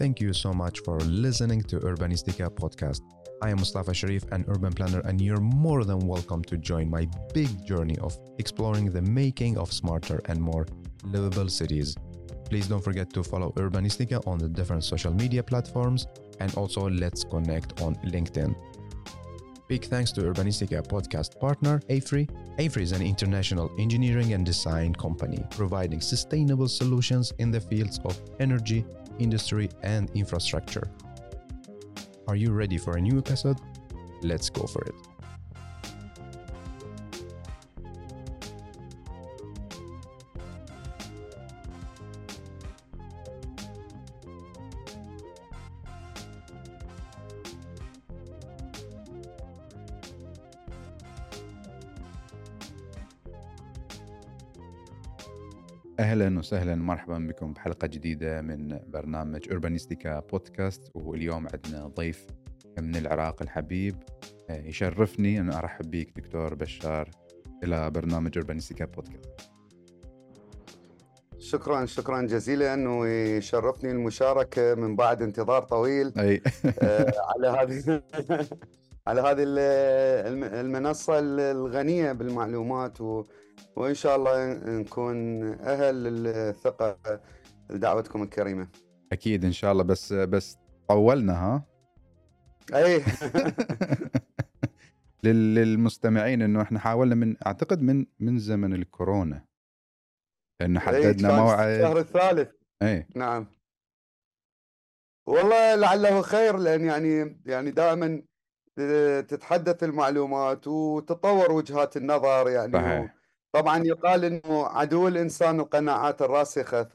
Thank you so much for listening to Urbanistica podcast. I am Mustafa Sharif, an urban planner, and you're more than welcome to join my big journey of exploring the making of smarter and more livable cities. Please don't forget to follow Urbanistica on the different social media platforms and also let's connect on LinkedIn. Big thanks to Urbanistica podcast partner AFRI. AFRI is an international engineering and design company providing sustainable solutions in the fields of energy, industry, and infrastructure. Are you ready for a new episode? Let's go for it. وسهلا. مرحبا بكم بحلقه جديدة من برنامج اوربانيستيكا بودكاست واليوم عندنا ضيف من العراق الحبيب. آه، يشرفني أن أرحب بك دكتور بشار إلى برنامج اوربانيستيكا بودكاست شكرا شكرا جزيلا. ويشرفني المشاركة من بعد انتظار طويل. أي. آه، على هذه على هذه المنصة الغنية بالمعلومات و وإن شاء الله نكون أهل للثقه لدعوتكم الكريمة. أكيد إن شاء الله بس بس طولنا ها؟ اي للمستمعين إنه إحنا حاولنا من أعتقد من من زمن الكورونا لأنه حددنا موعد الشهر الثالث اي نعم والله لعله خير لأن يعني يعني دائما تتحدث المعلومات وتطور وجهات النظر يعني صحيح. طبعا يقال إنه عدو الإنسان القناعات الراسخة ف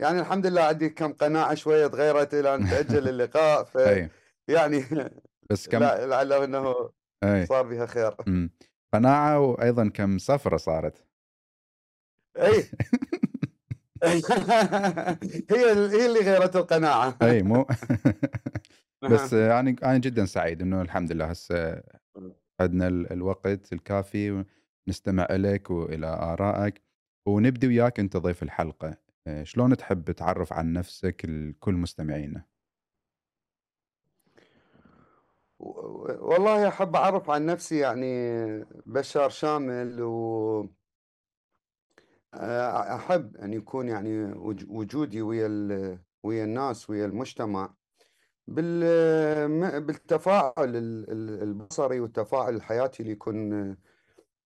يعني الحمد لله عندي كم قناعة شوية تغيرت إلى أن تأجل اللقاء ف يعني بس كم لعله إنه أي. صار بها خير. مم. قناعة وأيضا كم سفرة صارت؟ أي. هي هي اللي غيرت القناعة. أي مو بس يعني أنا جدا سعيد إنه الحمد لله هسه عندنا الوقت الكافي نستمع إليك وإلى آرائك ونبدي وياك أنت ضيف الحلقة. آه، شلون تحب تعرف عن نفسك لكل مستمعينا؟ والله أحب أعرف عن نفسي يعني بشار شامل و آه، أحب أن يكون يعني وجودي ويا ويا الناس ويا المجتمع. بالتفاعل البصري والتفاعل الحياتي اللي يكون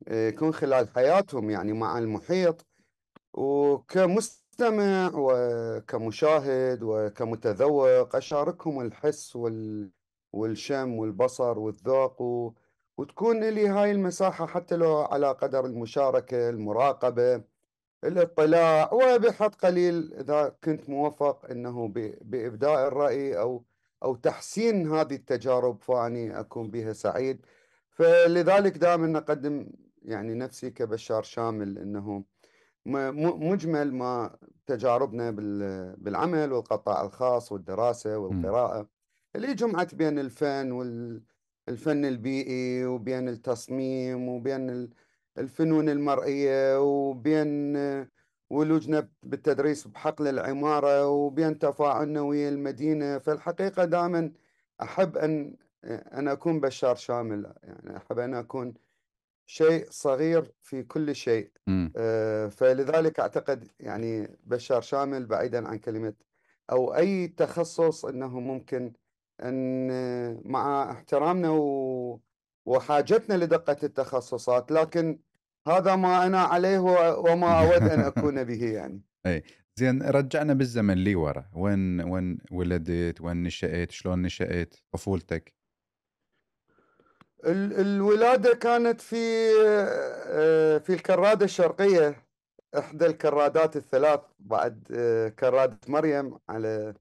يكون خلال حياتهم يعني مع المحيط وكمستمع وكمشاهد وكمتذوق أشاركهم الحس وال والشم والبصر والذوق و... وتكون لي هاي المساحة حتى لو على قدر المشاركة المراقبة الاطلاع وبحد قليل إذا كنت موفق أنه ب... بإبداء الرأي أو أو تحسين هذه التجارب فأني أكون بها سعيد. فلذلك دائما نقدم يعني نفسي كبشار شامل إنه مجمل ما تجاربنا بالعمل والقطاع الخاص والدراسة والقراءة. اللي جمعت بين الفن والفن البيئي وبين التصميم وبين الفنون المرئية وبين ولوجنا بالتدريس بحقل العمارة وبين تفاعلنا ويا المدينة. فالحقيقة دائما أحب أن أن أكون بشار شامل. يعني أحب أن أكون شيء صغير في كل شيء. آه فلذلك أعتقد يعني بشار شامل بعيدا عن كلمة أو أي تخصص إنه ممكن أن مع احترامنا و... وحاجتنا لدقة التخصصات لكن هذا ما أنا عليه وما أود أن أكون به يعني. إي. زين رجعنا بالزمن لي ورا. وين وين ولدت؟ وين نشأت؟ شلون نشأت طفولتك؟ الولادة كانت في آه، في الكرادة الشرقية إحدى الكرادات الثلاث بعد آه، كرادة مريم على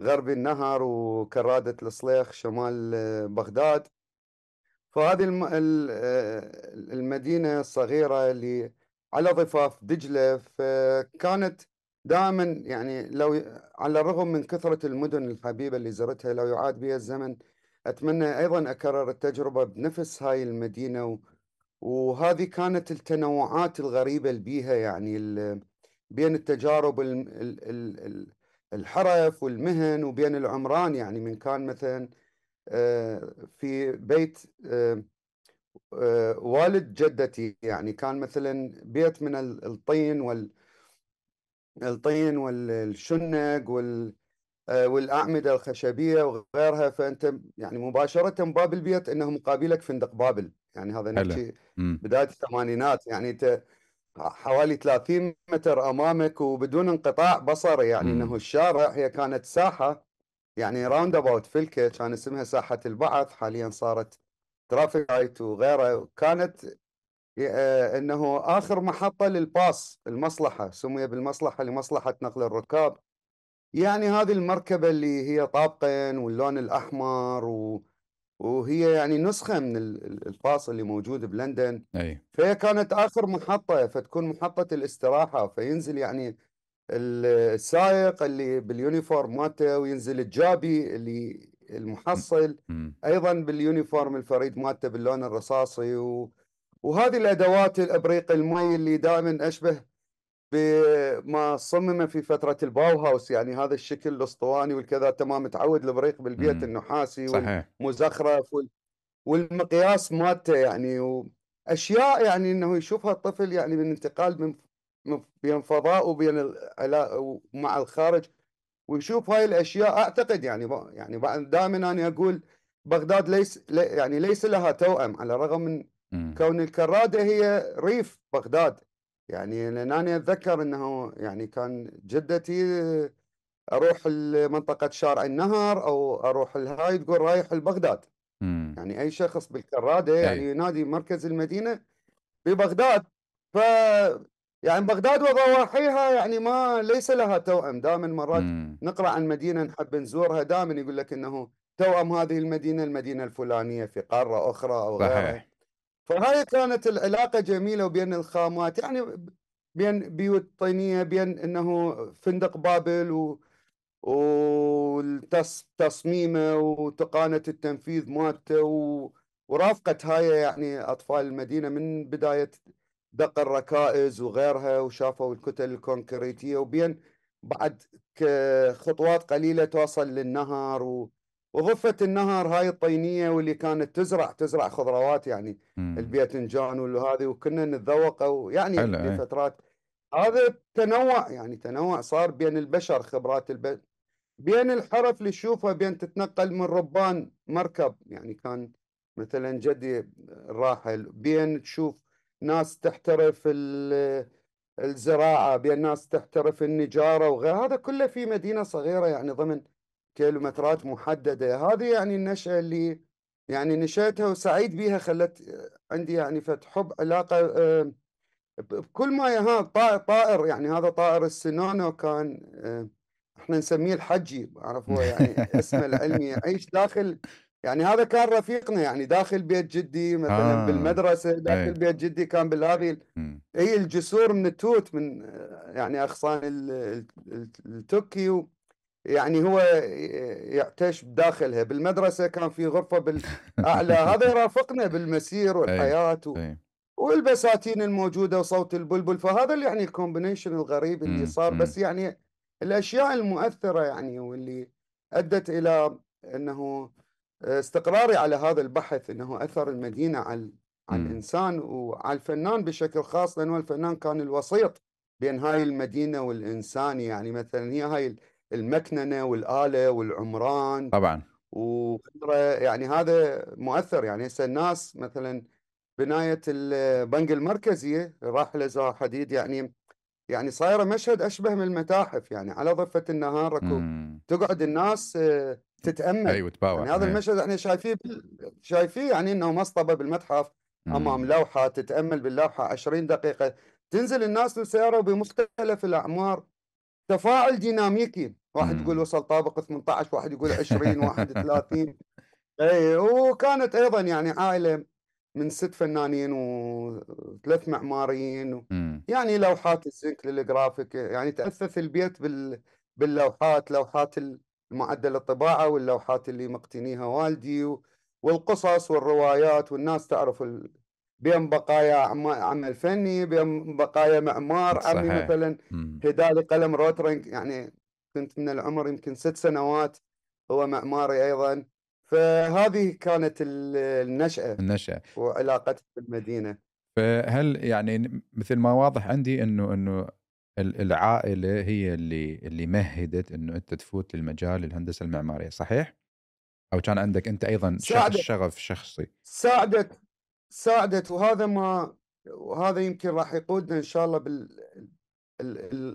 غرب النهر وكرادة الصليخ شمال آه، بغداد. فهذه المدينة الصغيرة اللي على ضفاف دجلة. فكانت دائما يعني لو على الرغم من كثرة المدن الحبيبة اللي زرتها لو يعاد بها الزمن أتمنى أيضا أكرر التجربة بنفس هاي المدينة. وهذه كانت التنوعات الغريبة اللي بيها يعني. بين التجارب ال... ال... الحرف والمهن وبين العمران يعني من كان مثلا في بيت والد جدتي يعني كان مثلا بيت من الطين وال الطين والشنق وال والأعمدة الخشبية وغيرها فأنت يعني مباشرة باب البيت إنه مقابلك فندق بابل. يعني هذا نحكي بداية الثمانينات. يعني أنت حوالي 30 متر أمامك وبدون انقطاع بصري يعني مم. إنه الشارع هي كانت ساحة. يعني roundabout فلكه كان اسمها ساحة البعث. حاليا صارت traffic light وغيره كانت آه، إنه آخر محطة للباص المصلحة سمي بالمصلحة لمصلحة نقل الركاب. يعني هذه المركبة اللي هي طابقين واللون الأحمر و... وهي يعني نسخة من الباص اللي موجود بلندن. أي. فهي كانت آخر محطة فتكون محطة الاستراحة فينزل يعني السائق اللي بال uniform مالته وينزل الجابي اللي المحصل أيضا بال uniform الفريد مالته باللون الرصاصي و... وهذه الأدوات الابريق المي اللي دائما أشبه بما صمم في فترة ال Bauhaus يعني هذا الشكل الأسطواني والكذا تمام متعود الابريق بالبيت النحاسي صحيح. والمزخرف وال... والمقياس مالته يعني وأشياء يعني إنه يشوفها الطفل يعني من انتقال من بين فضاء وبين مع الخارج ويشوف هاي الأشياء. أعتقد يعني يعني دائما أنا أقول بغداد ليس يعني ليس لها توأم على الرغم من كون الكرادة هي ريف بغداد. يعني لأن أنا أتذكر إنه يعني كان جدتي أروح لمنطقة شارع النهر أو أروح الهاي تقول رايح لبغداد. يعني أي شخص بالكرادة يعني ينادي مركز المدينة ببغداد. ف يعني بغداد وضواحيها يعني ما ليس لها توأم. دائما مرات مم. نقرأ عن مدينة نحب نزورها دائما يقول لك إنه توأم هذه المدينة المدينة الفلانية في قارة أخرى أو غيرها. فهاي كانت العلاقة جميلة وبين الخامات. يعني بين بيوت طينية بين إنه فندق بابل و وتصميمه وتقانة التنفيذ مالته ورافقت هاي يعني أطفال المدينة من بداية دق الركائز وغيرها وشافوا الكتل الكونكريتية. وبين بعد خطوات قليلة توصل للنهر و... وضفة النهر هاي الطينية واللي كانت تزرع تزرع خضروات يعني مم. البيتنجان وهذه وكنا نتذوق يعني لفترات هذا تنوع يعني تنوع صار بين البشر خبرات الب... بين الحرف اللي تشوفها بين تتنقل من ربان مركب يعني كان مثلا جدي الراحل بين تشوف ناس تحترف الزراعة بين ناس تحترف النجارة وغير هذا كله في مدينة صغيرة يعني ضمن كيلومترات محددة هذه يعني النشأة اللي يعني نشأتها وسعيد بها خلت عندي يعني فت حب علاقة آه، بكل ما ها طائر يعني هذا طائر السنونو كان آه، إحنا نسميه الحجي عرفوا يعني اسمه العلمي يعيش داخل يعني هذا كان رفيقنا يعني داخل بيت جدي مثلا آه. بالمدرسة داخل أي. بيت جدي كان بالهذه هي الجسور من التوت من يعني أغصان التوكي يعني هو يعرش بداخلها. بالمدرسة كان في غرفة بالأعلى. هذا يرافقنا بالمسير والحياة و... والبساتين الموجودة وصوت البلبل. فهذا اللي يعني ال combination الغريب اللي صار. بس يعني الأشياء المؤثرة يعني واللي أدت إلى أنه استقراري على هذا البحث إنه أثر المدينة على على الإنسان وعلى الفنان بشكل خاص لأنه الفنان كان الوسيط بين هاي المدينة والإنسان. يعني مثلا هي هاي المكننة والآلة والعمران طبعا. وغيره. يعني هذا مؤثر. يعني هسه الناس مثلا بناية البنك المركزيه راح لزا حديد. يعني يعني صايره مشهد أشبه من المتاحف. يعني على ضفة النهار تقعد الناس آه، تتأمل. أيوه تباوع يعني هذا أيوة. المشهد إحنا شايفيه شايفيه يعني إنه مصطبه بالمتحف. امام لوحه تتأمل باللوحة 20 دقيقة. تنزل الناس بالسياره بمختلف الأعمار. تفاعل ديناميكي. واحد يقول وصل طابق 18 واحد يقول 20 واحد 30 إي وكانت أيضا يعني عائلة من ست فنانين وثلاث معماريين و... يعني لوحات الزنك للجرافيك. يعني تاثث البيت بال... باللوحات لوحات معدل الطباعة واللوحات اللي مقتنيها والدي والقصص والروايات والناس تعرف ال... بين بقايا عمل فني بين بقايا معمار. عمي مثلا هدالي قلم Rotring يعني كنت من العمر يمكن ست سنوات هو معماري أيضا. فهذه كانت النشأة النشأة. وعلاقتي بالمدينة. فهل يعني مثل ما واضح عندي إنه إنه العائلة هي اللي اللي مهدت إنه أنت تفوت للمجال الهندسة المعمارية صحيح؟ أو كان عندك أنت أيضا ساعدت. شغف شخصي؟ ساعدت. ساعدت وهذا ما وهذا يمكن راح يقودنا إن شاء الله بال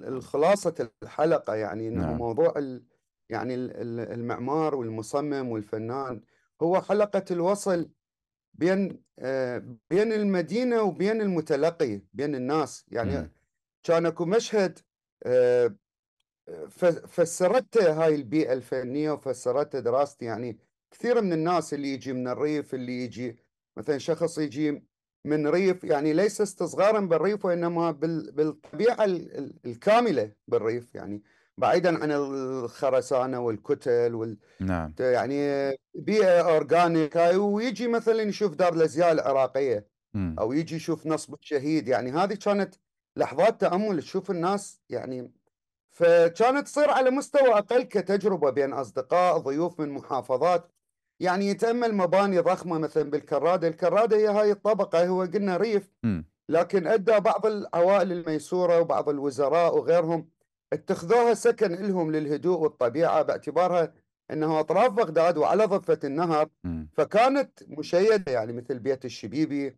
الخلاصه الحلقة يعني إنه نعم. موضوع ال يعني المعمار والمصمم والفنان هو حلقة الوصل بين آه، بين المدينة وبين المتلقي بين الناس يعني م. كان أكو مشهد آه، فسرته هاي البيئة الفنية وفسرته دراستي يعني كثير من الناس اللي يجي من الريف اللي يجي مثلا شخص يجي من ريف يعني ليس استصغارا بالريف وإنما بالطبيعة الكاملة بالريف يعني بعيدا عن الخرسانة والكتل وال نعم يعني بيئة organic ويجي مثلا يشوف دار الأزياء العراقية م. أو يجي يشوف نصب الشهيد يعني هذه كانت لحظات تأمل تشوف الناس يعني فكانت تصير على مستوى أقل كتجربة بين أصدقاء ضيوف من محافظات يعني يتأمل مباني ضخمة مثلا بالكرادة، الكرادة هي هاي الطبقة هو قلنا ريف. لكن أدى بعض العوائل الميسورة وبعض الوزراء وغيرهم اتخذوها سكن لهم للهدوء والطبيعة باعتبارها إنها أطراف بغداد وعلى ضفه النهر. فكانت مشيدة يعني مثل بيت الشبيبي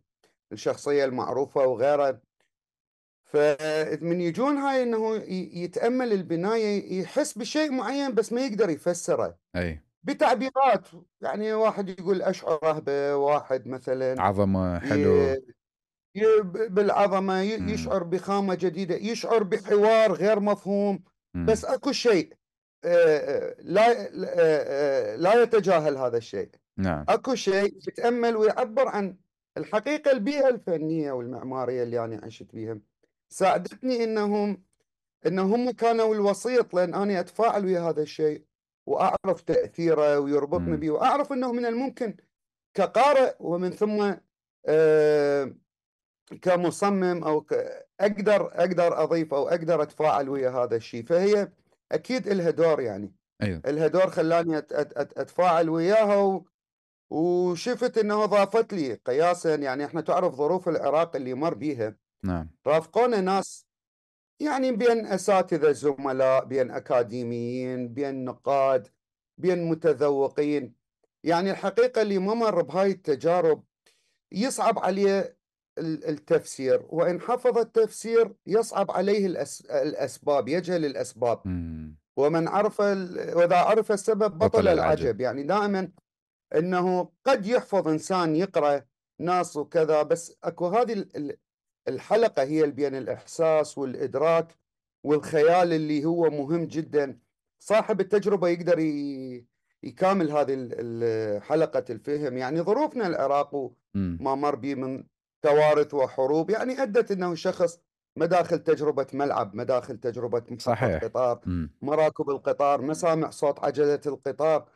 الشخصية المعروفة وغيره فمن يجون هاي إنه يتأمل البناية يحس بشيء معين بس ما يقدر يفسره. أي. بتعبيرات. يعني واحد يقول اشعر رهبه واحد مثلا عظمة حلو. بالعظمة يشعر بخامة جديدة يشعر بحوار غير مفهوم. بس أكو شيء لا لا يتجاهل هذا الشيء. نعم. أكو شيء يتامل ويعبر عن الحقيقة البيئة الفنية والمعمارية اللي أنا عشت بيها ساعدتني إنهم إنهم كانوا الوسيط لأن أنا أتفاعل ويا هذا الشيء. وأعرف تأثيره ويربطني به وأعرف إنه من الممكن كقارئ ومن ثم آه كمصمم أو أقدر أقدر أضيف أو أقدر أتفاعل ويا هذا الشيء. فهي أكيد لها دور يعني. أيوه. لها دور خلاني أتفاعل وياها و... وشفت انه ضافت لي قياسا. يعني إحنا تعرف ظروف العراق اللي مر بيها. نعم. رافقونا ناس يعني بين أساتذة زملاء بين أكاديميين بين نقاد بين متذوقين. يعني الحقيقة اللي ما مر بهاي التجارب يصعب عليه التفسير وإن حفظ التفسير يصعب عليه الأسباب يجهل الأسباب. ومن عرف وإذا عرف السبب بطل, بطل العجب. العجب. يعني دائما أنه قد يحفظ إنسان يقرأ نص وكذا بس أكو هذه الحلقة هي بين الإحساس والإدراك والخيال اللي هو مهم جدا. صاحب التجربة يقدر يكامل هذه حلقة الفهم. يعني ظروفنا العراق وما مر به من كوارث وحروب. يعني أدت إنه شخص مداخل تجربة ملعب مداخل تجربة صحيح. قطار مراكب القطار مسامع صوت عجلة القطار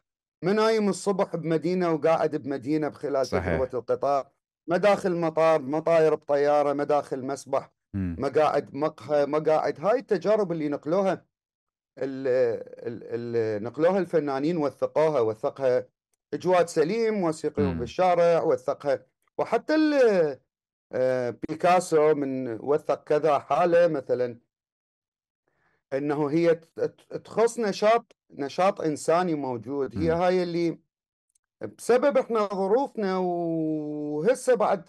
منايم الصبح بمدينة وقاعد بمدينة بخلال صحيح. تجربة القطار. مداخل مطار مطاير بطيارة مداخل مسبح مقاعد مقهى مقاعد هاي التجارب اللي نقلوها اللي نقلوها الفنانين وثقوها وثقها جواد سليم موسيقي بالشارع وثقها. وحتى آه، بيكاسو من وثق كذا حالة مثلا إنه هي تخص نشاط نشاط إنساني موجود. هي هاي اللي بسبب إحنا ظروفنا وهسه بعد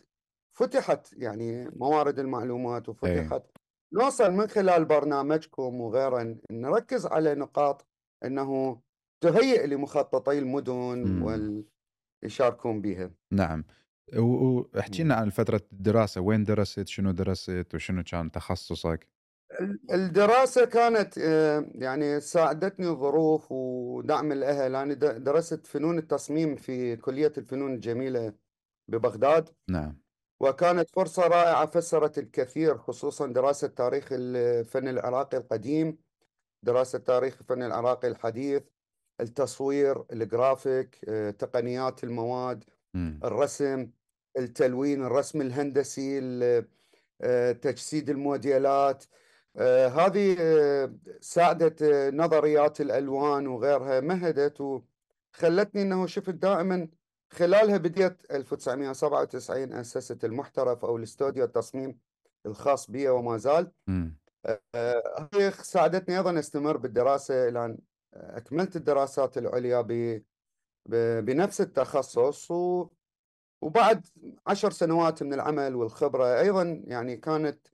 فتحت يعني موارد المعلومات وفتحت أيه. نوصل من خلال برنامجكم وغيره نركز على نقاط إنه تهيئ لمخططي المدن واليشاركون بها. نعم. واحكي لنا عن فترة الدراسة وين درست شنو درست وشنو كان تخصصك؟ الدراسة كانت آه، يعني ساعدتني الظروف ودعم الأهل. أنا درست فنون التصميم في كلية الفنون الجميلة ببغداد. نعم. وكانت فرصة رائعة فسرت الكثير خصوصا دراسة تاريخ الفن العراقي القديم دراسة تاريخ الفن العراقي الحديث التصوير الجرافيك آه، تقنيات المواد الرسم التلوين الرسم الهندسي آه، تجسيد الموديلات هذه آه، ساعدت آه، نظريات الألوان وغيرها مهدت وخلتني أنه شفت دائما خلالها بديت 1997 أسست المحترف أو الاستوديو التصميم الخاص بي وما زال. هذه ساعدتني أيضا أستمر بالدراسة إلى أن أكملت الدراسات العليا بنفس التخصص و وبعد عشر سنوات من العمل والخبرة أيضا يعني كانت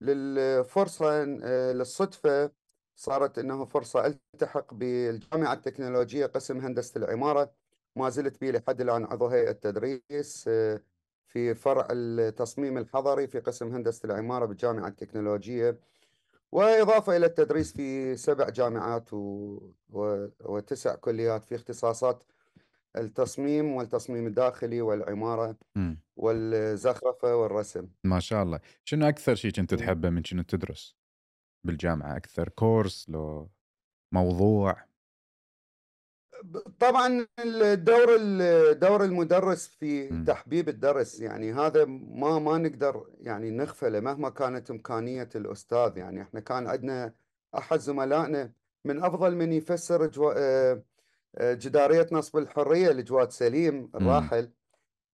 للفرصة آه، للصدفة صارت أنه فرصة ألتحق بالجامعة التكنولوجية قسم هندسة العمارة. ما زلت بي لحد الآن عضو هيئة تدريس آه، في فرع التصميم الحضري في قسم هندسة العمارة بالجامعة التكنولوجية. وإضافة إلى التدريس في سبع جامعات و... و... وتسع كليات في اختصاصات التصميم والتصميم الداخلي والعمارة م. والزخرفة والرسم ما شاء الله شنو أكثر شيء كنت تحبه من شنو تدرس بالجامعة أكثر كورس لو موضوع طبعا الدور دور المدرس في م. تحبيب الدرس يعني هذا ما ما نقدر يعني نغفله مهما كانت إمكانية الأستاذ يعني إحنا كان عندنا أحد زملائنا من أفضل من يفسر. آه، جدارية نصب الحرية لجواد سليم الراحل.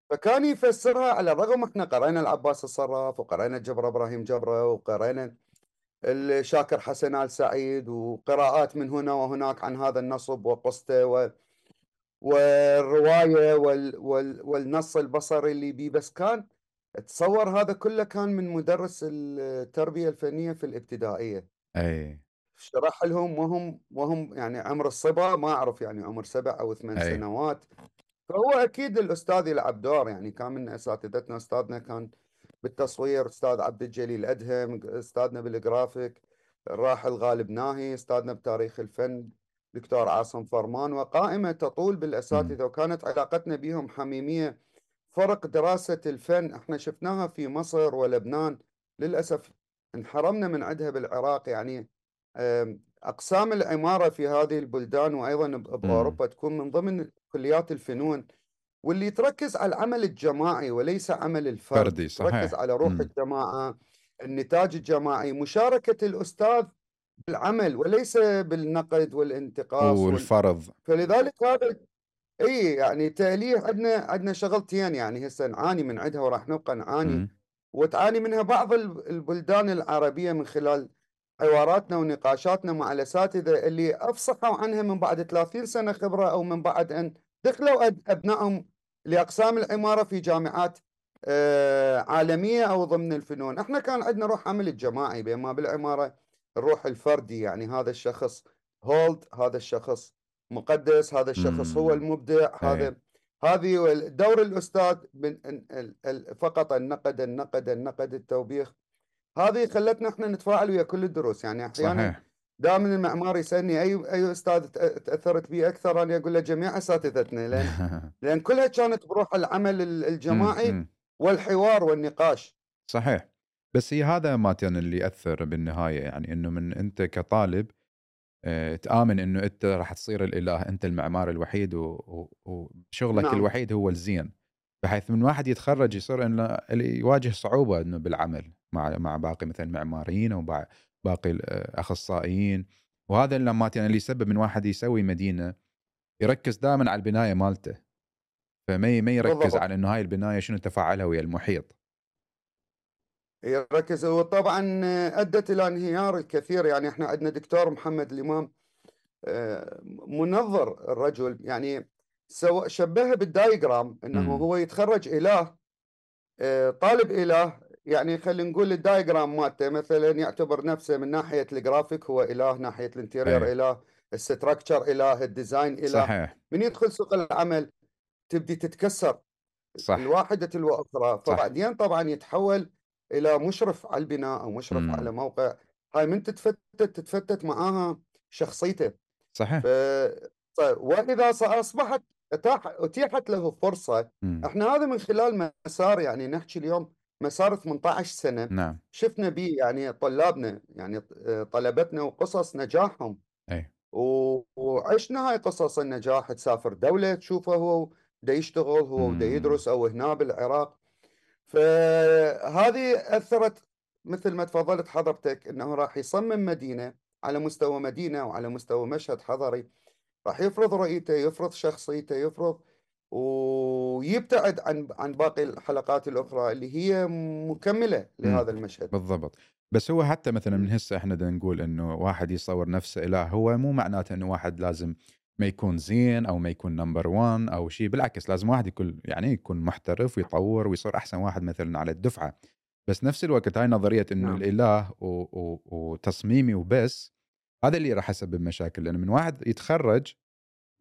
فكان يفسرها على الرغم إحنا قرينا العباس الصراف وقرينا جبر إبراهيم جبره وقرينا الشاكر حسن آل سعيد وقراءات من هنا وهناك عن هذا النصب وقصته و والرواية وال وال والنص البصري اللي بيه بس كان تصور هذا كله كان من مدرس التربية الفنية في الابتدائية. أي شرح لهم وهم وهم يعني عمر الصبا ما أعرف يعني عمر سبع أو ثمان سنوات. فهو أكيد الأستاذ يلعب دور يعني كان من أساتذتنا أستاذنا كان بالتصوير أستاذ عبد الجليل أدهم أستاذنا بالجرافيك الراحل غالب ناهي أستاذنا بتاريخ الفن دكتور عاصم فرمان وقائمة تطول بالأساتذة. وكانت علاقتنا بهم حميمية. فرق دراسة الفن إحنا شفناها في مصر ولبنان. للأسف انحرمنا من عندها بالعراق يعني أقسام العمارة في هذه البلدان وأيضا بأوروبا تكون من ضمن كليات الفنون واللي تركز على العمل الجماعي وليس عمل الفرد فردي صحيح تركز على روح م. الجماعة النتاج الجماعي مشاركة الأستاذ بالعمل وليس بالنقد والانتقاص والفرض وال... فلذلك هذا إي يعني تأليف عندنا عندنا شغلتين يعني هسه نعاني من عندها وراح نبقى نعاني م. وتعاني منها بعض البلدان العربية من خلال حواراتنا ونقاشاتنا مع الأساتذة اللي أفصحوا عنها من بعد 30 سنة خبرة أو من بعد أن دخلوا أبنائهم لأقسام العمارة في جامعات آه، عالمية أو ضمن الفنون. إحنا كان عندنا روح عمل الجماعي بينما بالعمارة الروح الفردي يعني هذا الشخص هولد هذا الشخص مقدس هذا الشخص هو المبدع هذا هذه دور الأستاذ من فقط النقد النقد النقد التوبيخ. هذه خلتنا إحنا نتفاعل ويا كل الدروس. يعني أحيانا صحيح. دائما المعمار يسألني أي أي أستاذ تأثرت به أكثر؟ أنا أقول له جميع أساتذتنا لأن لأن كلها كانت بروح العمل الجماعي والحوار والنقاش. صحيح. بس هي هذا ماتن اللي يأثر بالنهاية يعني إنه من أنت كطالب آه، تآمن إنه أنت راح تصير الإله أنت المعمار الوحيد وشغلك نعم. الوحيد هو الزين. بحيث من واحد يتخرج يصير إنه يواجه صعوبة إنه بالعمل. مع مع باقي مثلا معماريين أو باقي الاخصائيين وهذا لما يعني اللي يسبب من واحد يسوي مدينة يركز دائما على البناية مالته. فما ما يركز بالضبط. على إنه هاي البناية شنو تفاعلها ويا المحيط. يركز. وطبعا أدت إلى انهيار الكثير. يعني إحنا عندنا دكتور محمد الإمام آه، منظر الرجل. يعني سو شبهه بال diagram إنه م. هو يتخرج إله آه، طالب إله يعني خلينا نقول ال diagram مالته مثلا يعتبر نفسه من ناحية الجرافيك هو إله ناحية ال interior أيه. إله ال structure إله ال design إله. صحيح. من يدخل سوق العمل تبدي تتكسر صح. الواحدة تلو أخرى فبعدين طبعا يتحول إلى مشرف على البناء أو مشرف مم. على موقع. هاي من تتفتت تتفتت معاها شخصيته. صحيح. ف... وإذا اصبحت أتيحت له فرصة. مم. إحنا هذا من خلال مسار يعني نحكي اليوم مسار 18 سنة. نعم. شفنا به يعني طلابنا يعني طلبتنا وقصص نجاحهم. أي. وعشنا هاي قصص النجاح تسافر دولة تشوفه هو دا يشتغل هو دا يدرس أو هنا بالعراق. فهذه أثرت مثل ما تفضلت حضرتك إنه راح يصمم مدينة على مستوى مدينة وعلى مستوى مشهد حضري راح يفرض رؤيته يفرض شخصيته يفرض ويبتعد عن عن باقي الحلقات الأخرى اللي هي مكملة لهذا المشهد. بالضبط. بس هو حتى مثلا من هسه إحنا بدنا نقول إنه واحد يصور نفسه اله هو مو معناته إنه واحد لازم ما يكون زين أو ما يكون نمبر 1 أو شيء بالعكس لازم واحد يكون يعني يكون محترف ويطور ويصير أحسن واحد مثلا على الدفعة. بس نفس الوقت هاي نظرية إنه نعم. الإله و... و... وتصميمي وبس هذا اللي راح يسبب مشاكل. لأنه من واحد يتخرج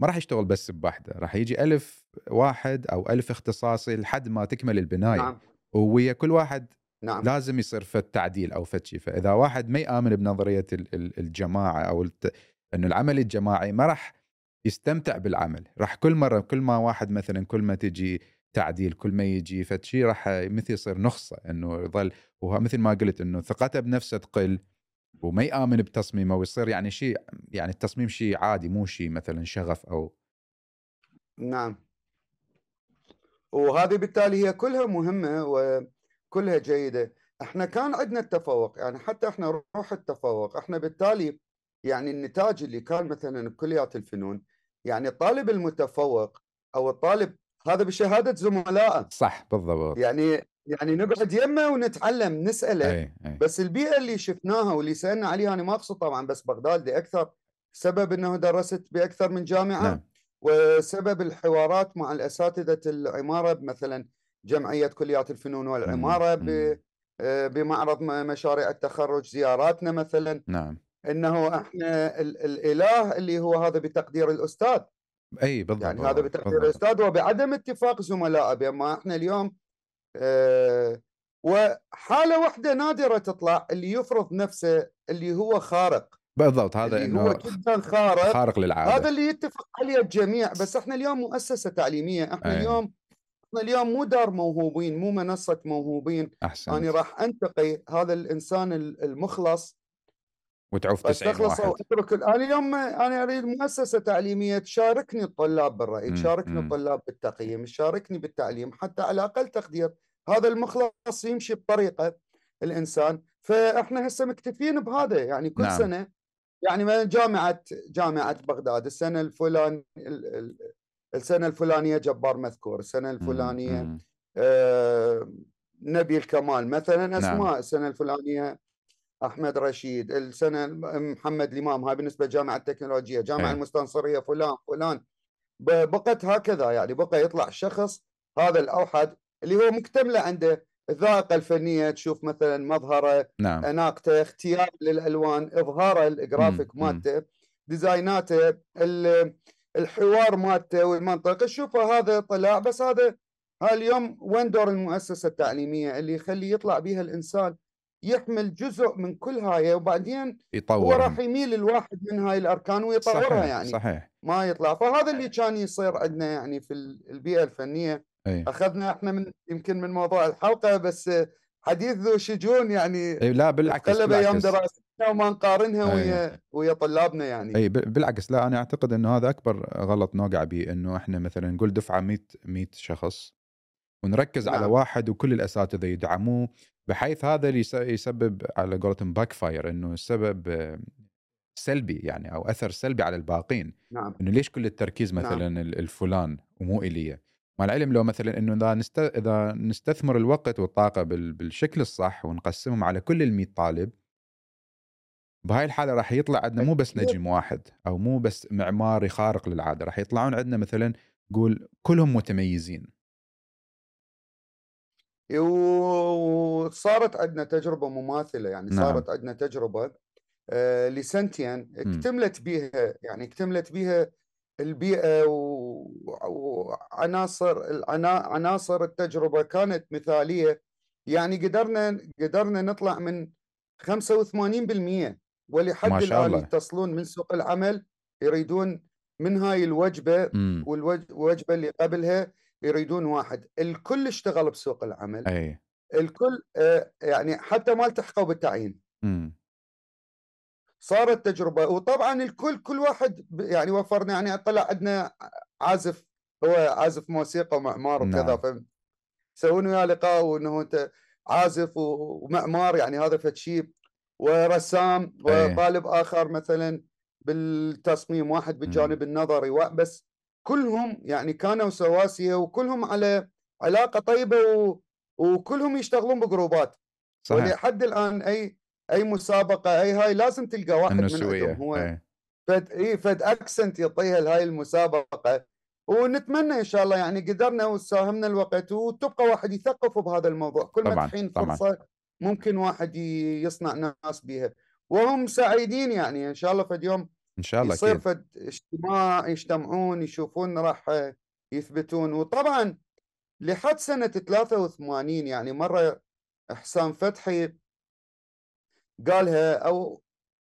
ما راح يشتغل بس بواحده راح يجي ألف واحد أو ألف اختصاصي لحد ما تكمل البناية. نعم. ويا كل واحد نعم. لازم يصير فد تعديل أو فد شيء فإذا واحد ما يامن بنظرية الجماعة أو الت... إنه العمل الجماعي ما راح يستمتع بالعمل. راح كل مرة كل ما واحد مثلا كل ما تجي تعديل كل ما يجي فد شيء راح مثل يصير نخصه إنه يظل وهو مثل ما قلت إنه ثقته بنفسه تقل وما يامن بتصميمه ويصير يعني شيء يعني التصميم شيء عادي مو شيء مثلا شغف أو نعم. وهذه بالتالي هي كلها مهمة وكلها جيدة. إحنا كان عندنا التفوق يعني حتى إحنا روح التفوق إحنا بالتالي يعني النتاج اللي كان مثلا بكليات الفنون يعني الطالب المتفوق أو الطالب هذا بشهادة زملائه صح بالضبط. يعني يعني نقعد يمه ونتعلم نسأله. أي أي. بس البيئة اللي شفناها واللي سألنا عليها أنا ما أقصد طبعا بس بغداد دي أكثر سبب إنه درست بأكثر من جامعة. نعم. وسبب الحوارات مع الأساتذة العمارة مثلا جمعية كليات الفنون والعمارة بمعرض مشاريع التخرج زياراتنا مثلا. نعم. إنه إحنا الإله اللي هو هذا بتقدير الأستاذ. أي بالضبط يعني هذا بتقدير بالضبط. الأستاذ وبعدم اتفاق زملائه بما إحنا اليوم آه وحالة واحدة نادرة تطلع اللي يفرض نفسه اللي هو خارق. بالضبط هذا إنه هو جدا خارق. خارق للعادة. هذا اللي يتفق عليه الجميع. بس إحنا اليوم مؤسسة تعليمية. إحنا أي. اليوم إحنا اليوم مو دار موهوبين مو منصة موهوبين. احسن أنا راح أنتقي هذا الإنسان المخلص. وتعوف 90 واحد. واترك أنا اليوم أنا أريد مؤسسة تعليمية تشاركني الطلاب بالراي تشاركني الطلاب بالتقييم تشاركني بالتعليم حتى على أقل تقدير. هذا المخلص يمشي بطريقة الإنسان. فإحنا هسه مكتفين بهذا. يعني كل نعم. سنة يعني مثلا جامعه جامعة بغداد السنة الفلان السنة الفلانية جبار مذكور السنة الفلانية آه نبي الكمال مثلا نعم. أسماء نعم. السنة الفلانية أحمد رشيد السنة محمد الإمام هاي بالنسبة لجامعة التكنولوجيا جامعة المستنصرية فلان فلان بقت هكذا يعني بقى يطلع شخص هذا الأوحد اللي هو مكتمله عنده الذائقة الفنية تشوف مثلا مظهره نعم. أناقته اختيار للألوان إظهاره الجرافيك مالته ديزايناته الحوار مالته والمنطق تشوفه هذا طلع بس هذا اليوم وين دور المؤسسة التعليمية اللي يخلي يطلع بها الإنسان يحمل جزء من كل هاي وبعدين يطور هو راح يميل الواحد من هاي الأركان ويطورها صحيح يعني صحيح. ما يطلع. فهذا اللي كان يصير عندنا يعني في البيئة الفنية. أي. أخذنا إحنا من يمكن من موضوع الحلقة بس حديث ذو شجون يعني أي لا بالعكس قلب أيام دراستنا وما نقارنها ويا ويا طلابنا يعني اي بالعكس لا أنا أعتقد إنه هذا أكبر غلط نوقع به إنه إحنا مثلا نقول دفعة 100 100 شخص ونركز نعم. على واحد وكل الأساتذة يدعموه بحيث هذا اللي يسبب على قولتهم backfire إنه السبب سلبي يعني أو أثر سلبي على الباقين نعم. إنه ليش كل التركيز نعم. مثلا نعم. الفلان ومو الي مع العلم لو مثلا إنه إذا نست... إذا نستثمر الوقت والطاقة بال... بالشكل الصح ونقسمهم على كل ال 100 طالب بهاي الحالة راح يطلع عندنا مو بس نجم واحد أو مو بس معماري خارق للعادة راح يطلعون عندنا مثلا قول كلهم متميزين وصارت عندنا تجربة مماثلة يعني نعم. صارت عندنا تجربة آه، لسنتين اكتملت بها يعني اكتملت بها البيئة وعناصر عناصر التجربة كانت مثالية. يعني قدرنا قدرنا نطلع من 85% ولحد الآن يتصلون من سوق العمل يريدون من هاي الوجبة والوجبه اللي قبلها يريدون واحد. الكل اشتغل بسوق العمل. أي. الكل آه، يعني حتى ما التحقوا بالتعيين. صارت تجربة. وطبعا الكل كل واحد يعني وفرنا يعني طلع عندنا عازف هو عازف موسيقى ومعمار وكذا نعم. يسوون وياه لقاء وإنه أنت عازف ومعمار يعني هذا فد شيء ورسام إيه. وطالب آخر مثلا بالتصميم واحد بالجانب النظري بس كلهم يعني كانوا سواسية وكلهم على علاقة طيبة و... وكلهم يشتغلون ب groupات. صحيح. ولحد الآن أي أي مسابقة أي هاي لازم تلقى واحد من عندهم هو إيه. فد اي فد accent يعطيها لهاي المسابقة. ونتمنى إن شاء الله يعني قدرنا وساهمنا الوقت وتبقى واحد يثقف بهذا الموضوع. كل ما تحين فرصة ممكن واحد يصنع ناس بها وهم سعيدين يعني إن شاء الله فد يوم إن شاء الله يصير فد اجتماع يجتمعون يشوفون راح يثبتون. وطبعا لحد سنة 83 يعني مرة إحسان فتحي قالها أو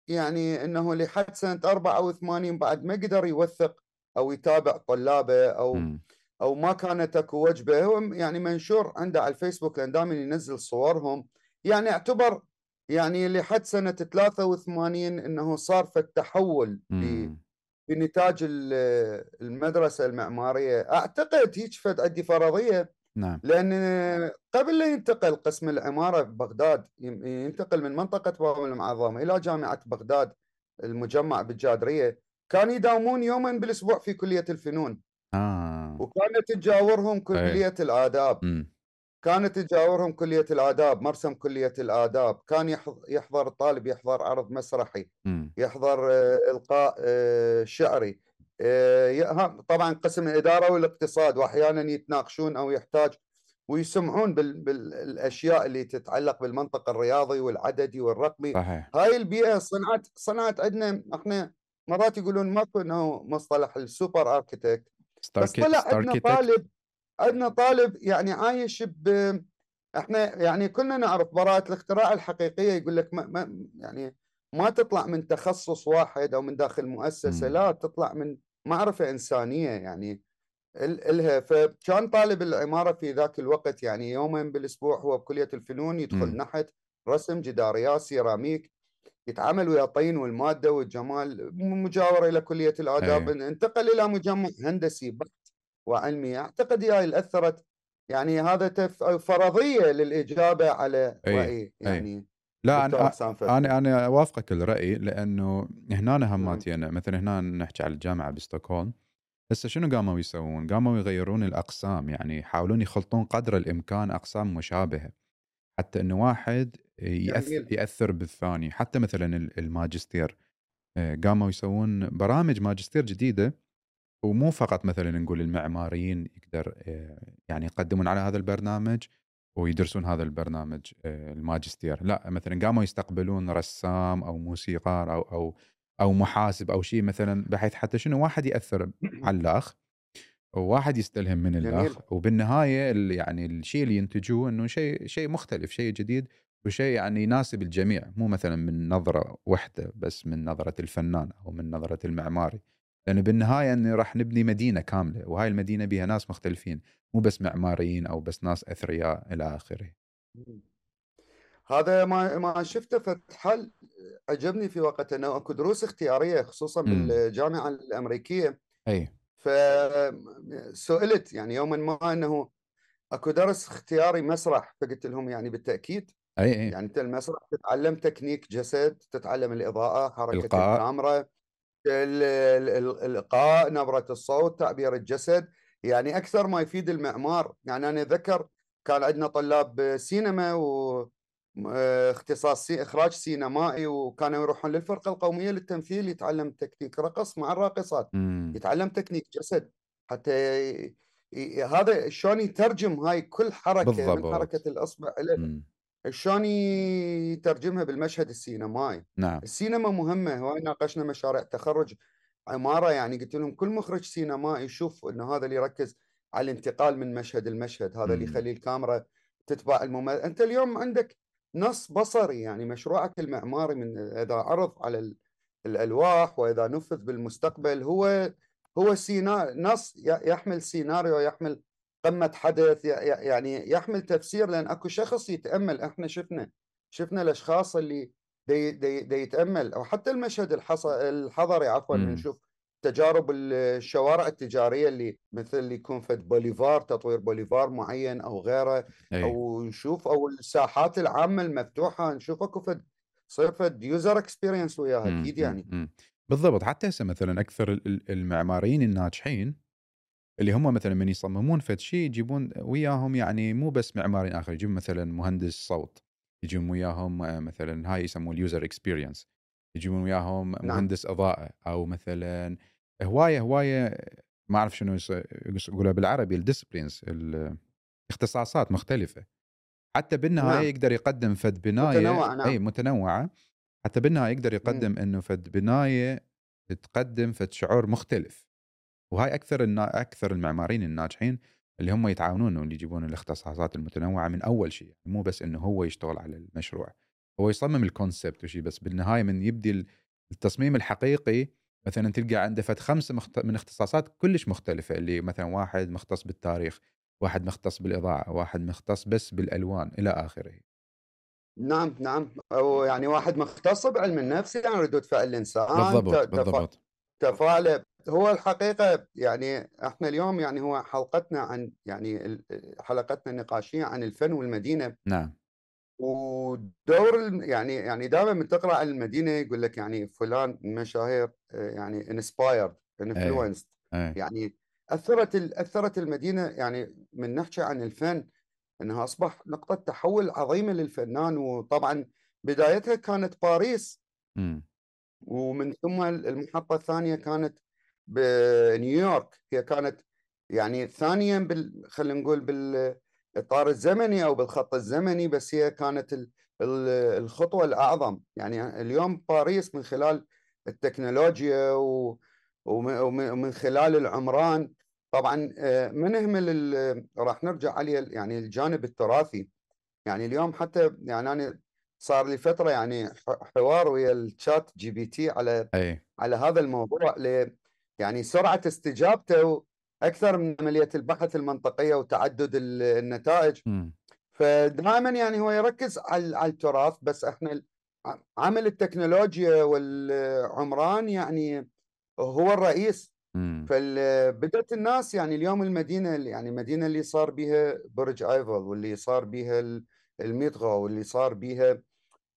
يعني إنه لحد سنة 84 بعد ما قدر يوثق أو يتابع طلابه أو م. أو ما كانت أكو وجبة. هو يعني منشور عنده على الفيسبوك لأن دائما ينزل صورهم. يعني اعتبر يعني لحد سنة 83 إنه صار في التحول بنتاج المدرسة المعمارية. أعتقد هيك فد عندي فرضية. نعم لأن قبل لا ينتقل قسم العمارة ببغداد ينتقل من منطقة باب المعظم إلى جامعة بغداد المجمع بالجادرية كانوا يداومون يوما بالأسبوع في كلية الفنون آه. وكانت تجاورهم كلية أي. الآداب م. كانت تجاورهم كلية الآداب مرسم كلية الآداب كان يحضر الطالب يحضر عرض مسرحي م. يحضر آه، إلقاء آه، شعري طبعا قسم الاداره والاقتصاد واحيانا يتناقشون أو يحتاج ويسمعون بالأشياء اللي تتعلق بالمنطق الرياضي والعددي والرقمي صحيح. هاي البيئة صنعت صنعت عندنا إحنا مرات يقولون ماكو إنه مصطلح السوبر أركيتكت بس طلع عندنا طالب عندنا طالب يعني عايش ب إحنا يعني كلنا نعرف براءة الاختراع الحقيقية يقول لك ما, ما يعني ما تطلع من تخصص واحد أو من داخل مؤسسة م. لا تطلع من معرفة إنسانية يعني إلها فكان طالب العمارة في ذاك الوقت يعني يومين بالأسبوع هو بكلية الفنون يدخل م. نحت رسم جداريات سيراميك يتعامل ويا الطين والمادة والجمال مجاورة إلى كلية الآداب أيه. انتقل إلى مجمع هندسي بحت وعلمي أعتقد هي اللي اثرت يعني هذا فرضية للإجابة على أيه. راي يعني أيه. لا أنا أنا أنا أوافقك الرأي لأنه هنا هماتي أنا مثلا هنا نحكي على الجامعة بستوكهولم. هسه شنو قاموا يسوون؟ قاموا يغيرون الأقسام يعني يحاولون يخلطون قدر الإمكان أقسام مشابهة حتى إنه واحد يأثر, يأثر بالثاني. حتى مثلا الماجستير. آه، قاموا يسوون برامج ماجستير جديدة ومو فقط مثلا نقول المعماريين يقدر آه، يعني يقدمون على هذا البرنامج. ويدرسون هذا البرنامج آه، الماجستير. لا مثلا قاموا يستقبلون رسام أو موسيقار أو أو أو محاسب أو شيء مثلا بحيث حتى شنو واحد يأثر على الأخ وواحد يستلهم من الأخ. وبالنهاية يعني الشيء اللي ينتجوه إنه شيء شيء مختلف شيء جديد وشيء يعني يناسب الجميع. مو مثلا من نظرة واحدة بس من نظرة الفنان أو من نظرة المعماري. لأنه بالنهاية انه راح نبني مدينة كاملة وهاي المدينة بها ناس مختلفين مو بس معماريين أو بس ناس أثرياء إلى آخره. هذا ما ما شفته فتحل عجبني في وقت إنه أكو دروس اختيارية خصوصا م. بالجامعة الأمريكية. أي. فسئلت يعني يوما ما إنه أكو درس اختياري مسرح فقلت لهم يعني بالتأكيد. أي أي. يعني انت المسرح تتعلم تكنيك جسد تتعلم الإضاءة حركة إلقاء. الكاميرا. الالقاء نبرة الصوت تعبير الجسد يعني أكثر ما يفيد المعمار. يعني أنا ذكر كان عندنا طلاب سينما و اختصاص إخراج سينمائي وكانوا يروحون للفرقة القومية للتمثيل يتعلم تكنيك رقص مع الراقصات يتعلم تكنيك جسد حتى هذا شلون يترجم هاي كل حركة بالضبط. من حركة الأصبع له شلون يترجمها بالمشهد السينمائي؟ نعم. السينما مهمة هواي ناقشنا مشاريع تخرج عمارة يعني قلت لهم كل مخرج سينمائي يشوف إنه هذا اللي يركز على الانتقال من مشهد لمشهد هذا اللي يخلي الكاميرا تتبع الممثل أنت اليوم عندك نص بصري يعني مشروعك المعماري من إذا عرض على الألواح وإذا نفذ بالمستقبل هو هو سينا نص يحمل سيناريو يحمل قمه حدث يعني يحمل تفسير لأن أكو شخص يتأمل. إحنا شفنا شفنا الأشخاص اللي دي دي دي يتأمل. أو حتى المشهد الحضري عفوا نشوف تجارب الشوارع التجارية اللي مثل اللي يكون فد بوليفار تطوير بوليفار معين أو غيره. أي. أو نشوف أو الساحات العامة المفتوحة. نشوف أكو فد تصير فد user experience وياها أكيد يعني. مم. بالضبط. حتى هسه مثلا أكثر ال- ال- المعماريين الناجحين اللي هم مثلا من يصممون فد شيء يجيبون وياهم يعني مو بس معماريين آخر يجيبون مثلا مهندس صوت يجيبون وياهم آه، مثلا هاي يسموه ال user experience يجيبون وياهم نعم. مهندس أضاءة أو مثلا هواية هواية ما أعرف شنو يقولها بالعربي ال disciplines الاختصاصات مختلفة. حتى بالنهايه نعم. يقدر يقدم فد بناية متنوعة أي نعم متنوعة حتى بالنهايه يقدر. يقدم إنه فد بناية تقدم فد شعور مختلف. وهاي أكثر النا... أكثر المعماريين الناجحين اللي هم يتعاونون واللي يجيبون الاختصاصات المتنوعة من أول شيء يعني مو بس إنه هو يشتغل على المشروع. هو يصمم الكونسبت وشي بس بالنهاية من يبدي التصميم الحقيقي مثلا تلقى عنده فد خمسة مخت... من اختصاصات كلش مختلفة اللي مثلا واحد مختص بالتاريخ واحد مختص بالإضاءة واحد مختص بس بالألوان إلى آخره. نعم نعم. أو يعني واحد مختص بعلم النفس يعني ردود فعل الإنسان بالضبط. بالضبط. تفاعله هو الحقيقة يعني إحنا اليوم يعني هو حلقتنا عن يعني حلقتنا النقاشية عن الفن والمدينة. نعم. ودور يعني يعني دائما من تقرا عن المدينة يقول لك يعني فلان من المشاهير آه، يعني انسبايرد اي influenced اي يعني أثرت أثرت المدينة يعني من نحكي عن الفن إنها أصبح نقطة تحول عظيمة للفنان. وطبعا بدايتها كانت باريس. امم ومن ثم المحطة الثانية كانت بنيويورك. هي كانت يعني ثانيا بال خلينا نقول بالإطار الزمني أو بالخط الزمني بس هي كانت ال- ال- الخطوة الأعظم. يعني اليوم باريس من خلال التكنولوجيا و- وم- وم- ومن خلال العمران. طبعا آه، ما نهمل راح نرجع عليه يعني الجانب التراثي. يعني اليوم حتى يعني أنا صار لي فترة يعني حوار ويا ال ChatGPT على أي. على هذا الموضوع ل يعني سرعة استجابته أكثر من عملية البحث المنطقية وتعدد ال- النتائج. امم فدائما يعني هو يركز على التراث بس إحنا عمل التكنولوجيا والعمران يعني هو الرئيس. فبدأت الناس يعني اليوم المدينة اللي- يعني المدينة اللي صار بها برج أيفل واللي صار بها ال- الميتغا واللي صار بها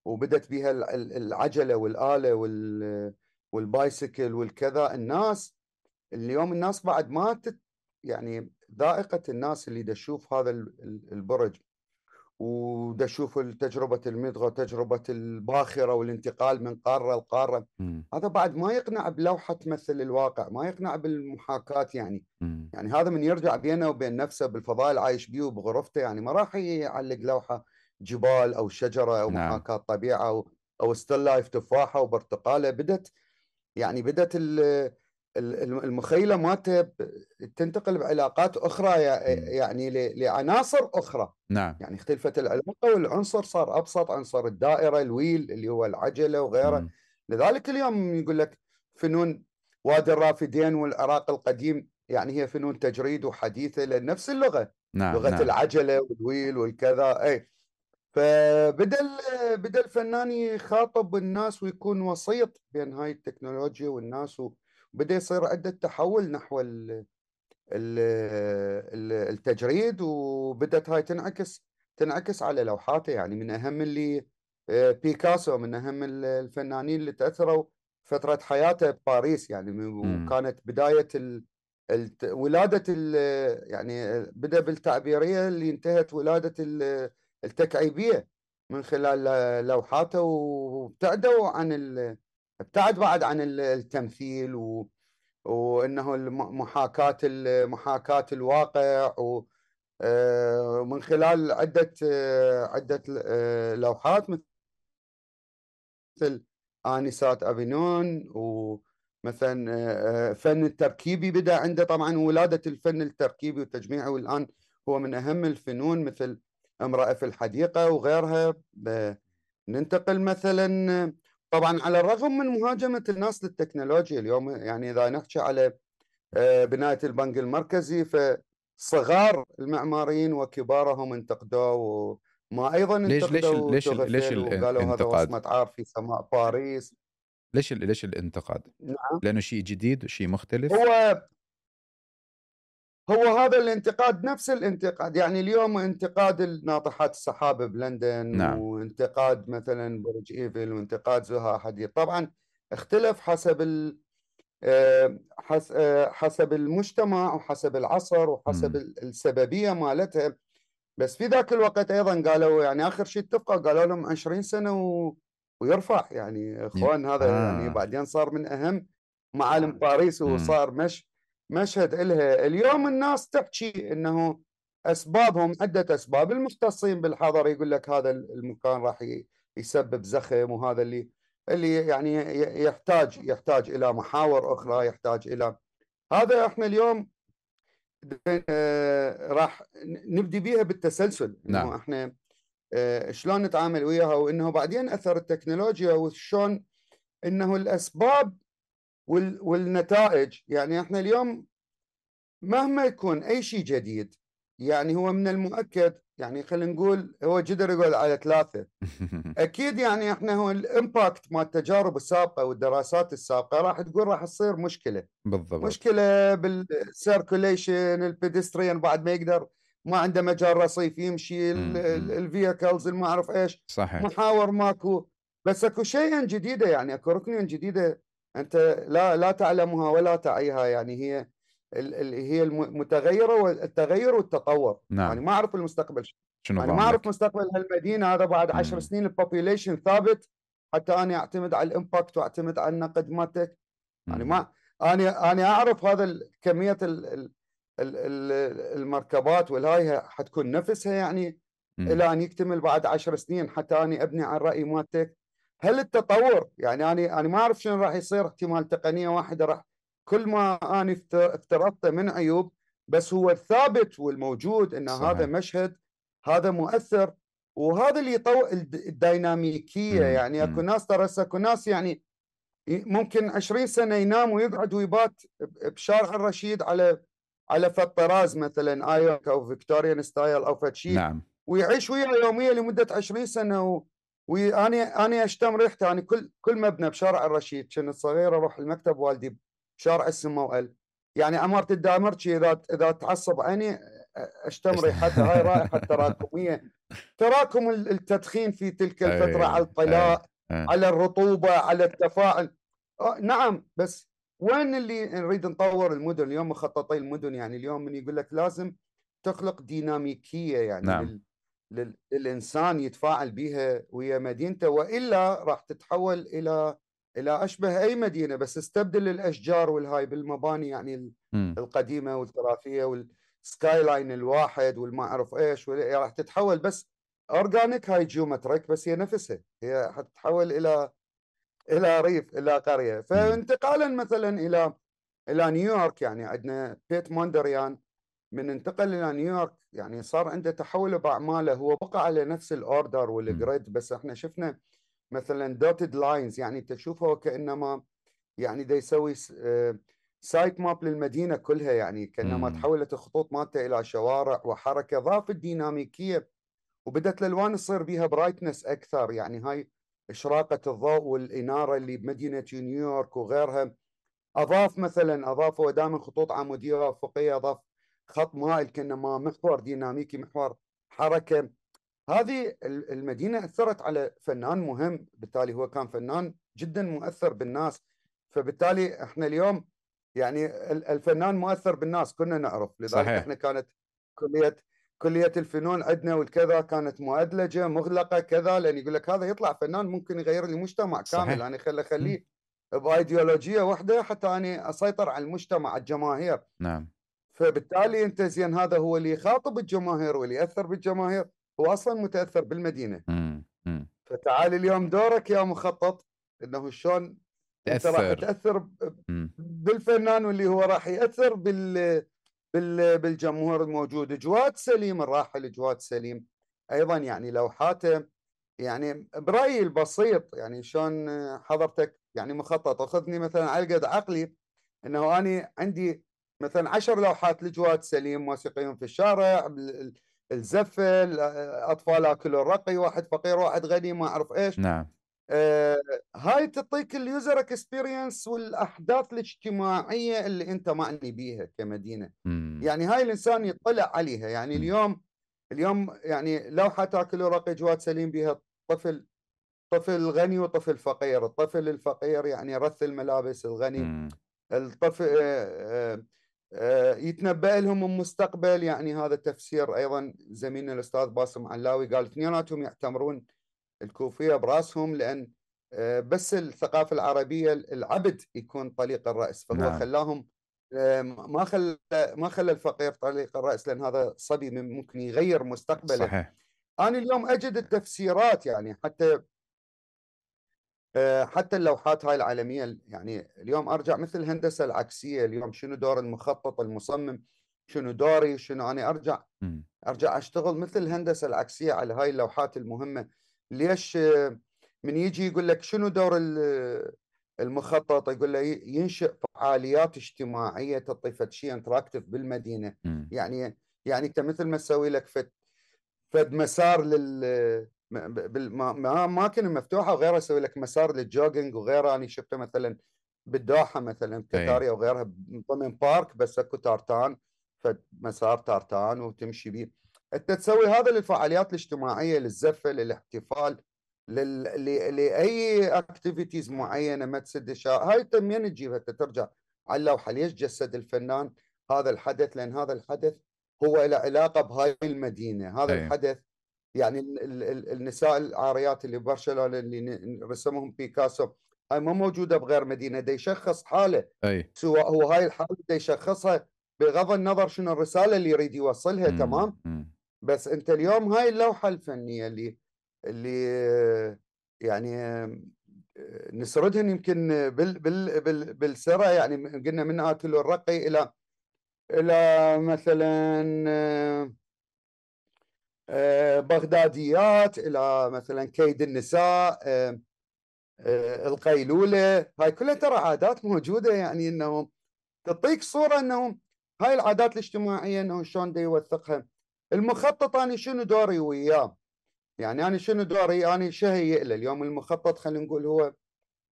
وبدت بها ال- ال- العجلة والآلة وال والبايسكل والكذا الناس اليوم الناس بعد ما تت يعني ذائقة الناس اللي دا تشوف هذا ال- ال- البرج ودا تشوف تجربة المترو تجربة الباخرة والانتقال من قارة لقارة. امم هذا بعد ما يقنع بلوحة تمثل الواقع ما يقنع بالمحاكاة يعني. امم يعني هذا من يرجع بينه وبين نفسه بالفضاء اللي عايش بيه وبغرفته يعني ما راح يعلق لوحة جبال أو شجرة أو نعم. محاكاة طبيعة أو أو still life تفاحة وبرتقالة بدت يعني ال- المخيلة مالته تنتقل بعلاقات أخرى يع- يعني لعناصر أخرى. نعم. يعني اختلفت العلاقة والعنصر صار أبسط عنصر الدائرة الويل اللي هو العجلة وغيره. لذلك اليوم يقول لك فنون وادي الرافدين والعراق القديم يعني هي فنون تجريد وحديثة لأن نفس اللغة. نعم لغة نعم. العجلة والويل والكذا. أي فبدأ ال- بدأ الفنان يخاطب الناس ويكون وسيط بين هاي التكنولوجيا والناس وبدأ يصير عنده تحول نحو ال- ال- ال- التجريد وبدأت هاي تنعكس تنعكس على لوحاته. يعني من أهم اللي آه، بيكاسو من ال- الفنانين اللي تأثروا فترة حياته بباريس. يعني وكانت بداية ال... الت... ولادة ال... يعني بدأ بالتعبيرية اللي انتهت ولادة ال... التكعيبية من خلال لوحاته وابتعدوا عن ال... ابتعد بعد عن ال- التمثيل و... وإنه ال- محاكاة الواقع و آه، ومن خلال عدة عدة آه، لوحات مثل آنسات أفينون ومثلا آه، فن التركيبي بدأ عنده. طبعا ولادة الفن التركيبي والتجميعي والآن هو من أهم الفنون مثل امرأة في الحديقة وغيرها. ننتقل مثلا طبعا على الرغم من مهاجمة الناس للتكنولوجيا اليوم يعني إذا نحكي على آه، بناية البنك المركزي فصغار المعماريين وكبارهم انتقدوا وما أيضا ليش ليش انتقدوا ليش ليش Tour Eiffel وقالوا هذا وصمة عار في سماء باريس. ليش ليش الانتقاد؟ نعم. لأنه شيء جديد وشيء مختلف؟ هو هو هذا الانتقاد نفس الانتقاد. يعني اليوم انتقاد ناطحات السحابة بلندن نعم. وانتقاد مثلا برج إيفل وانتقاد زها حديد. طبعا اختلف حسب ال آه، آه، حسب المجتمع وحسب العصر وحسب م. السببية مالتها. بس في ذاك الوقت أيضا قالوا يعني آخر شيء اتفقوا قالوا لهم 20 سنة و... ويرفع. يعني إخوان هذا يعني آه. يعني بعدين صار من أهم. معالم باريس وصار مش مشهد إلها اليوم الناس تحكي إنه أسبابهم عدة أسباب. المختصين بالحضر يقول لك هذا المكان راح يسبب زخم وهذا اللي اللي يعني يحتاج يحتاج إلى محاور أخرى يحتاج إلى هذا إحنا اليوم آه، راح نبدي بيها بالتسلسل. نعم. انه إحنا آه، شلون نتعامل وياها وإنه بعدين أثر التكنولوجيا وشلون إنه الأسباب والنتائج. يعني إحنا اليوم مهما يكون أي شيء جديد يعني هو من المؤكد يعني خلينا نقول هو جدر يقول على ثلاثة. أكيد يعني إحنا هو ال impact مال التجارب السابقة والدراسات السابقة راح تقول راح تصير مشكلة. بالضبط. مشكلة بال circulation ال pedestrian بعد ما يقدر ما عنده مجال رصيف يمشي ال vehicles ما اعرف إيش. صحيح. محاور ماكو. بس أكو شيء جديدة يعني أكو ركن جديدة أنت لا لا تعلمها ولا تعيها يعني هي هي المتغيره والتغير والتطور. نعم. يعني ما أعرف المستقبل شنو يعني ما أعرف مستقبل هالمدينة هذا بعد عشر سنين ال population ثابت حتى أنا أعتمد على ال impact وأعتمد على النقد مالتك يعني ما أنا أنا أعرف هذا كمية المركبات والهاي حتكون نفسها يعني مم. إلى أن يكتمل بعد عشر سنين حتى اني أبني على الرأي مالتك. هل التطور يعني أنا أنا ما أعرف شنو راح يصير احتمال تقنية واحدة راح كل ما أنا افترضته من عيوب بس هو الثابت والموجود إن صحيح. هذا مشهد هذا مؤثر وهذا اللي يطور الديناميكية مم. يعني أكو ناس ترى أكو ناس يعني ممكن 20 سنة ينام ويقعد ويبات بشارع الرشيد على على فد طراز مثلا باروك أو Victorian style أو فد شيء نعم ويعيش ويا يوميا لمدة 20 سنة و... وأنا أنا أشتم ريحته. يعني كل كل مبنى بشارع الرشيد كنت صغير أروح المكتب والدي بشارع السموئل يعني عمارة الدامرشي إذا إذا تعصب عيني أشتم ريحتها. هاي رائحة تراكمية. تراكم التدخين في تلك الفترة على الطلاء على الرطوبة على التفاعل. نعم بس وين اللي نريد نطور المدن؟ اليوم مخططي المدن يعني اليوم من يقول لك لازم تخلق ديناميكية يعني نعم. للإنسان يتفاعل بها ويا مدينته وإلا راح تتحول إلى إلى أشبه أي مدينة بس استبدل الأشجار والهاي بالمباني يعني م. القديمة والتراثية وال skyline الواحد والما أعرف إيش راح تتحول بس organic هاي geometric بس هي نفسها هي حتتحول إلى إلى ريف إلى قرية فانتقالا مثلا إلى إلى نيويورك يعني عندنا بيت موندريان من انتقل إلى نيويورك يعني صار عنده تحول بأعماله. هو بقى على نفس ال order وال grid بس إحنا شفنا مثلا dotted lines يعني تشوفه وكانما يعني دا يسوي site map للمدينة كلها يعني كأنما تحولت الخطوط مالته إلى شوارع وحركة ضافت ديناميكية وبدت الألوان تصير بها brightness أكثر. يعني هاي إشراقة الضوء والإنارة اللي بمدينة نيويورك وغيرها. أضاف مثلا اضاف دائما خطوط عمودية وافقيه أضاف خط مائل كانما محور ديناميكي محور حركة. هذه المدينة أثرت على فنان مهم بالتالي هو كان فنان جدا مؤثر بالناس. فبالتالي إحنا اليوم يعني الفنان مؤثر بالناس كنا نعرف. لذلك صحيح. إحنا كانت كلية كلية الفنون عندنا والكذا كانت مؤدلجة مغلقة كذا. لأن يقول لك هذا يطلع فنان ممكن يغير المجتمع كامل. صحيح. يعني خلي خليه بأيديولوجية واحدة حتى أنا أسيطر على المجتمع على الجماهير. نعم. فبالتالي أنت زين هذا هو اللي يخاطب الجماهير واللي يأثر بالجماهير هو أصلا متأثر بالمدينة. فتعال اليوم دورك يا مخطط إنه شلون تاثر راح تأثر. بالفنان واللي هو راح يأثر بال بالجمهور الموجود. جواد سليم الراحل جواد سليم أيضا يعني لوحاته يعني برأيي البسيط يعني شلون حضرتك يعني مخطط أخذني مثلا على قد عقلي إنه اني عندي مثلا عشر لوحات لجواد سليم موسيقيون في الشارع الزفه الاطفال اكلوا الرقي واحد فقير واحد غني ما أعرف إيش نعم آه هاي تعطيك ال user experience والأحداث الاجتماعية اللي أنت معني بيها كمدينة مم. يعني هاي الإنسان يطلع عليها يعني مم. اليوم اليوم يعني لوحة آكلي الرقي جواد سليم بها طفل طفل غني وطفل فقير الطفل الفقير يعني رث الملابس الغني مم. الطفل آه، آه، يتنبأ لهم المستقبل يعني هذا تفسير أيضا زميلنا الأستاذ باسم علاوي. قال اثنيناتهم يعتمرون الكوفية براسهم لأن آه، بس الثقافة العربية العبد يكون طليق الرأس. فهو نعم. خلاهم ما خلى ما خلى الفقير طليق الرأس لأن هذا صبي ممكن يغير مستقبله. صحيح. أنا اليوم أجد التفسيرات يعني حتى حتى اللوحات هاي العالمية يعني اليوم أرجع مثل الهندسة العكسية اليوم شنو دور المخطط المصمم؟ شنو دوري؟ شنو أنا أرجع. أرجع أشتغل مثل الهندسة العكسية على هاي اللوحات المهمة. ليش من يجي يقول لك شنو دور المخطط؟ يقول له ينشئ فعاليات اجتماعية تعطي شيء انتراكتيف بالمدينة. يعني يعني أنت مثل ما تسوي لك فد فد مسار لل أماكن مفتوحة وغيرها يسوي لك مسار لل jogging وغيرها. أنا شفته مثلا بالدوحة مثلا كتاريا وغيرها ضمن park بس أكو tartan فمسار tartan وتمشي به أنت تسوي هذا للفعاليات الاجتماعية للزفة للاحتفال لل... لأي activities معينة ما تسد هاي انت منين تجيبها ترجع على اللوحه ليش جسد الفنان هذا الحدث؟ لأن هذا الحدث هو له علاقة بهاي المدينة. هذا أي. الحدث يعني النساء العاريات اللي ببرشلونه اللي رسمهم بيكاسو هاي ما موجودة بغير مدينة دا يشخص حالة أي سواء هو هاي الحالة دا يشخصها بغض النظر شنو الرسالة اللي يريد يوصلها مم. تمام مم. بس أنت اليوم هاي اللوحة الفنية اللي اللي يعني نسردهن يمكن بال بال بال بالسرى يعني قلنا من اتل الرقي إلى إلى مثلا بغداديات إلى مثلا كيد النساء آه، آه، القيلولة. هاي كلها ترى عادات موجودة يعني إنه تعطيك صورة إنه هاي العادات الاجتماعية إنه شلون يوثقها. المخطط أنا شنو دوري وياه؟ يعني أنا شنو دوري؟ أنا شهي له اليوم المخطط؟ خلينا نقول هو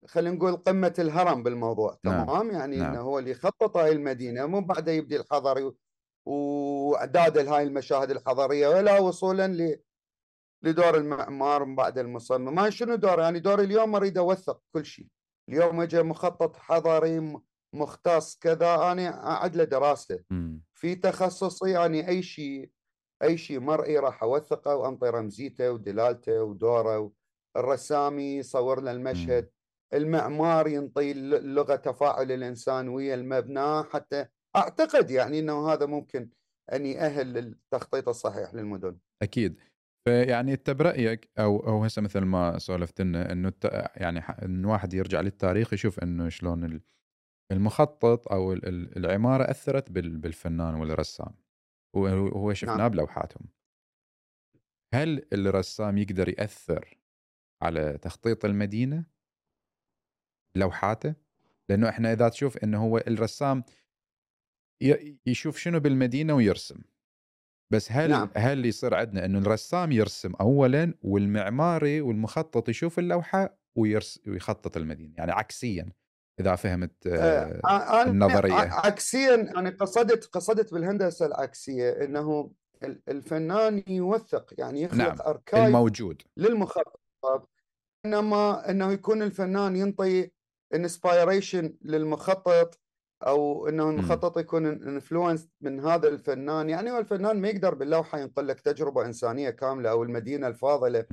خلينا نقول قمة الهرم بالموضوع. نعم. تمام؟ يعني نعم. إنه هو اللي يخطط هاي المدينة مو بعده يبدي الحضري وأعداد هاي المشاهد الحضاريه ولا وصولا لدور المعمار من بعد المصمم. ما شنو دور؟ يعني دور اليوم أريد أوثق كل شيء. اليوم اجى مخطط حضاري مختص كذا أنا أعد له دراسته في تخصصي يعني أي شيء أي شيء مرئي راح أوثقه وانطي رمزيته ودلالته ودوره الرسامي يصور له المشهد. المعمار ينطي اللغة تفاعل الإنسان ويا المبنى حتى أعتقد يعني إنه هذا ممكن أن يأهل للتخطيط الصحيح للمدن. أكيد. فيعني أنت برأيك أو أو هسه مثل ما سولفت لنا إنه يعني إن واحد يرجع للتاريخ يشوف إنه شلون المخطط أو العمارة أثرت بالفنان والرسام وهو شفناه نعم. بلوحاتهم. هل الرسام يقدر يأثر على تخطيط المدينة بلوحاته؟ لأنه إحنا إذا تشوف إنه هو الرسام يشوف شنو بالمدينة ويرسم بس هل نعم. هل يصير عندنا إنه الرسام يرسم اولا والمعماري والمخطط يشوف اللوحة ويرس ويخطط المدينة يعني عكسيا إذا فهمت آه, آه النظرية عكسيا أنا قصدت قصدت بالهندسة العكسية إنه الفنان يوثق يعني يخلق نعم. اركايف الموجود للمخطط إنما إنه يكون الفنان ينطي inspiration للمخطط أو إنه المخطط يكون influenced من هذا الفنان. يعني هو الفنان ما يقدر باللوحة ينقل لك تجربة إنسانية كاملة أو المدينة الفاضلة.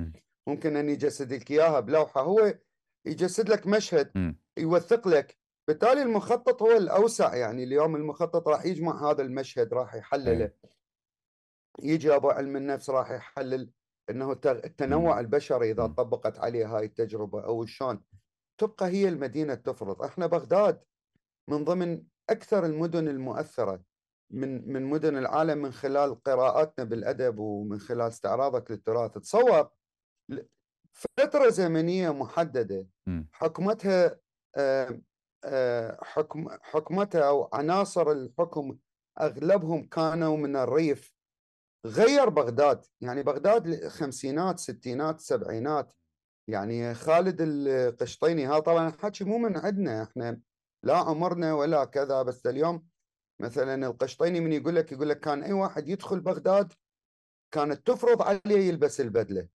ممكن إن يجسد لك إياها بلوحة. هو يجسد لك مشهد يوثق لك. بالتالي المخطط هو الأوسع. يعني اليوم المخطط راح يجمع هذا المشهد راح يحلله. يجي أبو علم النفس راح يحلل إنه التنوع البشري إذا طبقت عليه هاي التجربة أو شلون. تبقى هي المدينة تفرض. إحنا بغداد من ضمن أكثر المدن المؤثرة من من مدن العالم من خلال قراءاتنا بالأدب ومن خلال استعراضك للتراث. تصور فترة زمنية محددة حكمتها حكم حكمتها أو عناصر الحكم أغلبهم كانوا من الريف. غير بغداد يعني بغداد الخمسينات ستينات سبعينات. يعني خالد القشطيني هذا طبعا حكي مو من عندنا إحنا لا عمرنا ولا كذا بس اليوم مثلا القشطيني من يقول لك يقول لك كان أي واحد يدخل بغداد كانت تفرض عليه يلبس البدلة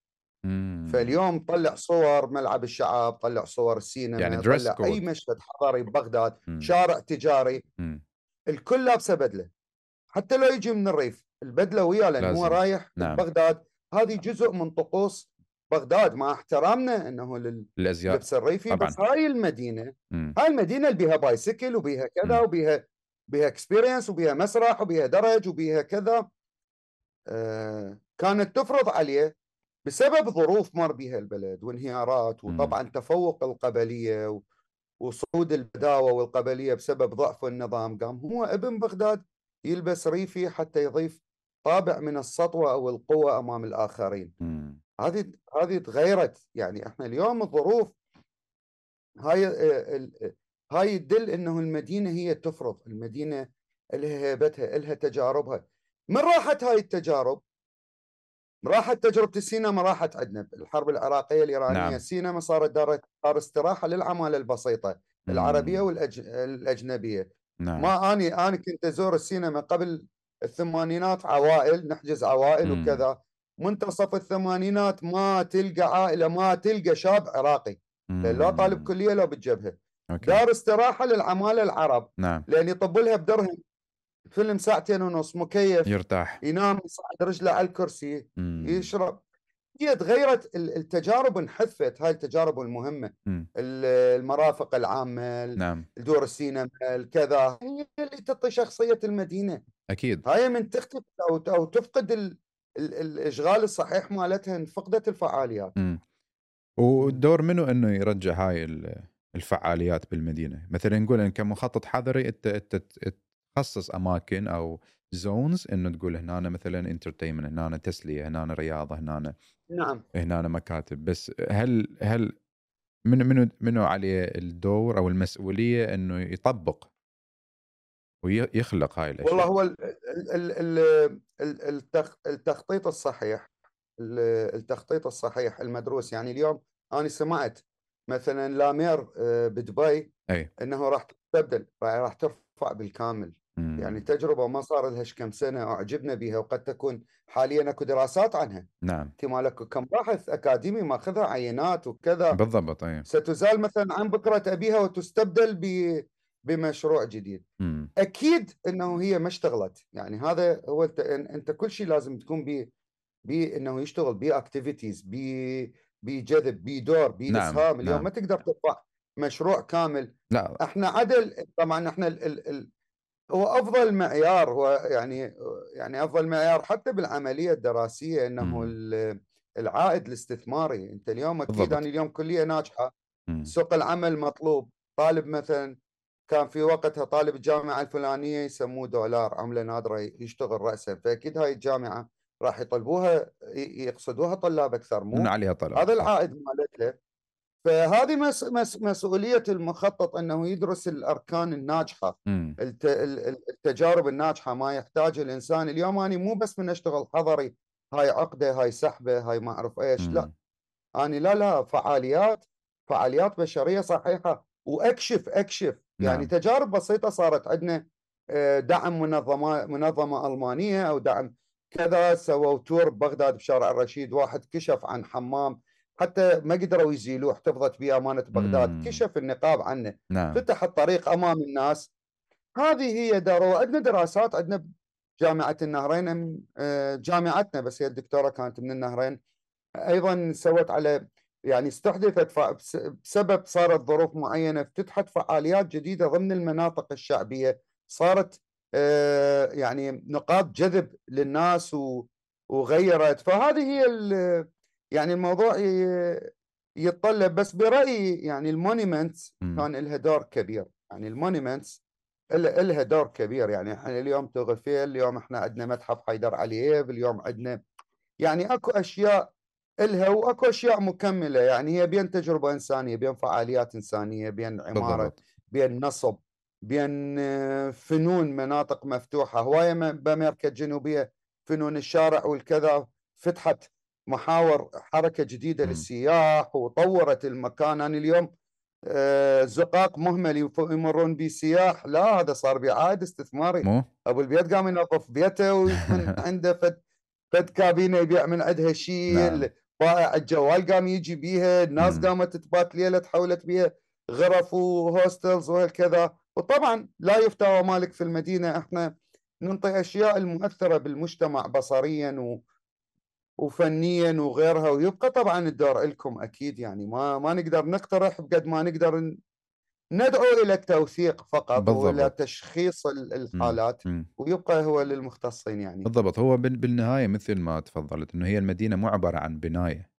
فاليوم طلع صور ملعب الشعب طلع صور السينما يعني طلع كود. أي مشهد حضاري ببغداد شارع تجاري مم. الكل لابسه بدلة حتى لو يجي من الريف البدلة وياه لأن هو. رايح نعم. بغداد هذه جزء من طقوس بغداد مع احترامنا إنه الازياء للبس الريفي طبعاً. بس هاي المدينة مم. هاي المدينة اللي بيها bicycle وبيها كذا مم. وبيها بيها experience وبيها مسرح وبيها درج وبيها كذا آه كانت تفرض عليه بسبب ظروف مر بها البلد وانهيارات مم. وطبعا تفوق القبلية و- وصعود البداوة والقبلية بسبب ضعف النظام قام هو ابن بغداد يلبس ريفي حتى يضيف طابع من السطوة أو القوة أمام الآخرين. هذه هذه تغيرت. يعني إحنا اليوم الظروف هاي آه، ال- هاي تدل إنه المدينة هي تفرض. المدينة لها هيبتها لها تجاربها. من راحت هاي التجارب؟ راحت تجربة السينما راحت عندنا. الحرب العراقية الإيرانية نعم. السينما صارت دار دار استراحة للعماله البسيطة العربية مم. والاجنبيه نعم. ما أني أنا كنت أزور السينما قبل الثمانينات عوائل نحجز عوائل مم. وكذا. منتصف الثمانينات ما تلقى عائلة ما تلقى شاب عراقي. لا طالب. كلية لا بالجبهه أوكي. دار استراحة للعمالة العرب. نعم. لأن يطب لها بدرهم. فيلم ساعتين ونص مكيف. يرتاح. ينام يصعد رجله على الكرسي. مم. يشرب. هي تغيرت ال- التجارب انحذفت هاي التجارب المهمة. ال- المرافق العامة نعم. دور السينما الكذا هي اللي تعطي شخصية المدينة. أكيد. هاي من تختفي أو أو تفقد ال ال الإشغال الصحيح مالتها فقدت الفعاليات. مم. والدور منه إنه يرجع هاي ال- الفعاليات بالمدينة؟ مثلا نقول إن كمخطط حضري تخصص أماكن أو zones انه تقول هنا مثلا entertainment هنا تسلية هنا رياضة هنا نعم. هنا مكاتب. بس هل هل من منو منو عليه الدور أو المسؤولية إنه يطبق ويخلق هاي الأشياء؟ والله هو ال- ال- ال- ال- التخ- التخطيط الصحيح ال- التخطيط الصحيح المدروس. يعني اليوم أنا سمعت مثلا لامير آه، بدبي أي. إنه راح تستبدل راح راح ترفع بالكامل. مم. يعني تجربة ما صار لها كم سنة أعجبنا بها وقد تكون حاليا أكو دراسات عنها. نعم. احتمال أكو كم باحث أكاديمي ماخذها عينات وكذا. بالضبط أي. ستزال مثلا عن بكرة ابيها وتستبدل ب بمشروع جديد. مم. أكيد إنه هي ما اشتغلت. يعني هذا هو انت أنت كل شيء لازم تكون ب بانه يشتغل باكتيفيتيز بجذب بدور باسهام اليوم نعم. ما تقدر ترفع مشروع كامل. لا. إحنا عدل طبعا إحنا ال ال ال هو أفضل معيار هو يعني يعني أفضل معيار حتى بالعملية الدراسية إنه العائد الاستثماري أنت اليوم أكيد بالضبط. أنا اليوم كلية ناجحة. سوق العمل مطلوب طالب مثلا كان في وقتها طالب الجامعة الفلانية يسموه دولار عملة نادرة يشتغل راسا فأكيد هاي الجامعة راح يطلبوها يقصدوها طلاب أكثر مو عليها طلب هذا. العائد مالتها فهذه مس مس مسؤولية المخطط أنه يدرس الأركان الناجحة. الت ال- ال- التجارب الناجحة ما يحتاجه الإنسان اليوم أنا مو بس من أشتغل حضري هاي عقدة هاي سحبة هاي ما أعرف إيش لا. أنا لا لا فعاليات فعاليات بشرية صحيحة وأكشف أكشف يعني نعم. تجارب بسيطة صارت عندنا آه، دعم منظمة منظمة ألمانية أو دعم كذا سووا تور ببغداد بشارع الرشيد واحد كشف عن حمام حتى ما قدروا يزيلوه احتفظت به أمانة بغداد. مم. كشف النقاب عنه. نعم. فتح الطريق أمام الناس. هذه هي دار وعندنا دراسات عندنا جامعة النهرين. آه، جامعتنا بس هي الدكتورة كانت من النهرين. أيضا سوت على يعني استحدثت بسبب صارت ظروف معينة افتتحت فعاليات جديدة ضمن المناطق الشعبية. صارت آه، يعني نقاط جذب للناس وغيرت. فهذه هي يعني الموضوع يتطلب بس برأيي يعني المونيمنتس. كان لها دور كبير. يعني ال monuments لها دور كبير. يعني إحنا اليوم توغفيل اليوم إحنا عندنا متحف حيدر علييف اليوم عندنا يعني أكو أشياء الها وأكو أشياء مكملة. يعني هي بين تجربة إنسانية بين فعاليات إنسانية بين عمارة بالضبط. بين نصب بين آه، فنون مناطق مفتوحة هواية بامريكا الجنوبيه فنون الشارع والكذا فتحت محاور حركة جديدة. للسياح وطورت المكان. أنا اليوم آه، زقاق مهمل يمرون به سياح. لا هذا صار بعائد استثماري. مو. أبو البيت قام ينظف بيته ومن عنده فد فد كابينة يبيع من عندها شيء نعم. بائع الجوال قام يجي بيها. الناس قامت تبات ليلة تحولت بيها. غرف وهوستلز وهكذا وطبعا لا يفتى مالك في المدينة. إحنا ننطي أشياء المؤثرة بالمجتمع بصريا و وفنيا وغيرها ويبقى طبعا الدور لكم أكيد يعني ما ما نقدر نقترح بقد ما نقدر ندعو إلى التوثيق فقط بالضبط. وإلى تشخيص الحالات م. م. ويبقى هو للمختصين يعني بالضبط هو بالنهاية مثل ما تفضلت إنه هي المدينة مو عبارة عن بناية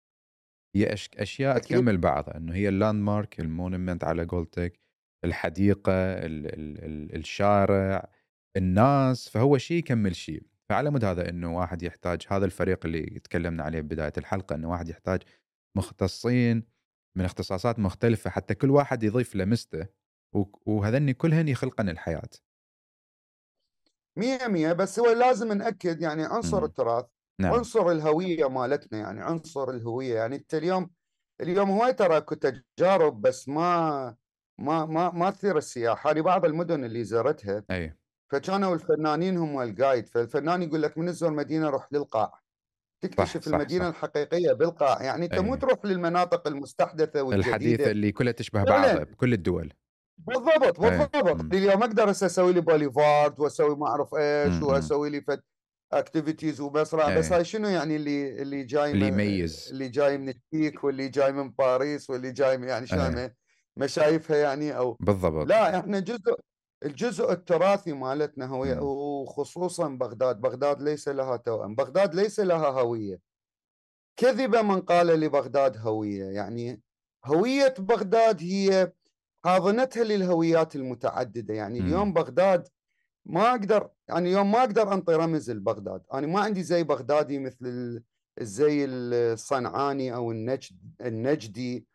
هي أشياء أكيد. تكمل بعضها إنه هي ال landmark ال monument على قولتك الحديقة ال ال ال الشارع الناس فهو شيء يكمل شيء فعلى مود هذا إنه واحد يحتاج هذا الفريق اللي تكلمنا عليه ببداية الحلقة إنه واحد يحتاج مختصين من اختصاصات مختلفة حتى كل واحد يضيف لمسته وهذني كلهن يخلقن الحياة مية مية بس هو لازم نأكد يعني عنصر التراث نعم. عنصر الهوية مالتنا يعني عنصر الهوية يعني أنت اليوم اليوم هواي ترى تجارب بس ما ما ما ما تثير السياحة لبعض المدن اللي زرتها أي. فكانوا الفنانين هم الجايد فالفنان يقول لك من تزور مدينة روح للقاع. تكتشف صح المدينة صح. الحقيقية بالقاع. يعني أنت مو تروح للمناطق المستحدثة والجديدة. الحديثه اللي كلها تشبه بعضها بكل الدول. بالضبط بالضبط. اليوم أقدر أسوي لي بوليفارد وأسوي ما أعرف إيش وأسوي لي فد activities وبسرعة. بس هاي شنو يعني اللي اللي جاي اللي يميز. اللي جاي من التشيك واللي جاي من باريس واللي جاي من يعني شو مشايفها يعني أو بالضبط. لا إحنا جزء الجزء التراثي مالتنا هو وخصوصا بغداد. بغداد ليس لها توأم. بغداد ليس لها هوية. كذب من قال لبغداد هوية. يعني هوية بغداد هي حاضنتها للهويات المتعددة. يعني اليوم بغداد ما أقدر يعني اليوم ما أقدر أنطي رمز لبغداد. أنا ما عندي زي بغدادي مثل الزي الصنعاني أو النجد النجدي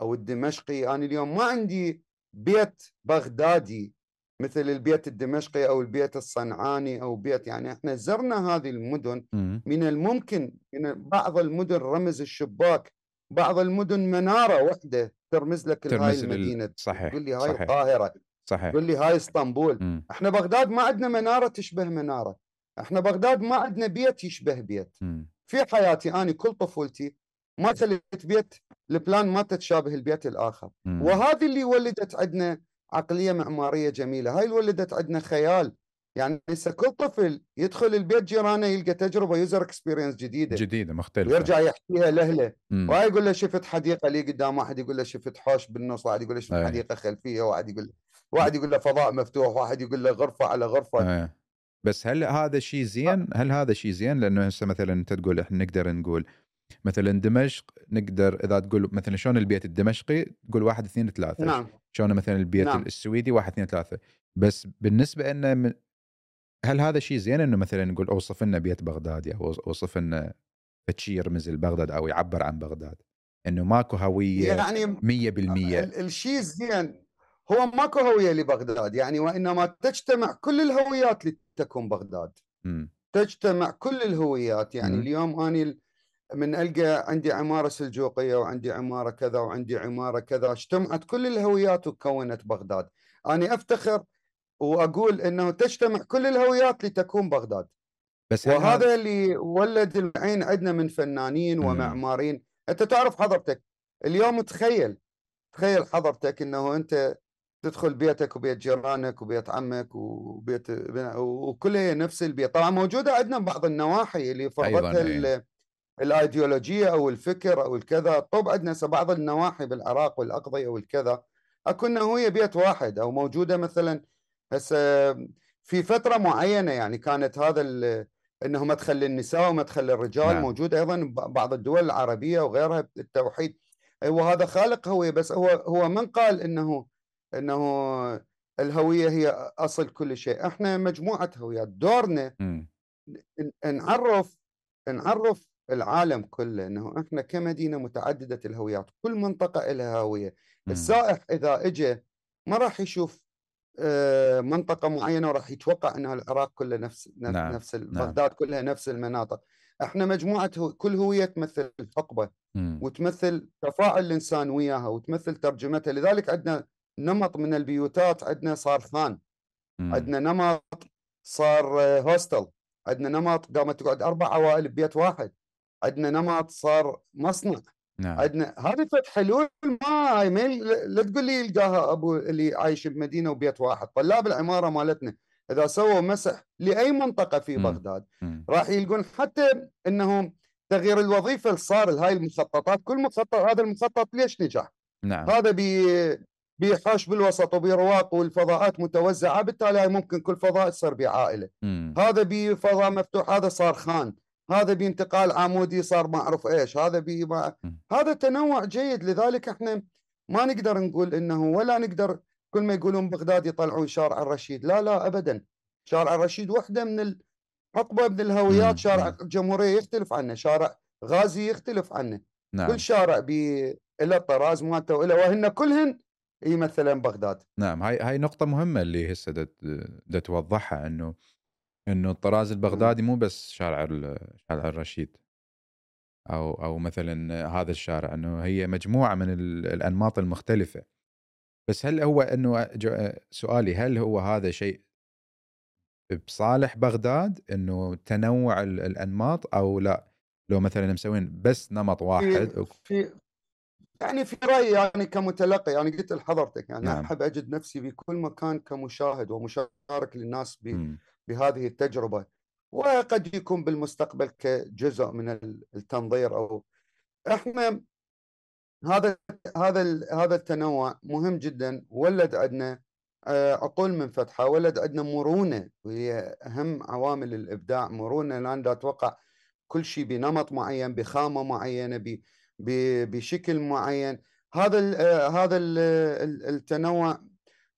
أو الدمشقي. أنا اليوم ما عندي بيت بغدادي مثل البيت الدمشقي أو البيت الصنعاني أو بيت يعني إحنا زرنا هذه المدن من الممكن من بعض المدن رمز الشباك بعض المدن منارة واحدة ترمز لك ترمز هاي المدينة صحيح تقول لي هاي صحيح. القاهرة صحيح تقول لي هاي إسطنبول م. إحنا بغداد ما عندنا منارة تشبه منارة إحنا بغداد ما عندنا بيت يشبه بيت م. في حياتي أنا كل طفولتي ما خليت بيت ال plan ما تتشابه البيت الآخر م. وهذه اللي ولدت عندنا عقلية معمارية جميلة هاي اللي ولدت عندنا خيال يعني هسه كل طفل يدخل البيت جيرانه يلقى تجربة user experience جديدة جديدة مختلفة ويرجع يحكيها لأهله وهاي يقول له شفت حديقة لي قدام واحد يقول له شفت حوش بالنص واحد يقول له شفت أيه. حديقة خلفية واحد يقول له واحد يقول له فضاء مفتوح واحد يقول له غرفة على غرفة أيه. بس هل هذا شيء زين؟ هل هذا شيء زين؟ لأنه هسه مثلا أنت تقول إحنا نقدر نقول مثلا دمشق نقدر إذا تقول مثلا شلون البيت الدمشقي؟ تقول واحد اثنين ثلاثة. نعم. شلون مثلا البيت نعم. السويدي؟ واحد اثنين ثلاثة. بس بالنسبة إنه من هل هذا شيء زين إنه مثلا نقول أوصف لنا بيت بغداد؟ أو أوصف لنا شيء يرمز لبغداد أو يعبر عن بغداد؟ إنه ماكو هوية يعني 100% الشيء الزين هو ماكو هوية لبغداد يعني وإنما تجتمع كل الهويات لتكون بغداد. م. تجتمع كل الهويات يعني م. اليوم اني من ألقى عندي عمارة سلجوقية وعندي عمارة كذا وعندي عمارة كذا اجتمعت كل الهويات وكونت بغداد. أنا أفتخر وأقول إنه تجتمع كل الهويات لتكون بغداد. بس وهذا اللي ولد العين عندنا من فنانين ومعماريين أنت تعرف حضرتك اليوم تخيل تخيل حضرتك إنه أنت تدخل بيتك وبيت جيرانك وبيت عمك وبيت وكلها نفس البيت. طبعا موجودة عندنا بعض النواحي اللي فرضتها أيضاً الأيديولوجية أو الفكر أو الكذا. طب عندنا بعض النواحي بالعراق والأقضية والكذا. أكو هويه بيت واحد أو موجودة مثلا هسه في فترة معينة يعني كانت هذا إنه مدخل للنساء ومدخل للرجال نعم. موجود أيضا بعض الدول العربية وغيرها التوحيد أيوه هذا خالق هويه بس هو هو من قال انه إنه الهوية هي أصل كل شيء. إحنا مجموعة هويات. دورنا م. نعرف نعرف العالم كله إنه إحنا كمدينة متعددة الهويات كل منطقة لها هوية. السائح إذا اجى ما راح يشوف آه، منطقة معينة وراح يتوقع انها العراق كله نفس نعم. نفس نعم. بغداد كلها نفس المناطق. إحنا مجموعة هو كل هوية تمثل حقبه وتمثل تفاعل الإنسان وياها وتمثل ترجمتها. لذلك عندنا نمط من البيوتات عندنا صار خان عندنا نمط صار هوستل عندنا نمط قامت تقعد أربع عوائل ببيت واحد. عندنا نمط صار مصنع نعم. عندنا هذه فت حلول ما هاي لا تقول لي يلقاها أبو اللي عايش بمدينة وبيت واحد طلاب العمارة مالتنا إذا سووا مسح لأي منطقة في م. بغداد. راح يلقون حتى إنهم تغيير الوظيفة صار لهاي المخططات كل مخطط هذا المخطط ليش نجح؟ نعم. هذا بي بيحاش بالوسط وبرواق والفضاءات متوزعة بالتالي ممكن كل فضاء يصير بعائلة. هذا بفضاء مفتوح هذا صار خان هذا بانتقال عمودي صار ما أعرف إيش هذا بي ما... هذا تنوع جيد. لذلك إحنا ما نقدر نقول إنه ولا نقدر كل ما يقولون بغداد يطلعون شارع الرشيد. لا لا ابدا. شارع الرشيد وحده من الحقبه من الهويات شارع الجمهوريه يختلف عنه شارع غازي يختلف عنه. نعم. كل شارع بي له الطراز مالته وله وهن كلهن يمثلن بغداد. نعم هاي هاي نقطة مهمة اللي هسه توضحها إنه إنه الطراز البغدادي مو بس شارع شارع الرشيد أو أو مثلا هذا الشارع إنه هي مجموعة من الأنماط المختلفة بس هل هو إنه سؤالي هل هو هذا شيء بصالح بغداد إنه تنوع الأنماط أو لا لو مثلا مسوين بس نمط واحد في, في يعني في رأيي يعني كمتلقي يعني قلت لحضرتك يعني نعم. أحب أجد نفسي بكل مكان كمشاهد ومشارك للناس ب م. بهذه التجربة وقد يكون بالمستقبل كجزء من التنظير أو إحنا هذا هذا هذا التنوع مهم جدا. ولد عندنا آه، عقول منفتحه ولد عندنا مرونة وهي أهم عوامل الإبداع. مرونة لأن أتوقع كل شيء بنمط معين بخامة معينة بشكل معين. هذا آه، هذا التنوع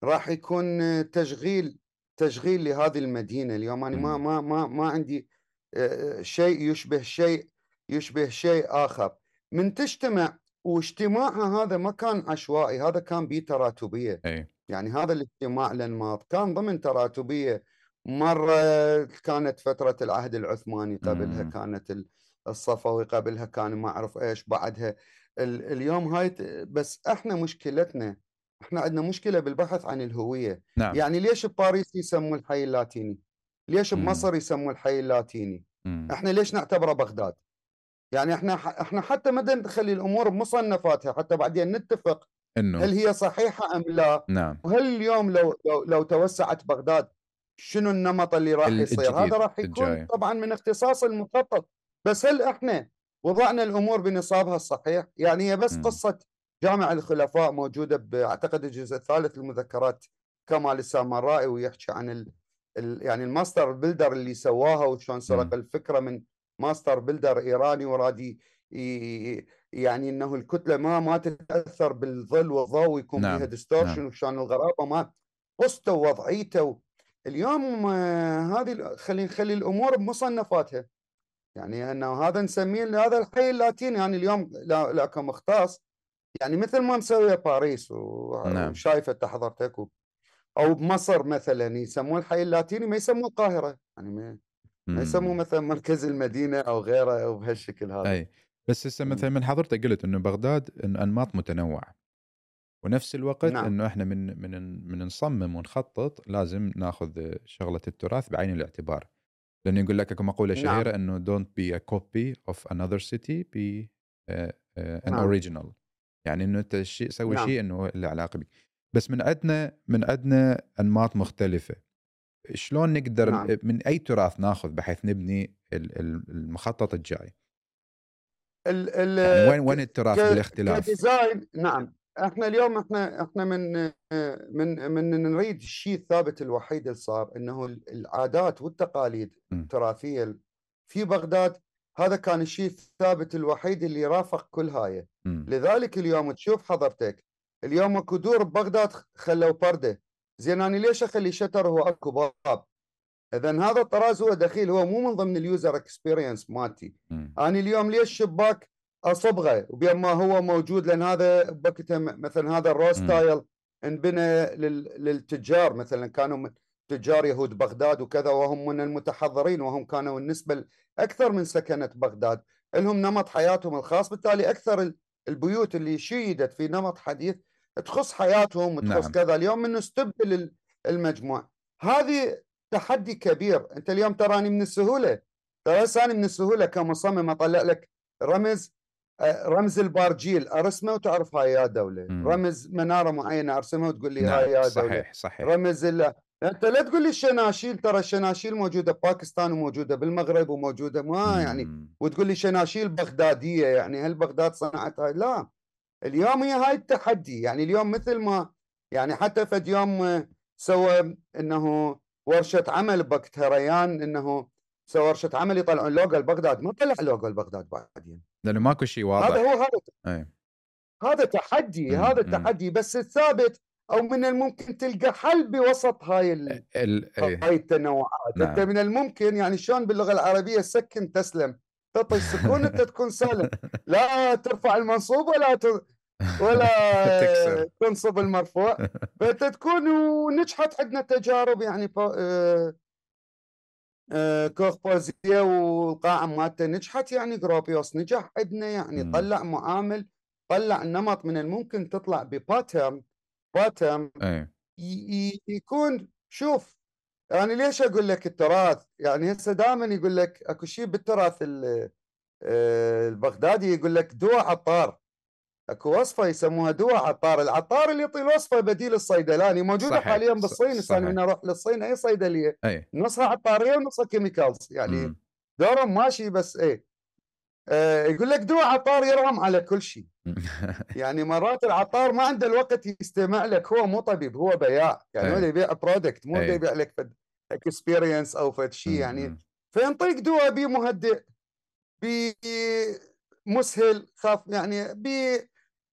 راح يكون تشغيل تشغيل لهذه المدينة اليوم. أنا ما ما ما ما عندي آه، شيء يشبه شيء يشبه شيء آخر. من تجتمع واجتماعها هذا ما كان عشوائي هذا كان بتراتبية. أي. يعني هذا الاجتماع الانماط كان ضمن تراتبية. مرة كانت فترة العهد العثماني قبلها كانت الصفوي قبلها كان ما أعرف إيش بعدها اليوم هاي بس إحنا مشكلتنا إحنا عندنا مشكلة بالبحث عن الهوية. نعم. يعني ليش بباريس يسموا الحي اللاتيني؟ ليش بمصر يسموا الحي اللاتيني؟ مم. إحنا ليش نعتبره بغداد؟ يعني إحنا إحنا حتى ما نخلي الأمور بمصنفاتها حتى بعدين نتفق إنه. هل هي صحيحة أم لا. نعم. وهل اليوم لو لو, لو توسعت بغداد شنو النمط اللي راح يصير؟ هذا راح يكون الجاي. طبعا من اختصاص المخطط. بس هل إحنا وضعنا الأمور بنصابها الصحيح؟ يعني هي بس م. قصة جامع الخلفاء موجودة أعتقد الجزء الثالث المذكرات كمال السامرائي ويحكي عن ال ال يعني ال master builder اللي سواها وشلون سرق الفكرة من master builder إيراني ورادي يعني إنه الكتلة ما ما تتأثر بالظل والضوء ويكون نعم. فيها distortion نعم. وشان الغرابة ما قصته ووضعيته اليوم آه، هذه خلينا نخلي الأمور بمصنفاتها يعني إنه هذا نسميه هذا الحي اللاتيني يعني اليوم لا, لا كمختص يعني مثل ما مسوية باريس نعم. وشايفة أنت حضرتك أو بمصر مثلا يسموه الحي اللاتيني ما يسموه القاهرة يعني ما, ما يسموه مثلا مركز المدينة أو غيره أو بهالشكل هذا أي بس هسه مثلا من حضرتك قلت إنه بغداد إن أنماط متنوعة ونفس الوقت نعم. إنه إحنا من من من نصمم ونخطط لازم ناخذ شغلة التراث بعين الاعتبار لأنه يقول لك أكو مقولة نعم. شهيرة نعم. انه don't be a copy of another city be an original يعني إنه أنت شيء سوي نعم. شيء إنه له علاقة بك بس من عندنا من عندنا أنماط مختلفة. شلون نقدر نعم. من أي تراث ناخذ بحيث نبني المخطط الجاي؟ ال ال يعني وين وين التراث بالاختلاف؟ ك design نعم. إحنا اليوم إحنا إحنا من من من نريد الشيء الثابت الوحيد اللي صار إنه العادات والتقاليد التراثية في بغداد هذا كان الشيء الثابت الوحيد اللي رافق كل هاي. لذلك اليوم تشوف حضرتك اليوم اكو دور ببغداد خلوا برده زين أنا ليش أخلي shutter هو أكو باب؟ اذا هذا الطراز هو دخيل هو مو من ضمن ال user experience مالتي. أنا اليوم ليش شباك أصبغه؟ وبين ما هو موجود لأن هذا بوقتها مثلا هذا الروز تايل انبنى للتجار مثلا كانوا تجار يهود بغداد وكذا وهم من المتحضرين وهم كانوا النسبة أكثر من سكنة بغداد. لهم نمط حياتهم الخاص بالتالي أكثر البيوت اللي شيدت في نمط حديث تخص حياتهم وتخص نعم. كذا. اليوم انه استبدل المجموع. هذه تحدي كبير. أنت اليوم تراني من السهولة ترى أنا من السهولة كمصمم أطلع لك رمز رمز البارجيل أرسمه وتعرف هاي يا دولة. مم. رمز منارة معينة ارسمها وتقول لي نعم. هاي يا دولة. صحيح صحيح. رمز ال... أنت لا تقول لي الشناشيل ترى الشناشيل موجودة بباكستان وموجودة بالمغرب وموجودة ما يعني. وتقول لي شناشيل بغدادية يعني هل بغداد صنعت هاي؟ لا. اليوم هي هاي التحدي يعني اليوم مثل ما يعني حتى فد يوم سوى إنه ورشة عمل بكتريان إنه سوى ورشة عمل يطلعون لوجو لبغداد. ما طلع لوجو لبغداد بعدين. لأنه ماكو شيء واضح. هذا هو هذا أي. هذا تحدي هذا التحدي بس الثابت أو من الممكن تلقى حل بوسط هاي ال... ال... هاي التنوعات. نعم. انت من الممكن يعني شلون باللغة العربية سكن تسلم؟ تعطي السكون أنت تكون سالم. لا ترفع المنصوب ولا ت... ولا تنصب المرفوع. فأنت تكون ونجحت عندنا تجارب يعني آه... آه... كوخ بوزيا والقاعه مالته نجحت يعني جروبيوس نجح. عندنا يعني م. طلع معامل طلع نمط من الممكن تطلع بباترن باترن يكون شوف يعني ليش أقول لك التراث؟ يعني هسه دائما يقول لك أكو شيء بالتراث آه، البغدادي يقول لك دواء عطار. اكو وصفة يسموها دواء عطار. العطار اللي يعطي الوصفه بديل الصيدلاني موجودة صحيح. حاليا بالصين صحيح. من أروح للصين أي صيدلية. أي. نصها عطارية ونصها chemicals يعني دورهم ماشي بس إيه. آه يقول لك دواء عطار يرغم على كل شيء. يعني مرات العطار ما عنده الوقت يستمع لك هو مو طبيب هو بياع. يعني هو يبيع product مو يبيع لك فد experience أو فد شيء يعني. فينطيك دواء بي مهدئ بمسهل خاف يعني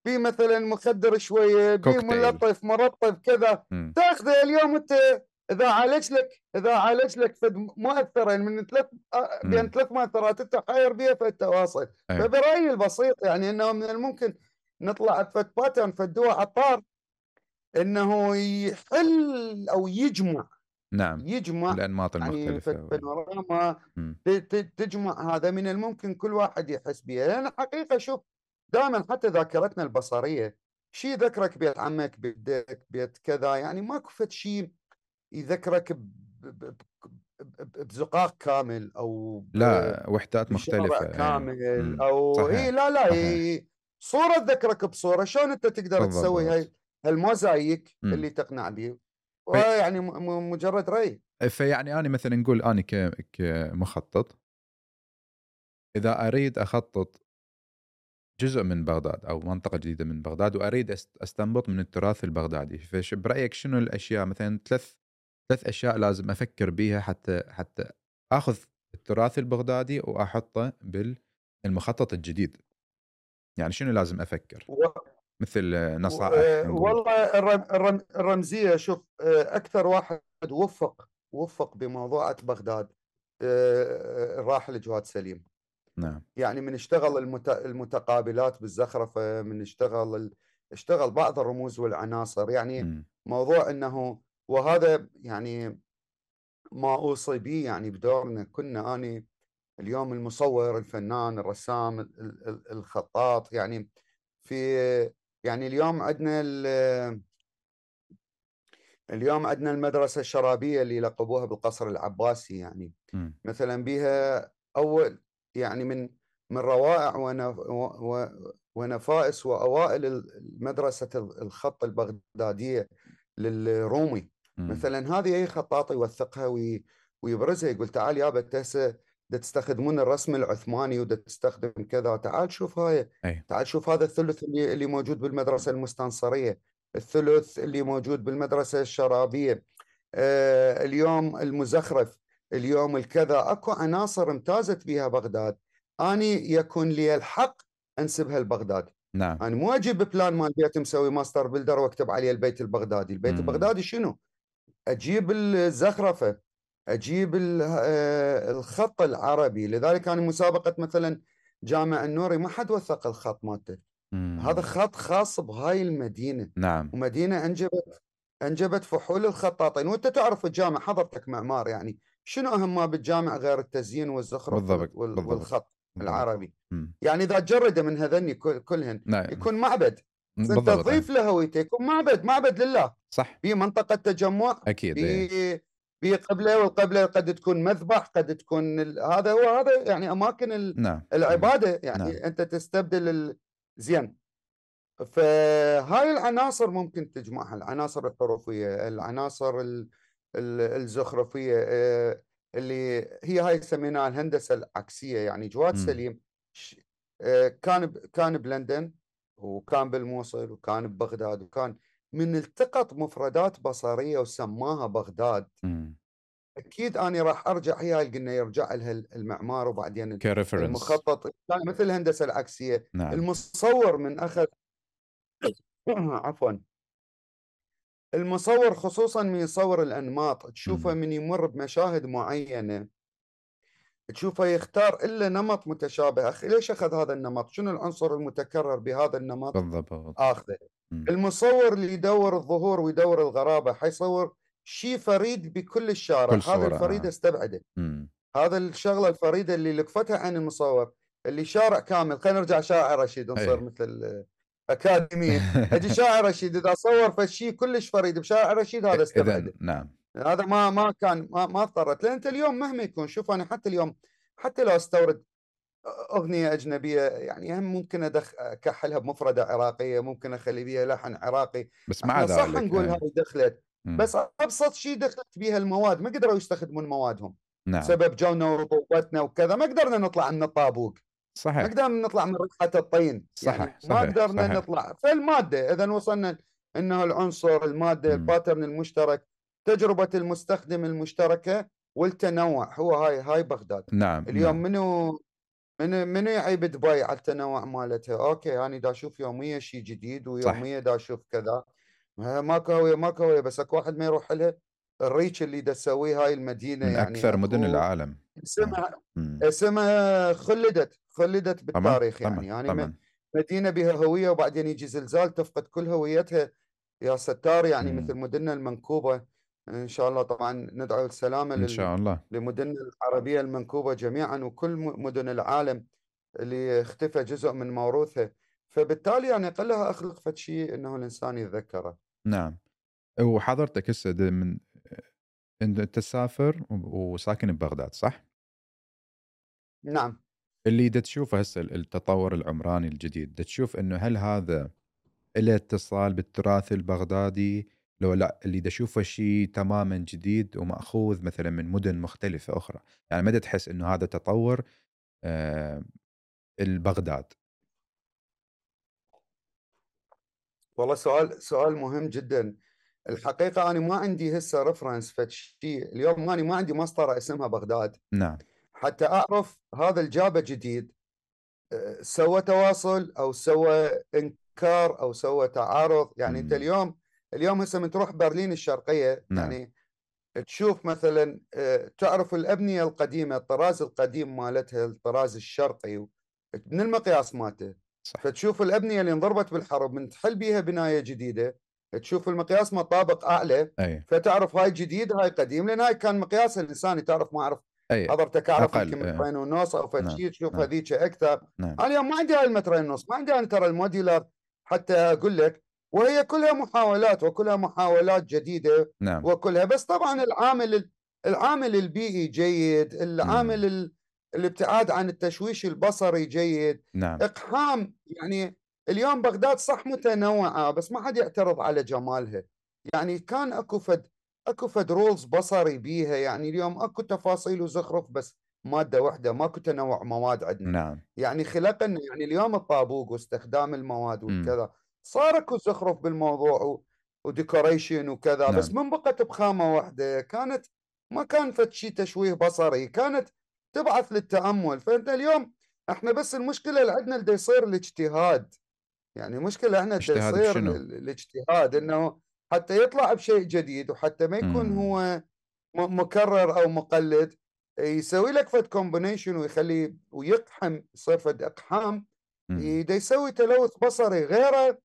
ب بمثلا مخدر شوية بملطف مرطب كذا. تاخذه اليوم انت إذا عالج لك إذا عالج لك فد مؤثرين من ثلاث بين ثلاث مؤثرات انت خير بها فانت واصل أيوه. فبرأيي البسيط يعني إنه من الممكن نطلع فد pattern فد دواء عطار إنه يحل أو يجمع. نعم. يجمع الأنماط يعني المختلفة. يعني بانوراما تجمع هذا من الممكن كل واحد يحس بها لأن حقيقة شوف دائما حتى ذاكرتنا البصرية شيء ذكرك بيت عمك بيت بيت كذا؟ يعني ماكو فد شيء يذكرك بزقاق كامل أو لا وحدات مختلفة إيه. كامل أو اي لا لا صحيح. صورة تذكرك بصورة شلون أنت تقدر تسوي هاي الموزايك اللي تقنع به يعني مجرد رأي. فيعني أنا مثلا نقول أنا كمخطط إذا أريد أخطط جزء من بغداد أو منطقة جديدة من بغداد وأريد أستنبط من التراث البغدادي. فش برأيك شنو الأشياء؟ مثلا ثلاث ثلاث أشياء لازم أفكر بيها حتى حتى أخذ التراث البغدادي وأحطه بالمخطط الجديد. يعني شنو لازم أفكر؟ و... مثل نصائح والله الرمزية شوف آه، أكثر واحد وفق وفق بموضوعة بغداد آه، الراحل جواد سليم. نعم يعني من اشتغل المتقابلات بالزخرفة من اشتغل اشتغل بعض الرموز والعناصر يعني م. موضوع إنه وهذا يعني ما أوصي به يعني بدورنا كنا أني اليوم المصور الفنان الرسام الخطاط يعني في يعني اليوم عندنا اليوم عندنا المدرسة الشرابية اللي لقبوها بالقصر العباسي يعني م. مثلا بها أول يعني من من روائع ونفائس وأوائل مدرسة الخط البغدادية للرومي م. مثلا هذه أي خطاط يوثقها ويبرزها يقول تعال يابا هسه تستخدمون الرسم العثماني ودا تستخدم كذا تعال شوف هاي أي. تعال شوف هذا الثلث اللي, اللي موجود بالمدرسة المستنصرية الثلث اللي موجود بالمدرسة الشرابية آه اليوم المزخرف اليوم الكذا أكو عناصر امتازت بها بغداد. أني يكون لي الحق انسبها لبغداد نعم. أنا مو أجيب plan مال بيت مسوي master builder وأكتب عليه البيت البغدادي. البيت مم. البغدادي شنو؟ أجيب الزخرفة أجيب آه، الخط العربي. لذلك كان مسابقة مثلا جامع النوري ما حد وثق الخط مالته. هذا خط خاص بهاي المدينة. نعم. ومدينة أنجبت أنجبت فحول الخطاطين. وأنت تعرف الجامع حضرتك معمار يعني. شنو أهم ما بالجامع غير التزيين والزخرف بالضبط وال- بالضبط. والخط بالضبط. العربي؟ مم. يعني إذا تجرده من هذني كل- كلهن نعم. يكون معبد. إنت تضيف له هويته يكون معبد معبد لله. صح. في منطقة تجمع أكيد إيه. في في قبلة والقبلة قد تكون مذبح قد تكون ال... هذا هو هذا يعني أماكن ال... نعم. العبادة. يعني نعم. أنت تستبدل ال... زين فهاي العناصر ممكن تجمعها العناصر الحروفية العناصر ال... ال... الزخرفية اللي هي هاي سميناها الهندسة العكسية يعني جواد مم. سليم كان. كان بلندن وكان بالموصل وكان ببغداد وكان من التقط مفردات بصرية وسماها بغداد مم. أكيد أنا راح أرجع هي قلنا يرجع لها المعمار وبعدين كريفرنس المخطط مثل الهندسة العكسية نعم المصور من أخذ عفوا المصور خصوصا من يصور الأنماط تشوفه. من يمر بمشاهد معينة تشوفه يختار إلا نمط متشابه أخي ليش أخذ هذا النمط شنو العنصر المتكرر بهذا النمط بالضبط آخذه. المصور اللي يدور الظهور ويدور الغرابة حيصور شيء فريد بكل الشارع كل هذا الفريد آه. أستبعده. هذا الشغلة الفريدة اللي لقفتها عن المصور اللي شارع كامل خلينا نرجع شارع رشيد نصير أي. مثل الاكاديميه أجي شارع رشيد إذا صور فشي كلش فريد بشارع رشيد هذا اذا استبعده نعم. هذا ما ما كان ما, ما اضطرت. لأن أنت اليوم مهما يكون شوف أنا حتى اليوم حتى لو أستورد أغنية أجنبية يعني هم ممكن أدخ أكحلها بمفردة عراقية ممكن أخلي بيها لحن عراقي. بس مع إحنا صح ذلك نقول إيه. هاي دخلت مم. بس أبسط شيء دخلت بيها المواد ما قدروا يستخدمون موادهم. نعم. سبب جونا ورطوبتنا وكذا ما قدرنا نطلع من الطابوق. ما صحيح. قدرنا نطلع من ريحه الطين. صحيح، يعني ما صحيح، قدرنا صحيح. نطلع. فالمادة إذا وصلنا إنه العنصر المادة. ال pattern المشترك تجربة المستخدم المشتركة والتنوع. هو هاي هاي بغداد. نعم اليوم نعم. منو منو منو يعيب دبي على التنوع مالتها okay أنا دا أشوف يوميا شيء جديد ويوميا دا أشوف كذا. ما- ماكو هوية ماكو هوية بس أكو واحد ما يروح لها ال reach اللي تسويه هاي المدينة من يعني أكثر مدن العالم. اسمها مم. اسمها خلدت خلدت بالتاريخ طبعا يعني. يعني م- طبعا مدينة بها هوية وبعدين يجي زلزال تفقد كل هويتها. يا ستار يعني مم. مثل مدننا المنكوبة. إن شاء الله طبعا ندعو السلامة إن. شاء الله. لمدننا العربية المنكوبة جميعا وكل مدن العالم اللي اختفى جزء من موروثها. فبالتالي يعني قلها أخلق فد شيء إنه الإنسان يتذكره. نعم. وحضرتك هسه من أنت تسافر وساكن ببغداد صح؟ نعم. اللي دا تشوفه هسه التطور العمراني الجديد دا تشوف إنه هل هذا له اتصال بالتراث البغدادي لو لأ اللي دا أشوفه شيء تماما جديد ومأخوذ مثلا من مدن مختلفة أخرى يعني ما تحس إنه هذا تطور آه البغداد؟ والله سؤال سؤال مهم جدا. الحقيقة أنا ما عندي هسه ريفرنس فد شيء. اليوم أنا ما عندي مسطرة اسمها بغداد. نعم. حتى أعرف هذا الجابه جديد أه، سوى تواصل أو سوى إنكار أو سوى تعارض. يعني أنت مم. اليوم اليوم هسه من تروح برلين الشرقية نعم. يعني تشوف مثلا أه، تعرف الأبنية القديمة الطراز القديم مالتها الطراز الشرقي من المقياس مالته. صح. فتشوف الأبنية اللي انضربت بالحرب من تحل بيها بناية جديدة. تشوف المقياس مطابق أعلى أي. فتعرف هاي جديد هاي قديم لأن هاي كان مقياس الانساني تعرف ما أعرف. أي. حضرتك اعرف. مترين ونص أو فد نعم، تشوف نعم. هذيك أكثر. نعم. أنا اليوم ما عندي هاي المترين ونص ما عندي أنا ترى الموديلر حتى أقول لك وهي كلها محاولات وكلها محاولات جديدة نعم. وكلها. بس طبعا العامل العامل البيئي جيد العامل ال- الابتعاد عن التشويش البصري جيد. نعم. إقحام يعني اليوم بغداد صح متنوعة بس ما حد يعترض على جمالها. يعني كان أكو فد أكو فد rules بصري بيها يعني اليوم أكو تفاصيل وزخرف بس مادة واحدة ماكو تنوع مواد عندنا. نعم. يعني خلقنا يعني اليوم الطابوق واستخدام المواد مم. والكذا صار أكو زخرف بالموضوع و- و decoration وكذا بس نعم. من بقت بخامة واحدة. كانت ما كان فد شيء تشويه بصري كانت تبعث للتأمل. فانت اليوم إحنا بس المشكلة اللي عندنا اللي يصير الاجتهاد. يعني المشكلة إحنا؟ ال- الاجتهاد إنه حتى يطلع بشيء جديد وحتى ما يكون مم. هو مكرر أو مقلد يسوي لك فد كومبينيشن ويخلي ويقحم يصير فد اقحام. يدا يسوي تلوث بصري غيره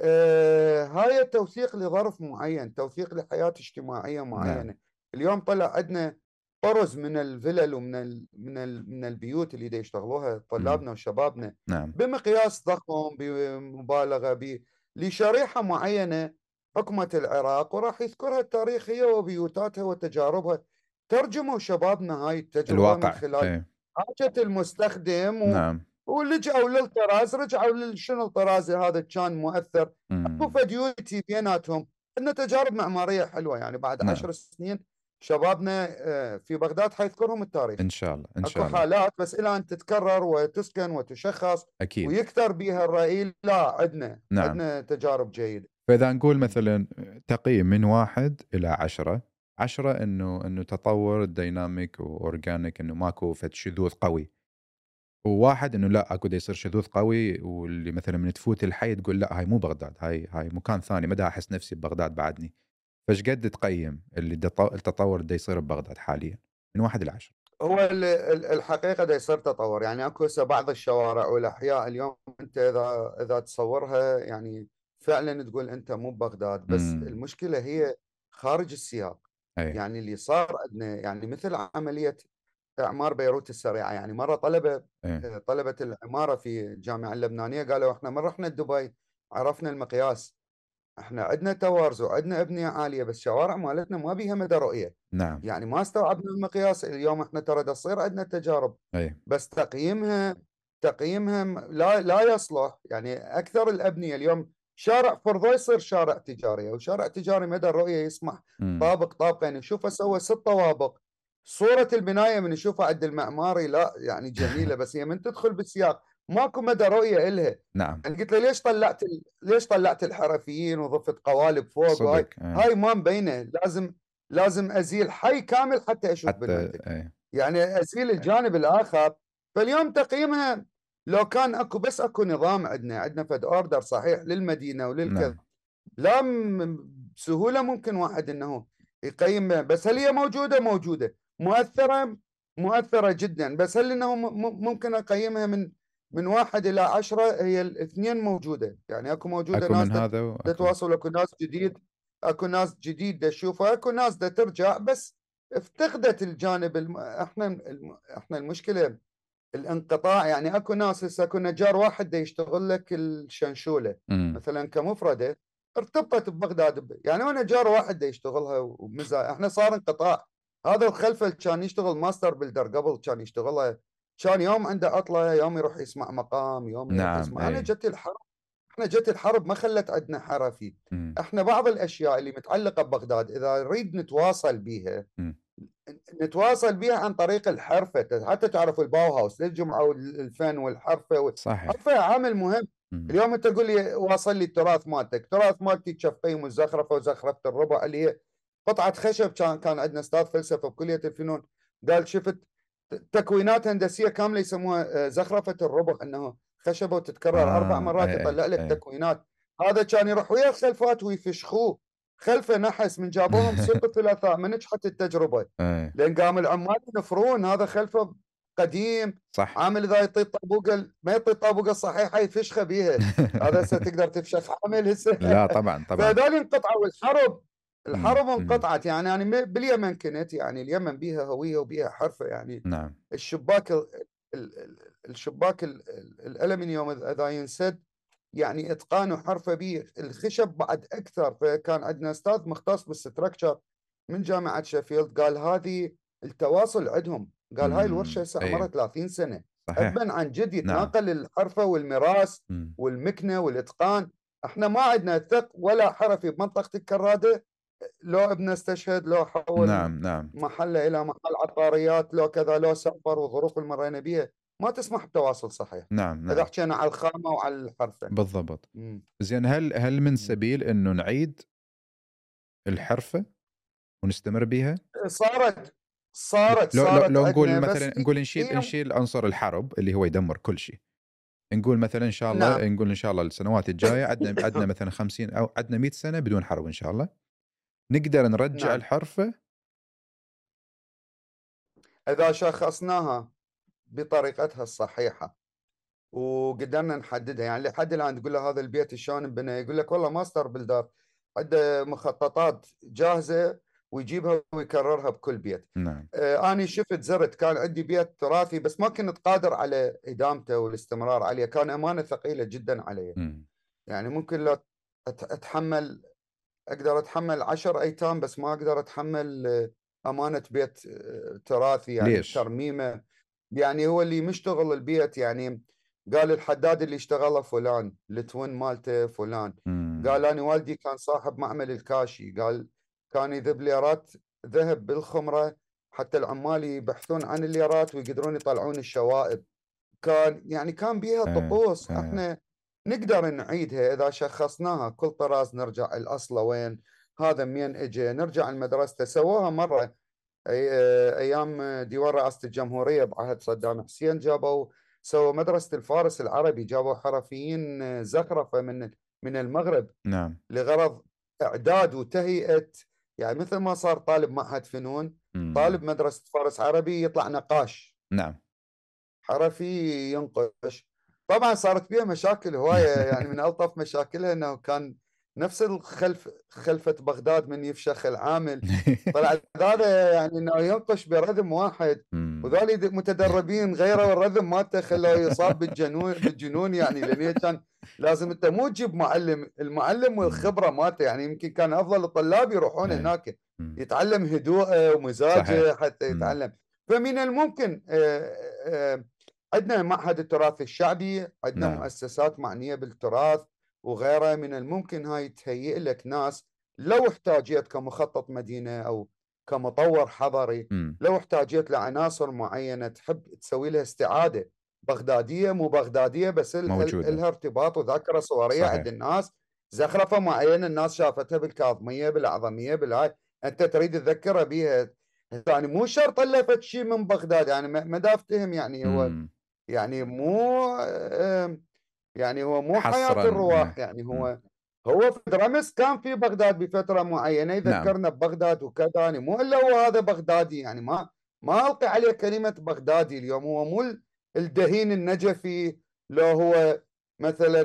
آه هاي التوثيق لظرف معين توثيق لحياة اجتماعية نعم. معينة نعم. اليوم طلع عندنا طرز من الفلل ومن ال من ال من البيوت اللي دا يشتغلوها طلابنا وشبابنا نعم. بمقياس ضخم بمبالغة لشريحة معينة حكمة العراق وراح يذكرها التاريخ هي وبيوتاتها وتجاربها ترجموا شبابنا هاي التجربة الواقع. من خلال إيه. حاجة المستخدم و... نعم ولجأوا للطراز رجعوا شنو الطراز هذا كان مؤثر اكو فد بيناتهم عندنا تجارب معمارية حلوة يعني بعد نعم. عشر سنين شبابنا آه، في بغداد حيذكرهم التاريخ. إن شاء الله إن شاء الله. حالات بس إلى أن تتكرر وتسكن وتشخص أكيد. ويكثر بها الرأي لا عندنا نعم. عندنا تجارب جيدة. فإذا نقول مثلا تقييم من واحد إلى عشرة عشرة إنه إنه تطور ديناميك وأورجانيك إنه ماكو فد شذوذ قوي. وواحد إنه لا أكو يصير شذوذ قوي واللي مثلا من تفوت الحي تقول لا هاي مو بغداد هاي هاي مكان ثاني ما أحس نفسي ببغداد بعدني. فايش قد تقيم اللي التطور اللي يصير ببغداد حاليا من واحد إلى عشرة هو الحقيقة دا يصير تطور يعني أكو بعض الشوارع والأحياء اليوم أنت إذا إذا تصورها يعني فعلا تقول أنت مو ببغداد بس مم. المشكلة هي خارج السياق أي. يعني اللي صار عندنا يعني مثل عملية إعمار بيروت السريعة يعني مرة طلبة أي. طلبة العمارة في الجامعة اللبنانية قالوا إحنا من رحنا دبي عرفنا المقياس إحنا عندنا تورز وعندنا أبنية عالية بس شوارع مالتنا ما بيها مدى رؤية. نعم. يعني ما استوعبنا المقياس اليوم إحنا ترى تصير عندنا تجارب. أي. بس تقييمها تقييمها لا لا يصلح. يعني أكثر الأبنية اليوم شارع فرضه يصير شارع تجاري وشارع تجاري مدى الرؤية يسمح. م. طابق طابقين نشوفه سوى ست طوابق. صورة البناية من نشوفها عند المعماري لا يعني جميلة بس هي من تدخل بالسياق. ماكو مدى رؤية إلها. نعم. يعني قلت له ليش طلعت ال... ليش طلعت الحرفيين وضفت قوالب فوق؟ وهاي آه. هاي ما مبينة. لازم لازم أزيل حي كامل حتى أشوف حتى إيه. يعني أزيل الجانب الآخر. فاليوم تقييمها لو كان اكو بس أكو نظام عندنا عندنا فد أوردر صحيح للمدينة وللكذا. نعم. لا بسهولة ممكن واحد إنه يقيم بس هل هي موجودة؟ موجودة. مؤثرة؟ مؤثرة جدا. بس هل إنه ممكن أقيمها من من واحد إلى عشرة هي الاثنين موجودة يعني أكو موجودة أكو ناس من هذا وأكو. تتواصل أكو ناس جديد أكو ناس جديد تشوفها أكو ناس دا ترجع بس افتقدت الجانب الم... إحنا الم... إحنا المشكلة الانقطاع يعني أكو ناس هسه أكو نجار واحد دا يشتغل لك الشنشولة م. مثلا كمفردة ارتبطت ببغداد يعني هو نجار واحد دا يشتغلها ومزايا إحنا صار انقطاع هذا الخلفة كان يشتغل master builder قبل كان يشتغلها كان يوم عنده عطلة يوم يروح يسمع مقام يوم يروح نعم يسمع. أنا جت الحرب إحنا جت الحرب ما خلت عندنا حرفي. إحنا بعض الأشياء اللي متعلقة ببغداد إذا نريد نتواصل بها نتواصل بها عن طريق الحرفة. حتى تعرفوا الباو هاوس للجمعة والفن والحرفة وال... صحيح. الحرفه عامل مهم. مم. اليوم أنت تقول لي واصل لي التراث مالتك التراث مالتي تشفقيم والزخرفه وزخرفة الربع اللي هي قطعة خشب كان كان عندنا أستاذ فلسفة بكلية الفنون. قال شفت تكوينات هندسية كاملة يسموها آه، زخرفة الربع إنه خشبة وتتكرر آه أربع مرات أي يطلع لك أي تكوينات. هذا كان يروح ويا الخلفات ويفشخوه. خلفه نحس من جابوهم سوق الثلاثاء ما نجحت التجربة. أي. لأن قام العمال ينفرون هذا خلفه قديم صح. عامل إذا يعطي الطابوقه ما يعطي الطابوقه الصحيحه يفشخه بيها. هذا هسه تقدر تفشخ عامل هسه. لا طبعا طبعا. فهذول انقطعوا الحرب. الحرب انقطعت يعني يعني باليمن كنت يعني اليمن بيها هوية وبيها حرفة يعني نعم. الشباك الشباك الألمنيوم اذا ينسد يعني إتقان وحرفة به الخشب بعد أكثر فكان عندنا أستاذ مختص بال structure من جامعة شيفيلد قال هذه التواصل عندهم قال هاي الورشة هسه عمرها 30 سنة. ابا عن جد نعم. يتناقل نعم. الحرفة والميراث والمكنة والإتقان. إحنا ما عندنا ثق ولا حرفي بمنطقه الكراده لو ابنه استشهد لو حول نعم نعم. محله إلى محل عطاريات لو كذا لو سفر والظروف اللي مرينا بها ما تسمح بتواصل صحيح. نعم نعم. إذا حكينا على الخامة وعلى الحرفه بالضبط. زين هل هل من سبيل إنه نعيد الحرفة ونستمر بها؟ صارت صارت لو صارت لو, لو نقول مثلا نقول نشيل نشيل عنصر الحرب اللي هو يدمر كل شيء. نقول مثلا إن شاء الله نعم. نقول إن شاء الله السنوات الجاية عندنا عندنا مثلا 50 أو عندنا 100 سنة بدون حرب إن شاء الله. نقدر نرجع نعم. الحرفة؟ إذا شخصناها بطريقتها الصحيحة وقدرنا نحددها يعني لحد الآن تقول له هذا البيت شلون انبنى يقول لك والله ماستر بلدر عنده مخططات جاهزة ويجيبها ويكررها بكل بيت. نعم. آه أنا شفت زرت كان عندي بيت تراثي بس ما كنت قادر على إدامته والاستمرار عليه كان أمانة ثقيلة جدا علي. م. يعني ممكن لو أتحمل أقدر أتحمل عشر أيتام بس ما أقدر أتحمل آه، أمانة بيت آه، تراثي يعني ليش؟ ترميمه يعني هو اللي مشتغل البيت يعني قال الحداد اللي اشتغله فلان التوين مالته فلان م. قال أنا والدي كان صاحب معمل الكاشي قال كان يذب ليرات ذهب بالخمرة حتى العمال يبحثون عن الليرات ويقدرون يطلعون الشوائب كان يعني كان بيها طقوس آه. إحنا نقدر نعيدها إذا شخصناها. كل طراز نرجع الاصله وين؟ هذا منين اجى نرجع لمدرسته سووها مرة أي أيام ديوان رئاسة الجمهورية بعهد صدام حسين جابوا سووا مدرسة الفارس العربي. جابوا حرفيين زخرفة من من المغرب. نعم. لغرض إعداد وتهيئة. يعني مثل ما صار طالب معهد فنون. طالب مدرسة فارس عربي يطلع نقاش. نعم. حرفي ينقش. طبعا صارت بيها مشاكل هواية يعني من ألطف مشاكلها إنه كان نفس الخلف خلفة بغداد من يفشخ العامل. طلع هذا يعني إنه ينقش برذم واحد. وذولي متدربين غيره والرذم مالته خلوه يصاب بالجنون بالجنون يعني لأن كان لازم أنت مو تجيب معلم المعلم والخبرة مالته يعني يمكن كان أفضل الطلاب يروحون إيه. هناك. يتعلم هدوءه ومزاجه حتى يتعلم. فمن الممكن آه، آه، عندنا معهد التراث الشعبي عندنا نعم. مؤسسات معنية بالتراث وغيرها من الممكن هاي تهيئ لك ناس لو احتاجيت كمخطط مدينة أو كمطور حضري م. لو احتاجيت لعناصر معينة تحب تسوي لها استعادة بغدادية مو بغدادية بس لها ارتباط وذاكرة صورية صحيح. عند الناس زخرفة معينة الناس شافتها بالكاظمية بالاعظميه بالهاي أنت تريد تذكرها بها يعني مو شرط لفت شيء من بغداد يعني ما دافتهم يعني هو م. يعني مو يعني هو مو حياة الرواح يعني هو هو في رمز كان في بغداد بفترة معينة نعم. يذكرنا نعم. ببغداد وكذا يعني مو إلا هو هذا بغدادي يعني ما ما ألقي عليه كلمة بغدادي اليوم هو مو الدهين النجفي لو هو مثلا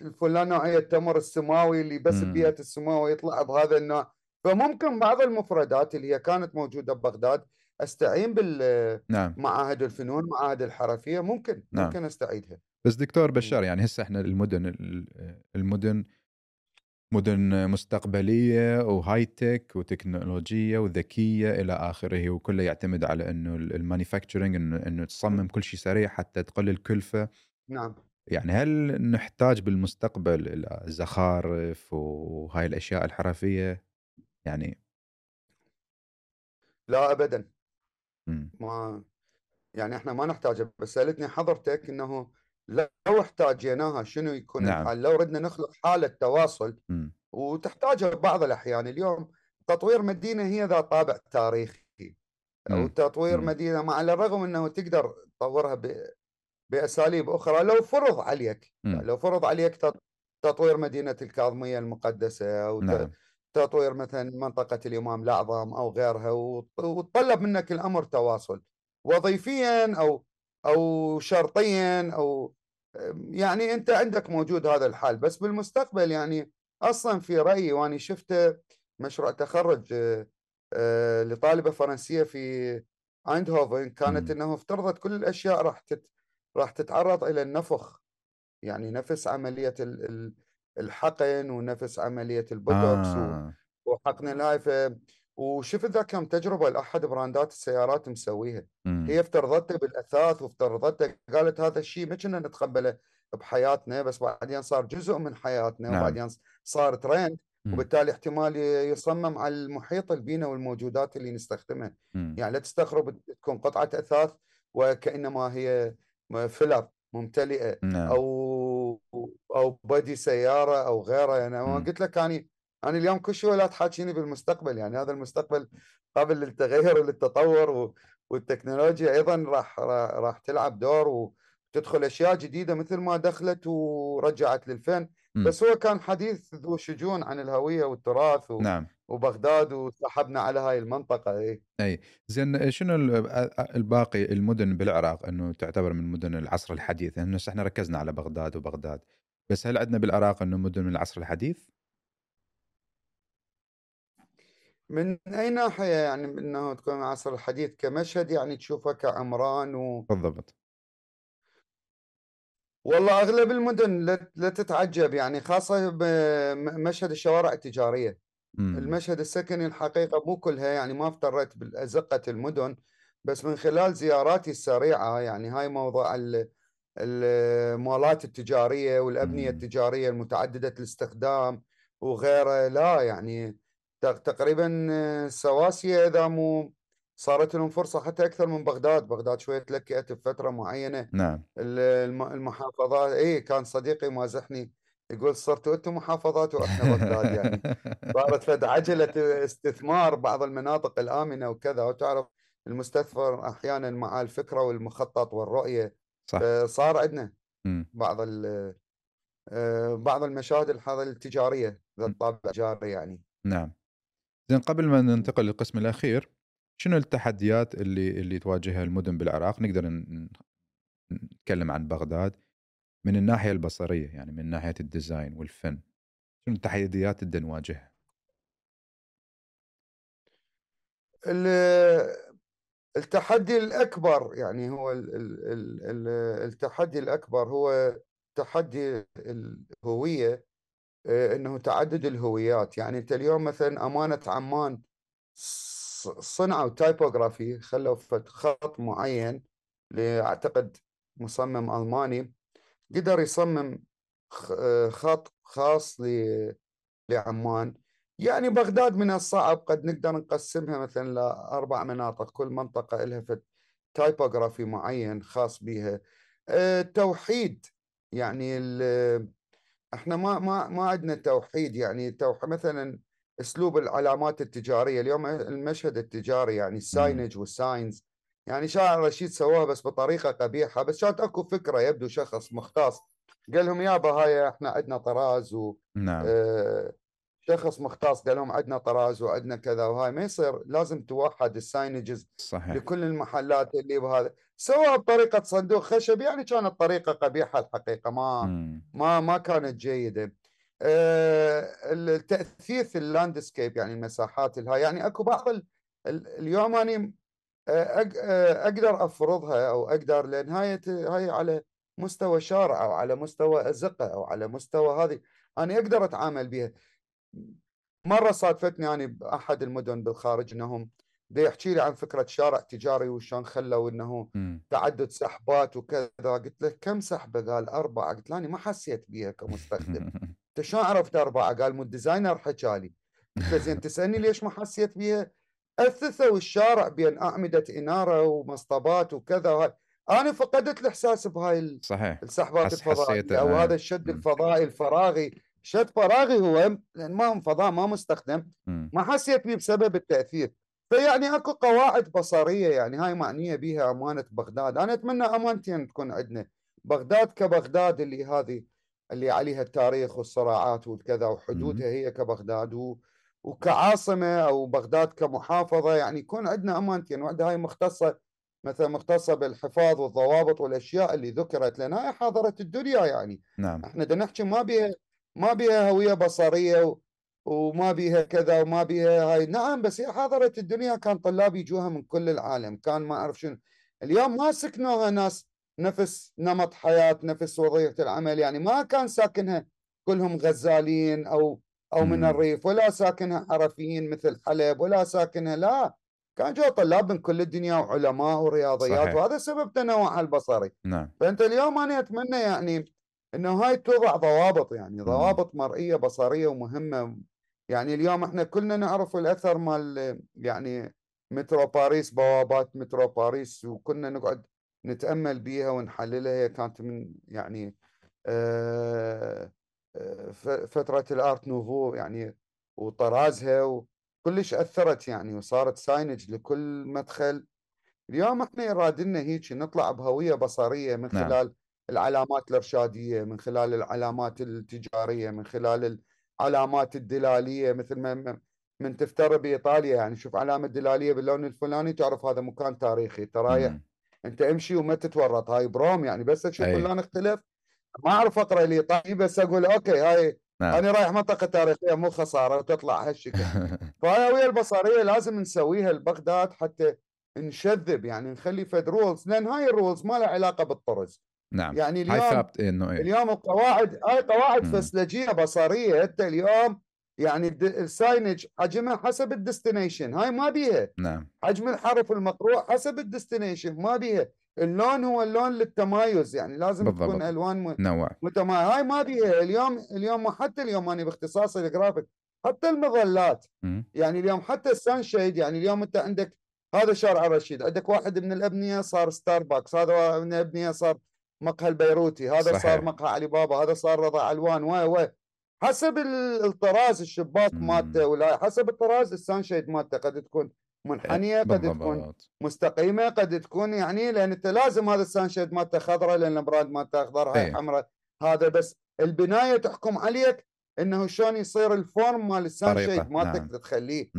الفلان نوعية التمر السماوي اللي بس بيئة السماوي يطلع بهذا النوع فممكن بعض المفردات اللي هي كانت موجودة ببغداد أستعين بالمعاهد نعم. الفنون معاهد الحرفية ممكن نعم. ممكن أستعيدها. بس دكتور بشار يعني هسه إحنا المدن المدن مدن مستقبلية وهاي تك وتكنولوجية وذكية إلى آخره وكله يعتمد على إنه المانيفاكتشرنج إنه إنه تصمم كل شيء سريع حتى تقلل الكلفه نعم. يعني هل نحتاج بالمستقبل إلى زخارف وهاي الأشياء الحرفية؟ يعني لا ابدا. ما يعني إحنا ما نحتاجها بس سألتني حضرتك إنه لو احتاجيناها شنو يكون نعم. الحل لو ردنا نخلق حالة تواصل م. وتحتاجها بعض الأحيان اليوم تطوير مدينة هي ذات طابع تاريخي أو تطوير م. مدينة مع الرغم إنه تقدر تطورها ب... بأساليب أخرى لو فرض عليك يعني لو فرض عليك تطوير مدينة الكاظمية المقدسة أو نعم. تطوير مثلا منطقة الإمام الأعظم أو غيرها وتطلب منك الأمر تواصل وظيفيا أو أو شرطيا أو يعني أنت عندك موجود هذا الحال بس بالمستقبل يعني أصلا في رأيي وأنا شفت مشروع تخرج آه، لطالبة فرنسية في ايندهوفن كانت إنه افترضت كل الأشياء راح. راح تتعرض إلى النفخ يعني نفس عملية ال... الحقن ونفس عملية البوتوكس آه. وحقن الهايفه وشفت ذا كم تجربة لأحد brand ات السيارات مسويها م. هي افترضته بالأثاث وافترضته قالت هذا الشيء ما كنا نتقبله بحياتنا بس بعدين صار جزء من حياتنا نعم. وبعدين صار ترند وبالتالي احتمال يصمم على المحيط البيئة والموجودات اللي نستخدمها م. يعني لا تستغرب تكون قطعة أثاث وكأنما هي فيلر ممتلئة نعم. أو أو بدي سيارة أو غيره يعني أنا قلت لك يعني أنا اليوم كل شوي لا تحاكيني بالمستقبل. يعني هذا المستقبل قابل للتغير وللتطور والتكنولوجيا أيضا راح راح تلعب دور تدخل أشياء جديدة مثل ما دخلت ورجعت للفن. م. بس هو كان حديث ذو شجون عن الهوية والتراث و... نعم. وبغداد وسحبنا على هاي المنطقة اي أي. زين شنو الباقي المدن بالعراق؟ إنه تعتبر من مدن العصر الحديث لأنه إحنا ركزنا على بغداد وبغداد. بس هل عندنا بالعراق إنه مدن من العصر الحديث؟ من أي ناحية يعني إنه تكون العصر الحديث كمشهد يعني تشوفه كعمران و بالضبط. والله أغلب المدن لا تتعجب يعني خاصة بمشهد الشوارع التجارية مم. المشهد السكني الحقيقة مو كلها يعني ما افتريت بازقه المدن بس من خلال زياراتي السريعة يعني هاي موضوع المولات التجارية والأبنية. التجارية المتعددة الاستخدام وغيره لا يعني تقريبا سواسية إذا مو صارت لهم فرصة حتى أكثر من بغداد، بغداد شوية تلكأت بفتره معينة. نعم. المحافظات اي كان صديقي مازحني يقول صرتوا أنتم محافظات وإحنا بغداد يعني. صارت فد عجلة استثمار بعض المناطق الآمنة وكذا. وتعرف المستثمر أحيانا مع الفكرة والمخطط والرؤية. صح. صار عندنا. بعض آه، بعض المشاهد التجارية ذات الطابع التجاري يعني. نعم. زين قبل ما ننتقل للقسم الأخير شنو التحديات اللي اللي تواجهها المدن بالعراق؟ نقدر نتكلم عن بغداد. من الناحية البصرية يعني من ناحية الديزاين والفن شنو التحديات اللي نواجهها؟ التحدي الأكبر يعني هو التحدي الأكبر هو تحدي الهوية آه، إنه تعدد الهويات. يعني أنت اليوم مثلا أمانة عمان صنعوا typography خلوا خط معين اعتقد مصمم ألماني قدر يصمم خط خاص لعمان. يعني بغداد من الصعب قد نقدر نقسمها مثلا لأربع مناطق كل منطقة لها typography معين خاص بها التوحيد آه، يعني إحنا ما ما ما عندنا توحيد يعني توحيد مثلا أسلوب العلامات التجارية. اليوم المشهد التجاري يعني ال signage وال signs يعني شارع رشيد سواها بس بطريقة قبيحة بس كانت أكو فكرة يبدو شخص مختص. قال لهم يابا هاي إحنا عندنا طراز و نعم. آه شخص مختص. قال لهم عندنا طراز وعندنا كذا وهاي. ما يصير لازم توحد ال signages صحيح. لكل المحلات اللي بهذا. سواها بطريقة صندوق خشب يعني كانت طريقة قبيحة الحقيقة. ما م. ما ما كانت جيدة. آه، التأثير في ال landscape يعني المساحات الهاي. يعني أكو بعض اليوم أني آه، آه، أقدر أفرضها أو أقدر لأن هاي هاي على مستوى شارع أو على مستوى أزقة أو على مستوى هذه أنا أقدر أتعامل بها مرة صادفتني يعني بأحد المدن بالخارج إنهم بده يحكي لي عن فكرة شارع تجاري وشلون خلوا إنه. تعدد سحبات وكذا. قلت له كم سحبة؟ قال أربعة. قلت له أنا ما حسيت بها كمستخدم. انت شلون عرفت أربعة؟ قال مو ال designer حكى لي. قلت له زين تسالني ليش ما حسيت بيها؟ أثثوا الشارع بين أعمدة إنارة ومصطبات وكذا وهاي. أنا فقدت الإحساس بهاي صحيح. السحبات الفضائية. أو هذا الشد الفضائي الفراغي. شد فراغي هو لأن ما فضاء ما مستخدم. ما حسيت به بسبب التأثير. فيعني أكو قواعد بصرية يعني هاي معنية بها أمانة بغداد. أنا أتمنى أمانتين تكون عندنا. بغداد كبغداد اللي هذه. اللي عليها التاريخ والصراعات والكذا وحدودها هي كبغداد. وكعاصمة أو بغداد كمحافظة. يعني يكون عندنا أمانتين. واحدة هاي مختصة مثلا مختصة بالحفاظ والضوابط والأشياء اللي ذكرت لنا. هاي حاضرة الدنيا يعني. نعم. إحنا بدنا نحكي ما بها ما بها هوية بصرية و... وما بيها كذا وما بيها هاي. نعم بس هي حاضرة الدنيا. كان طلاب يجوها من كل العالم. كان ما أعرف شنو. اليوم ما سكنوها ناس نفس نمط حياة نفس وظيفة العمل يعني ما كان ساكنها كلهم غزالين أو أو من الريف ولا ساكنها حرفيين مثل حلب ولا ساكنها لا. كان جو طلاب من كل الدنيا وعلماء ورياضيات صحيح. وهذا سبب تنوعها البصري. نعم. فأنت اليوم أنا أتمنى يعني أنه هاي توضع ضوابط يعني ضوابط مرئية بصرية ومهمة. يعني اليوم إحنا كلنا نعرف الأثر مال يعني مترو باريس بوابات مترو باريس وكنا نقعد نتأمل بيها ونحللها هي كانت من يعني آه، آه، فترة ال Art Nouveau يعني وطرازها وكلش أثرت يعني وصارت signage لكل مدخل. اليوم إحنا يراد لنا هيك نطلع بهوية بصرية من نعم. خلال العلامات الأرشادية من خلال العلامات التجارية من خلال العلامات الدلالية مثل ما من تفتر بإيطاليا. يعني شوف علامة دلاليه باللون الفلاني تعرف هذا مكان تاريخي انت رايح انت امشي وما تتورط. هاي بروم يعني بس أشوف اللون اختلف ما اعرف اقرا الايطالي بس أقول okay هاي نعم. أنا رايح منطقة تاريخية مو خسارة وتطلع هالشكل. فالهوية البصرية لازم نسويها لبغداد حتى نشذب يعني نخلي فد rules لأن هاي ال rules ما لها علاقة بالطرز. نعم. يعني اليوم إنه إيه؟ اليوم القواعد هاي قواعد فسلجية بصرية انت اليوم يعني ال signage حجمها حسب ال destination. هاي ما بيها. نعم. حجم الحرف المقروء حسب ال destination. ما بيها. اللون هو اللون للتمايز يعني لازم بالضبط. تكون ألوان نوع. متمايز. هاي ما بيها. اليوم اليوم حتى اليوم أنا باختصاص الجرافيك حتى المظلات. م. يعني اليوم حتى ال sunshade يعني اليوم أنت عندك هذا شارع الرشيد عندك واحد من الأبنية صار ستاربكس هذا من الأبنية صار مقهى البيروتي هذا صحيح. صار مقهى علي بابا هذا صار رضا علوان و و حسب الطراز الشباك مالته ولا حسب الطراز ال sunshade مالته قد تكون منحنية قد تكون مستقيمة قد تكون يعني لأن أنت لازم هذا ال sunshade مالته خضراء لأن ال brand مالته أخضر هاي إيه. حمراء هذا. بس البناية تحكم عليك إنه شلون يصير ال form مال ال sunshade مالتك نعم. تخليه.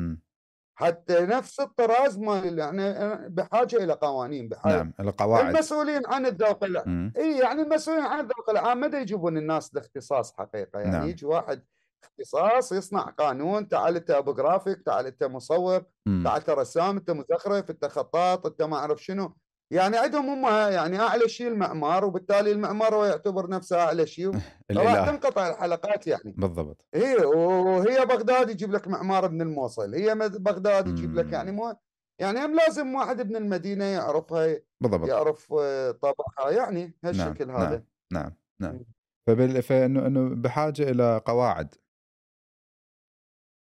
حتى نفس الطراز مال يعني بحاجة إلى قوانين بحاجة. نعم القواعد المسؤولين عن الذوق العام إي يعني المسؤولين عن الذوق العام متى يجيبون الناس لاختصاص حقيقة. يعني نعم. يجي واحد اختصاص يصنع قانون تعال أنت أبو جرافيك تعال أنت مصور تعال أنت رسام أنت مزخرف أنت خطاط أنت ما أعرف شنو. يعني عندهم هم يعني أعلى شيء المعمار وبالتالي المعمار هو يعتبر نفسه أعلى شيء. راح تنقطع الحلقات يعني. بالضبط. هي وهي بغداد يجيب لك معمار ابن الموصل. هي بغداد يجيب لك يعني مو يعني هم لازم واحد ابن المدينة يعرفها بالضبط. يعرف آه، طبعها يعني هالشكل نعم. هذا. نعم نعم نعم. فبال... فإنه إنه بحاجة إلى قواعد.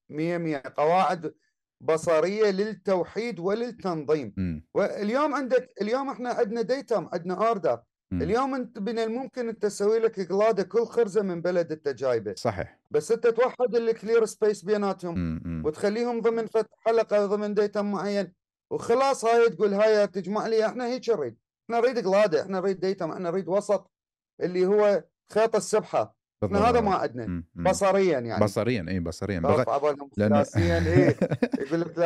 مية مية. قواعد بصرية للتوحيد وللتنظيم. م. واليوم عندك اليوم إحنا عندنا datum عندنا order اليوم انت من الممكن انت تسوي لك اقلاده كل خرزة من بلد انت جايبه. صحيح. بس انت توحد ال clear space بيناتهم. وتخليهم ضمن حلقة ضمن datum معين. وخلاص هاي تقول هاي تجمع لي إحنا هيك نريد. إحنا نريد اقلاده إحنا نريد datum إحنا نريد وسط اللي هو خيط السبحة. إحنا هذا ما عندنا بصريا يعني بصريا اي بصريا بغ... لأن... إيه؟ يقول لك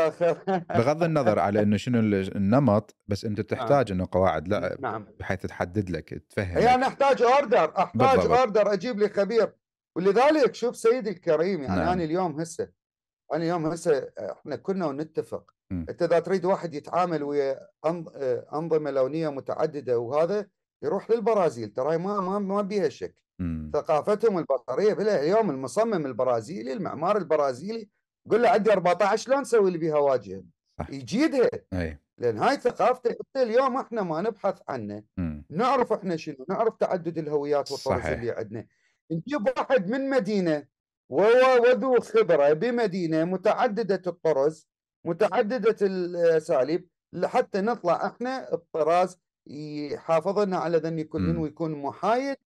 بغض النظر على إنه شنو النمط بس أنت تحتاج نعم. إنه قواعد لا نعم. بحيث تحدد لك تفهم يعني أحتاج order أحتاج بالضبط. order أجيب لي خبير ولذلك شوف سيدي الكريم يعني نعم. أنا اليوم هسه أنا اليوم هسه إحنا كنا ونتفق م. أنت إذا تريد واحد يتعامل ويا أنظمة لونية متعددة وهذا يروح للبرازيل ترى ما ما ما بيها شك ثقافتهم البصرية بلا اليوم المصمم البرازيلي المعمار البرازيلي قل له عندي 14 شلون نسوي لي بها واجهة. يجيدها. أي. لأن هاي ثقافته حتى اليوم إحنا ما نبحث عنه نعرف إحنا شنو نعرف تعدد الهويات والطرز اللي عندنا. نجيب واحد من مدينة وهو وذو خبرة بمدينة متعددة الطرز متعددة الأساليب لحتى نطلع إحنا الطراز يحافظ لنا على ذن يكون ويكون محايد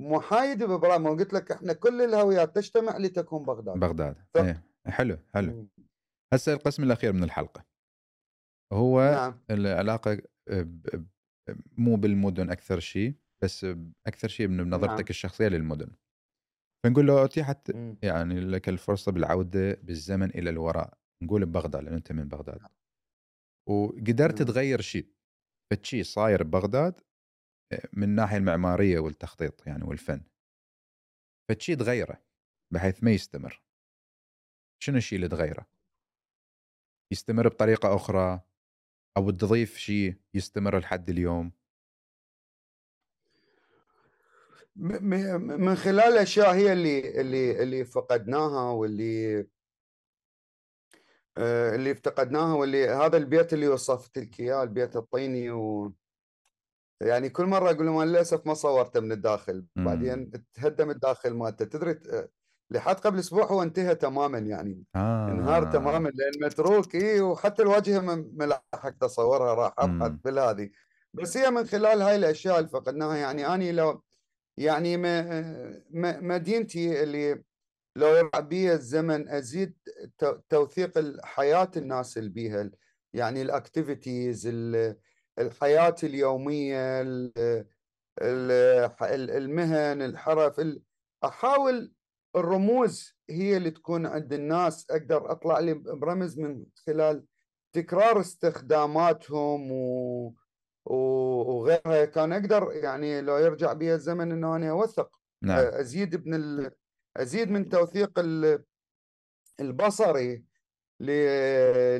محايد ببرامج قلت لك إحنا كل الهويات تجتمع لتكون بغداد بغداد ف... إيه. حلو حلو هسه القسم الأخير من الحلقة هو نعم. العلاقة ب... مو بالمدن أكثر شيء بس أكثر شيء من نظرتك نعم. الشخصية للمدن فنقول له اتيحت يعني لك الفرصة بالعودة بالزمن إلى الوراء نقول ببغداد لأن أنت من بغداد نعم. وقدرت نعم. تغير شيء فشي صاير ببغداد من الناحيه المعمارية والتخطيط يعني والفن. فشي تغيره بحيث ما يستمر. شنو الشيء اللي تغيره؟ يستمر بطريقة أخرى أو تضيف شيء يستمر لحد اليوم؟ من خلال الأشياء هي اللي اللي اللي فقدناها واللي آه، اللي افتقدناها واللي هذا البيت اللي وصفت لك إياه البيت الطيني و يعني كل مرة أقول لهم للأسف ما صورته من الداخل إمم. بعدين تهدم الداخل مالته تدري لحد قبل أسبوع هو انتهى تماما يعني آه. انهار تماما لأن متروك اي وحتى الواجهة ما لحقت اصورها راح ابحث. بالهذه بس هي من خلال هاي الأشياء اللي فقدناها يعني أني لو يعني مدينتي اللي لو يرجع بي الزمن أزيد توثيق حياه الناس اللي بيها يعني ال activities الحياة اليومية المهن الحرف أحاول الرموز هي اللي تكون عند الناس أقدر أطلع لي برمز من خلال تكرار استخداماتهم و... وغيرها كان أقدر يعني لو يرجع بي الزمن إنه أنا أوثق نعم. أزيد من ال... أزيد من توثيق البصري ل...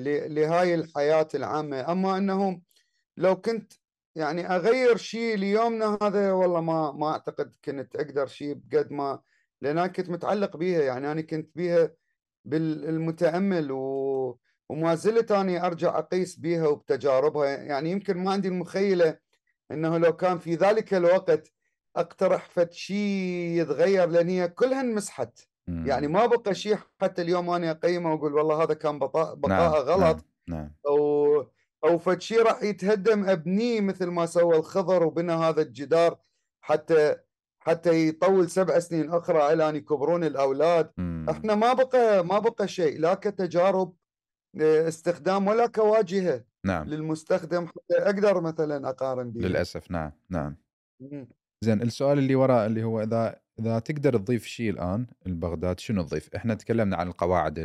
ل... لهاي الحياة العامة أما انه لو كنت يعني أغير شيء ليومنا هذا والله ما ما أعتقد كنت أقدر شيء بقد ما لأن أنا كنت متعلق بيها يعني أنا كنت بيها بالمتأمل و... وما زلت اني أرجع أقيس بيها وبتجاربها يعني يمكن ما عندي المخيلة إنه لو كان في ذلك الوقت اقترح فد شيء يتغير لأن هي كلها انمسحت يعني ما بقى شيء حتى اليوم أنا أقيمه وأقول والله هذا كان بقاء نعم. غلط نعم. نعم. أو أو فد شيء راح يتهدم ابنيه مثل ما سوى الخضر وبنى هذا الجدار حتى حتى يطول سبع سنين أخرى إلى أن يكبرون الأولاد. مم. إحنا ما بقى ما بقى شيء لا كتجارب آه، استخدام ولا كواجهة نعم. للمستخدم حتى أقدر مثلا أقارن به للأسف نعم نعم. زين السؤال اللي وراء اللي هو إذا إذا تقدر تضيف شيء الآن لبغداد شنو تضيف؟ إحنا تكلمنا عن القواعد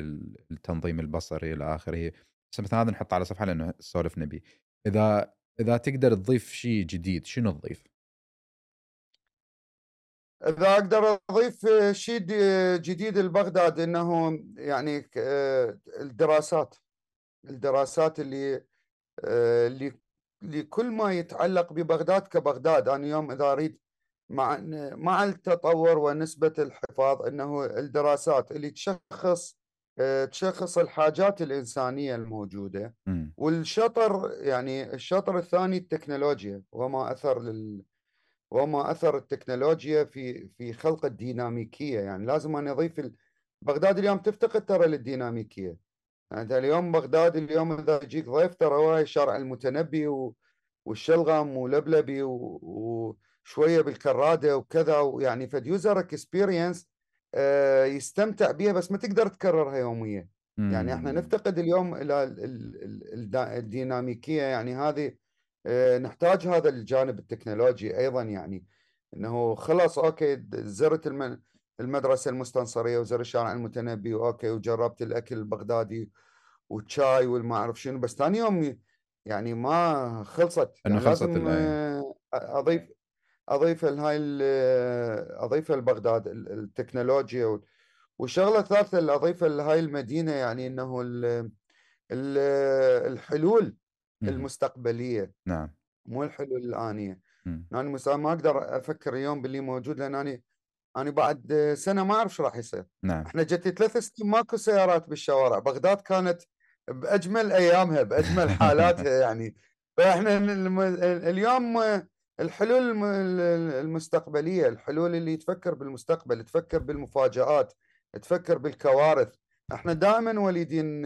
التنظيم البصري إلى آخره. بس مثلا هذا نحطه على صفحه لأنه سولف نبي. إذا إذا تقدر تضيف شيء جديد شنو تضيف؟ إذا أقدر أضيف شيء جديد لبغداد إنه يعني الدراسات. الدراسات اللي اللي لكل ما يتعلق ببغداد كبغداد. أنا اليوم إذا أريد مع مع التطور ونسبة الحفاظ إنه الدراسات اللي تشخص تشخص الحاجات الإنسانية الموجودة والشطر يعني الشطر الثاني التكنولوجيا وما أثر لل وما أثر التكنولوجيا في في خلق الديناميكية. يعني لازم أن اضيف بغداد اليوم تفتقد ترى للديناميكية. يعني اليوم بغداد اليوم إذا يجيك ضيف ترى هو شارع المتنبي والشلغم ولبلبي وشوية بالكرادة وكذا ويعني فد user experience يستمتع بها بس ما تقدر تكررها يوميا. يعني إحنا نفتقد اليوم إلى الديناميكية يعني هذه آه، نحتاج هذا الجانب التكنولوجي أيضا يعني إنه خلاص okay زرت المدرسة المستنصرية وزرت الشارع المتنبي و okay وجربت الأكل البغدادي والشاي والما أعرف شنو بس ثاني يوم يعني ما خلصت. يعني خلصت لازم آه، أضيف أضيف هاي أضيف لبغداد التكنولوجيا والشغله الثالثه اللي اضيفها لهاي المدينة يعني إنه الحلول المستقبلية نعم. مو الحلول الآنية. أنا مثلا ما أقدر أفكر اليوم باللي موجود لأن أنا أنا بعد سنة ما أعرف شو راح يصير. نعم. إحنا جت ثلاث سنين ماكو سيارات بالشوارع. بغداد كانت بأجمل أيامها بأجمل حالاتها يعني. فإحنا اليوم الحلول المستقبلية الحلول اللي تفكر بالمستقبل تفكر بالمفاجآت تفكر بالكوارث إحنا دائما وليدين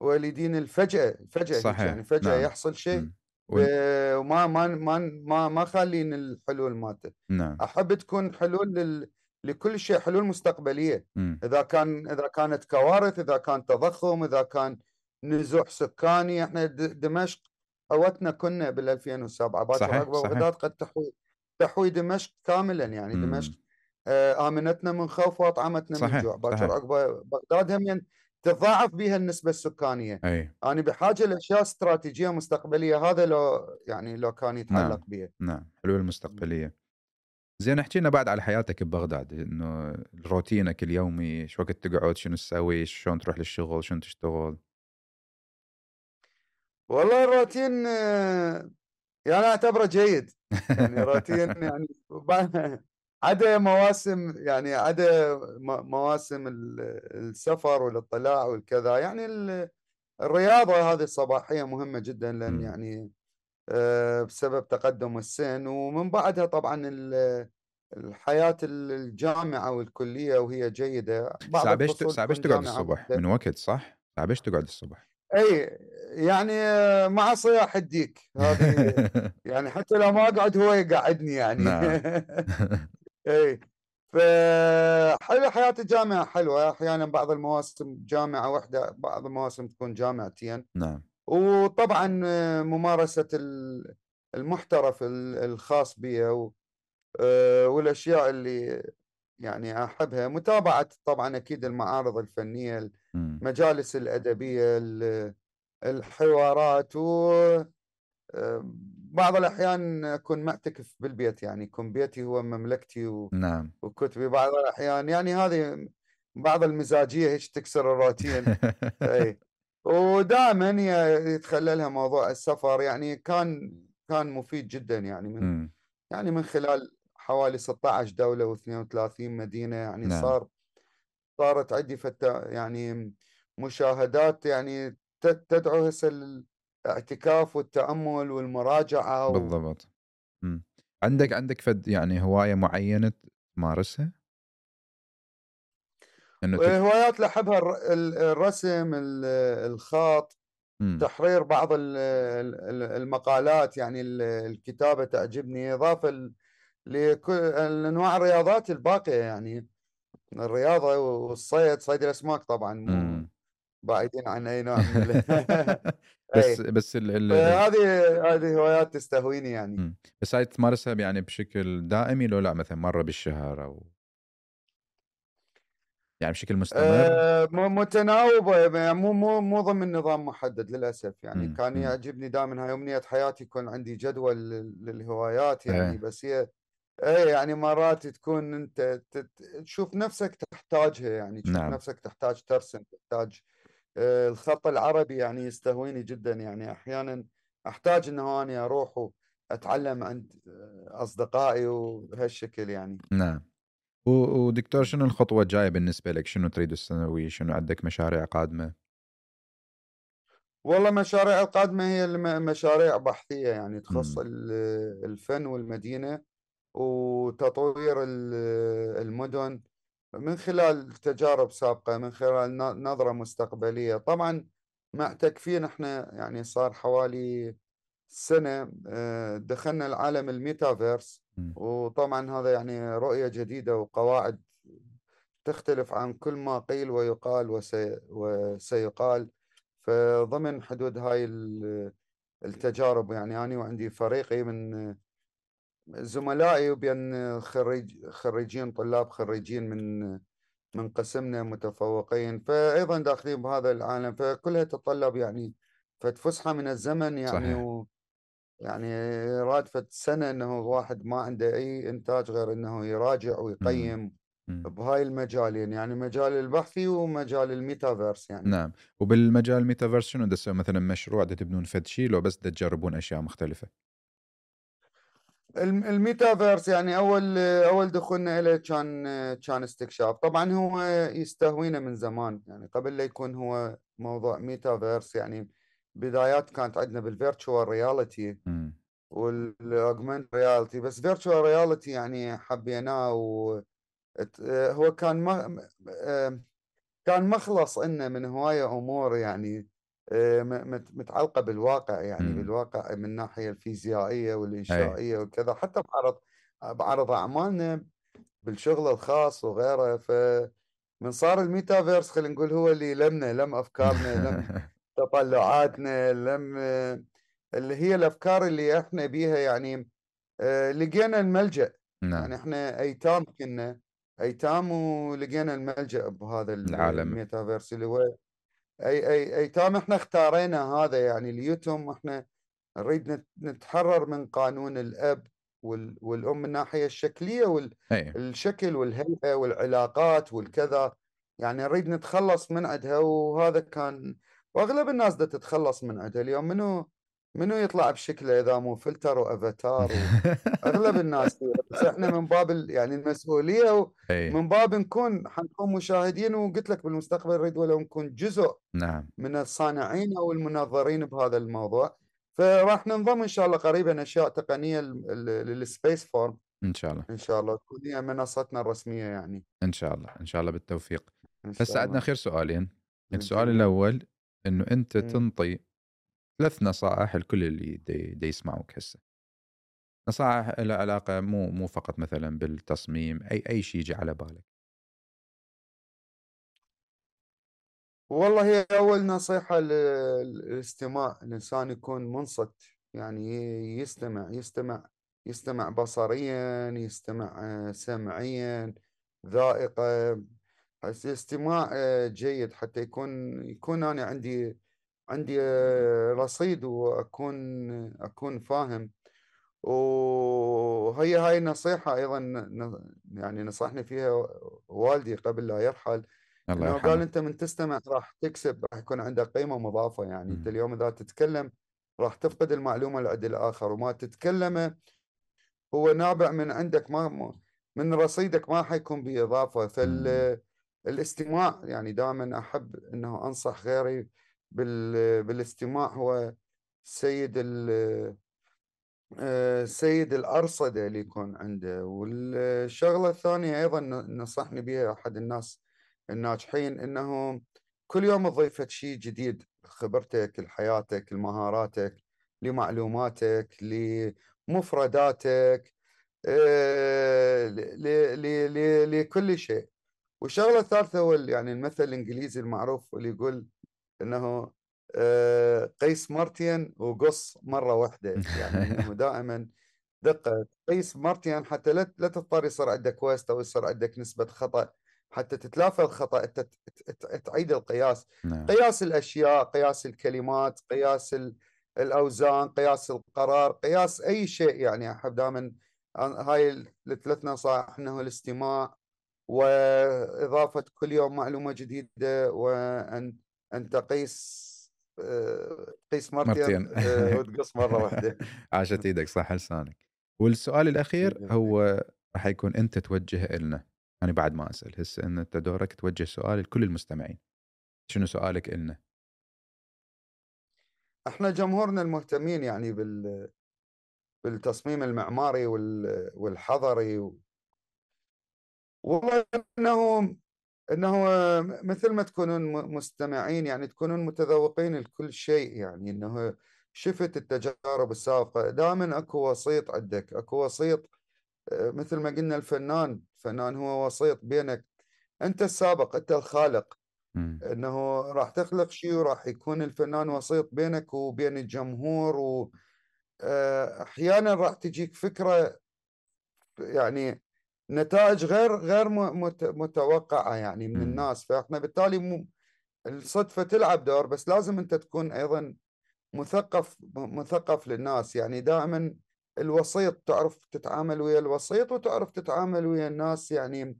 وليدين الفجأة فجأة صحيح. يعني فجأة نعم. يحصل شيء وما ما ما ما ما خالين الحلول مالته نعم. أحب تكون حلول لل... لكل شيء حلول مستقبلية م. إذا كان إذا كانت كوارث إذا كان تضخم إذا كان نزوح سكاني إحنا دمشق اوتنا كنا بال 2007 باكر عقبه بغداد قد تحوي تحوي دمشق كاملا يعني. دمشق آه، آمنتنا من خوف وأطعمتنا من جوع. باكر عقبه بغداد هم تتضاعف بها النسبة السكانية. أي. أنا بحاجة لأشياء استراتيجية مستقبلية هذا لو يعني لو كان يتعلق نعم. بها نعم حلول مستقبلية. زين احكي لنا بعد على حياتك ببغداد إنه روتينك اليومي شو وقت تقعد شنو تسوي شلون تروح للشغل شلون تشتغل؟ والله الروتين يعني أعتبره جيد. يعني روتين يعني عدا مواسم يعني عدا مواسم السفر والاطلاع والكذا يعني الرياضة هذه الصباحية مهمة جدا لأن يعني آه، بسبب تقدم السن ومن بعدها طبعا الحياة الجامعة والكلية وهي جيدة. بعض ساعة بيش تقعد الصبح؟ من وقت صح؟ ساعة بيش تقعد الصبح؟ إي يعني مع صياح الديك هذه يعني حتى لو ما اقعد هو يقعدني يعني. نعم. إي فحلو حياة الجامعة حلوة. أحيانا بعض المواسم جامعة واحدة بعض المواسم تكون جامعتين. نعم. وطبعا ممارسة المحترف الخاص بي آه، والأشياء اللي يعني أحبها. متابعة طبعا أكيد المعارض الفنية المجالس الأدبية الحوارات و بعض الأحيان أكون معتكف بالبيت يعني يكون بيتي هو مملكتي و... نعم. وكتبي. بعض الأحيان يعني هذه بعض المزاجية هيك تكسر الروتين. أي ودائما يتخللها موضوع السفر يعني كان كان مفيد جدا يعني من يعني من خلال حوالي 16 دولة و32 مدينة يعني نعم. صار صارت عندي فتا يعني مشاهدات يعني تدعو هسه الاعتكاف والتأمل والمراجعة و... بالضبط م. عندك عندك فد يعني هواية معينة تمارسها؟ إنه هوايات اللي احبها الرسم الخط م. تحرير بعض المقالات يعني الكتابة تعجبني إضافة لكل انواع الرياضات الباقية يعني الرياضة والصيد صيد الأسماك طبعا مو بعيدين عن أي نوع من بس أي. بس ال هذه هذه هوايات تستهويني يعني م. بس هاي تمارسها يعني بشكل دائمي لو لا مثلا مرة بالشهر أو يعني بشكل مستمر أه متناوبة يعني مو مو مو ضمن نظام محدد للأسف يعني م. كان يعجبني دائما هاي أمنية حياتي يكون عندي جدول للهوايات يعني أي. بس هي إيه يعني مرات تكون أنت تشوف نفسك تحتاجها يعني تشوف نعم. نفسك تحتاج ترسم تحتاج آه، الخط العربي يعني يستهويني جدا يعني أحيانا أحتاج انه أني أروح وأتعلم عند آه، أصدقائي وبهالشكل يعني. نعم. ودكتور شنو الخطوة الجاية بالنسبة لك؟ شنو تريد السنوي شنو عندك مشاريع قادمة؟ والله مشاريع القادمة هي مشاريع بحثية يعني تخص الفن والمدينة. وتطوير المدن من خلال تجارب سابقة من خلال نظرة مستقبلية. طبعا مع تكفين إحنا يعني صار حوالي سنة آه، دخلنا العالم الميتافيرس. وطبعا هذا يعني رؤية جديدة وقواعد تختلف عن كل ما قيل ويقال وسي وسيقال. فضمن حدود هاي التجارب يعني أنا وعندي فريقي من زملائي وبين خريج خريجين طلاب خريجين من من قسمنا متفوقين. فايضا داخلين بهذا العالم فكلها تتطلب يعني فسحة من الزمن يعني صحيح. و يعني رادفة سنة إنه واحد ما عنده أي إنتاج غير إنه يراجع ويقيم بهاي المجالين يعني مجال البحثي ومجال الميتافيرس يعني. نعم. وبالمجال الميتافيرس شنو؟ مثلا مشروع تبنون فد شيء لو بس تجربون أشياء مختلفة. الميتافيرس يعني أول أول دخولنا له كان كان استكشاف. طبعا هو يستهوينا من زمان يعني قبل لا يكون هو موضوع ميتافيرس يعني بدايات كانت عندنا بال virtual reality وال augmented reality. بس virtual reality يعني حبيناه و هو كان كان مخلص لنا من هواية أمور يعني آه، متعلقة بالواقع يعني م. بالواقع من الناحيه الفيزيائية والإنشائية وكذا حتى بعرض بعرض أعمالنا بالشغل الخاص وغيره ف من صار الميتافيرس خلينا نقول هو اللي لمنا لم أفكارنا لم تطلعاتنا لم اللي هي الأفكار اللي إحنا بيها يعني آه، لقينا الملجأ نعم. يعني إحنا أيتام كنا أيتام ولقينا الملجأ بهذا العالم الميتافيرس اللي هو أي أي ايتام إحنا اختارينا هذا يعني اليتم إحنا نريد نتحرر من قانون الأب والأم من الناحية الشكلية والشكل والهيئة والعلاقات والكذا. يعني نريد نتخلص من عندها وهذا كان وأغلب الناس دا تتخلص من عندها اليوم. منو منو يطلع بشكله إذا مو filter و avatar أغلب الناس بس إحنا من باب يعني المسؤولية ومن باب نكون حنكون مشاهدين وقلت لك بالمستقبل نريد ولو نكون جزء نعم. من الصانعين أو المنظرين بهذا الموضوع. فراح ننضم إن شاء الله قريبا أشياء تقنية لل space form إن شاء الله. إن شاء الله تكون هي منصتنا الرسمية يعني. إن شاء الله. إن شاء الله بالتوفيق. هسه عندنا خير سؤالين. السؤال الأول إنه أنت تنطي ثلاث نصائح لكل اللي دي, دي يسمعوك هسه. نصائح لها علاقة مو مو فقط مثلا بالتصميم أي أي شيء يجي على بالك. والله هي أول نصيحة للاستماع الإنسان يكون منصت يعني يستمع يستمع يستمع بصريا يستمع سمعيا ذائقة. استماع جيد حتى يكون يكون أنا عندي عندي رصيد وأكون أكون فاهم. وهي هاي النصيحة أيضا يعني نصحني فيها والدي قبل لا يرحل الله إنه قال أنت من تستمع راح تكسب راح يكون عندك قيمة مضافة. يعني م. انت اليوم إذا تتكلم راح تفقد المعلومة اللي عند الآخر وما تتكلمه هو نابع من عندك ما من رصيدك ما حيكون بإضافة. فالاستماع يعني دائما أحب إنه أنصح غيري بالاستماع هو سيد سيد الأرصدة اللي يكون عنده. والشغلة الثانية أيضا نصحني بها أحد الناس الناجحين إنه كل يوم تضيف شيء جديد خبرتك لحياتك لمهاراتك لمعلوماتك لمفرداتك آه، لكل شيء. والشغلة الثالثة هو يعني المثل الإنجليزي المعروف اللي يقول إنه آه، قيس مرتين وقص مرة واحدة. يعني إنه دائما دقة. قيس مرتين حتى لا تضطر يصير عندك ويست أو يصير عندك نسبة خطأ. حتى تتلافى الخطأ انت تعيد القياس. نعم. قياس الأشياء قياس الكلمات قياس الأوزان قياس القرار قياس أي شيء. يعني أحب دائما هاي الثلاث نصائح انه الاستماع وإضافة كل يوم معلومة جديدة وأن ان تقيس آه، قيس مرتين, آه، وتقص مرة واحدة. عاشت إيدك صح لسانك والسؤال الأخير هو راح يكون أنت توجه لنا أنا بعد ما أسأل هسه أن أنت دورك توجه سؤال لكل المستمعين. شنو سؤالك إلنا؟ إحنا جمهورنا المهتمين يعني بال بالتصميم المعماري والحضري و... والله انه إنه مثل ما تكونون مستمعين يعني تكونون متذوقين لكل شيء يعني إنه شفت التجارب السابقة. دائما أكو وسيط عندك أكو وسيط مثل ما قلنا الفنان الفنان هو وسيط بينك. أنت السابق أنت الخالق. م. إنه راح تخلق شيء وراح يكون الفنان وسيط بينك وبين الجمهور واحيانا آه، راح تجيك فكرة يعني نتائج غير غير متوقعة يعني من. الناس. فاحنا بالتالي الصدفة تلعب دور بس لازم انت تكون أيضا مثقف مثقف للناس. يعني دائما الوسيط تعرف تتعامل ويا الوسيط وتعرف تتعامل ويا الناس. يعني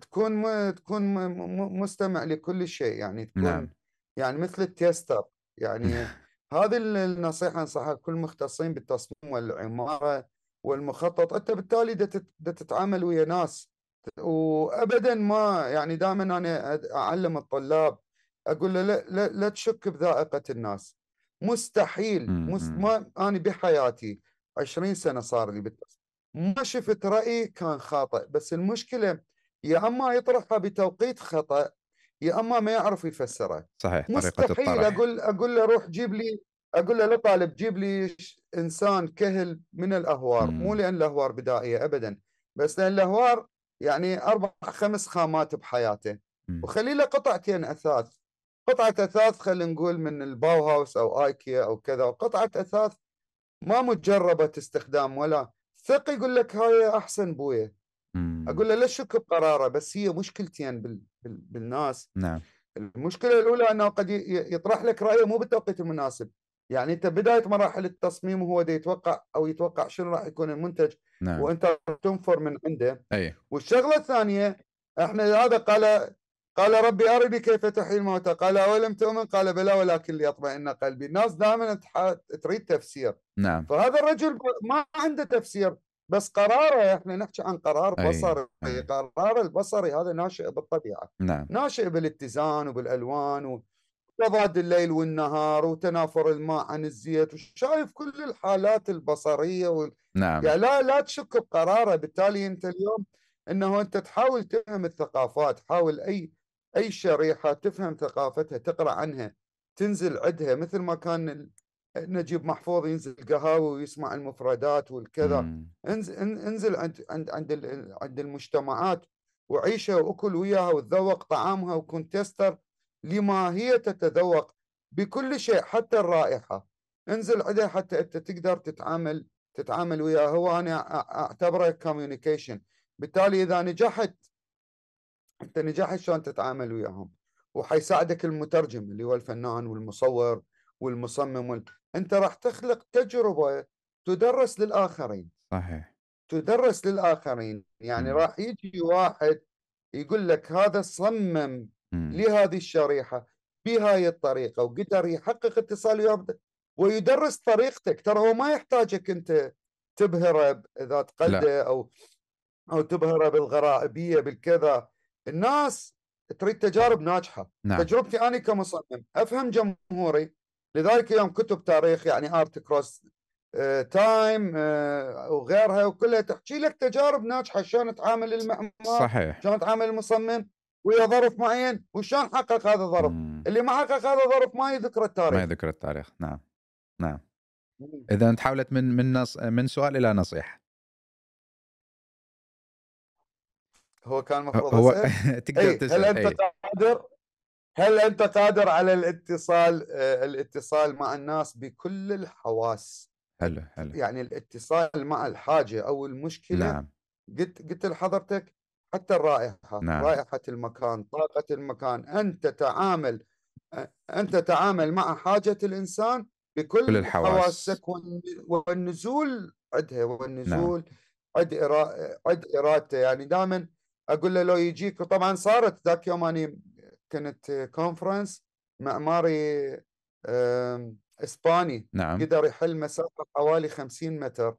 تكون م... تكون م... مستمع لكل شيء. يعني تكون نعم. يعني مثل التيستر. يعني هذه النصيحة أنصحها كل مختصين بالتصميم والعمارة. والمخطط أنت بالتالي دا تتعامل ويا ناس. وأبدا ما يعني دائما أنا أعلم الطلاب أقول له لا, لا, لا تشك بذائقة الناس. مستحيل مست... ما أنا بحياتي 20 سنة صار لي ما شفت رأي كان خاطئ. بس المشكلة يا أما يطرحها بتوقيت خطأ يا أما ما يعرف يفسره. صحيح مستحيل أقول أقول له روح جيب لي أقول له لطالب جيب لي إنسان كهل من الأهوار. مو لأن الأهوار بدائية ابدا بس لأن الأهوار يعني أربع خمس خامات بحياته. وخلي له قطعتين أثاث. قطعة أثاث خلينا نقول من الباو هاوس أو آيكيا أو كذا وقطعة أثاث ما مجربة استخدام ولا. ثق يقول لك هاي أحسن بويا أقول له لا شك بقرارة؟ بس هي مشكلتين بال... بال... بالناس. نعم. المشكلة الأولى أنه قد يطرح لك رأيه مو بالتوقيت المناسب. يعني أنت بداية مراحل التصميم وهو دي يتوقع أو يتوقع شنو راح يكون المنتج نعم. وأنت تنفر من عنده. أي. والشغلة الثانية إحنا هذا قال قال ربي أرني كيف تحيي الموتى. قال أولم تؤمن؟ قال بلى ولكن ليطمئن قلبي. الناس دائما تريد تفسير. نعم. فهذا الرجل ما عنده تفسير بس قراره إحنا نحكي عن قرار بصري. أي. قرار البصري هذا ناشئ بالطبيعة. نعم. ناشئ بالاتزان وبالألوان وتضاد الليل والنهار وتنافر الماء عن الزيت وشايف كل الحالات البصرية وال... نعم. يعني لا لا تشك بقراره. بالتالي أنت اليوم إنه أنت تحاول تفهم الثقافات حاول أي أي شريحة تفهم ثقافتها تقرأ عنها تنزل عندها. مثل ما كان نجيب محفوظ ينزل قهاوي ويسمع المفردات والكذا. انزل انزل عند عند عند عند المجتمعات وعيشها وأكل وياها وتذوق طعامها وكن تستر لما هي تتذوق بكل شيء حتى الرائحة. انزل عندها حتى أنت تقدر تتعامل تتعامل وياه. هو أنا أعتبره كوميونيكيشن بالتالي إذا نجحت أنت نجحت شلون تتعامل وياهم؟ وحيساعدك المترجم اللي هو الفنان والمصور والمصمم وال... أنت راح تخلق تجربة تدرس للآخرين. صحيح. تدرس للآخرين. يعني م. راح يجي واحد يقول لك هذا صمم. لهذه الشريحة بهاي الطريقة. وقدر يحقق اتصال وياه ويدرس طريقتك. ترى هو ما يحتاجك أنت تبهره اذا تقلده أو أو تبهره بالغرائبية بالكذا. الناس تريد تجارب ناجحة. نعم. تجربتي أنا كمصمم أفهم جمهوري. لذلك يوم كتب تاريخ يعني Art Across Time وغيرها وكلها تحكي لك تجارب ناجحة. شلون تعامل المعمار صحيح. شلون تعامل المصمم. ويا ظرف معين وشلون حقق هذا الظرف؟ مم. اللي ما حقق هذا الظرف ما يذكر التاريخ. ما يذكر التاريخ. نعم. نعم. إذا تحولت من من نص من سؤال إلى نصيحة. هو كان المفروض هو تقدر تسأل هل أنت أي. قادر؟ هل أنت قادر على الاتصال؟ آه، الاتصال مع الناس بكل الحواس. حلو حلو. يعني الاتصال مع الحاجة أو المشكلة؟ نعم. قلت قلت لحضرتك حتى الرائحة نعم. رائحة المكان طاقة المكان. أنت تعامل أنت تعامل مع حاجة الإنسان بكل كل الحواس. حواسك والنزول عندها والنزول نعم. عد عد إرادته. يعني دائما أقول له لو يجيك طبعا صارت ذاك يوم أني كنت كونفرنس معماري إسباني. نعم. قدر يحل مسافة حوالي 50 متر.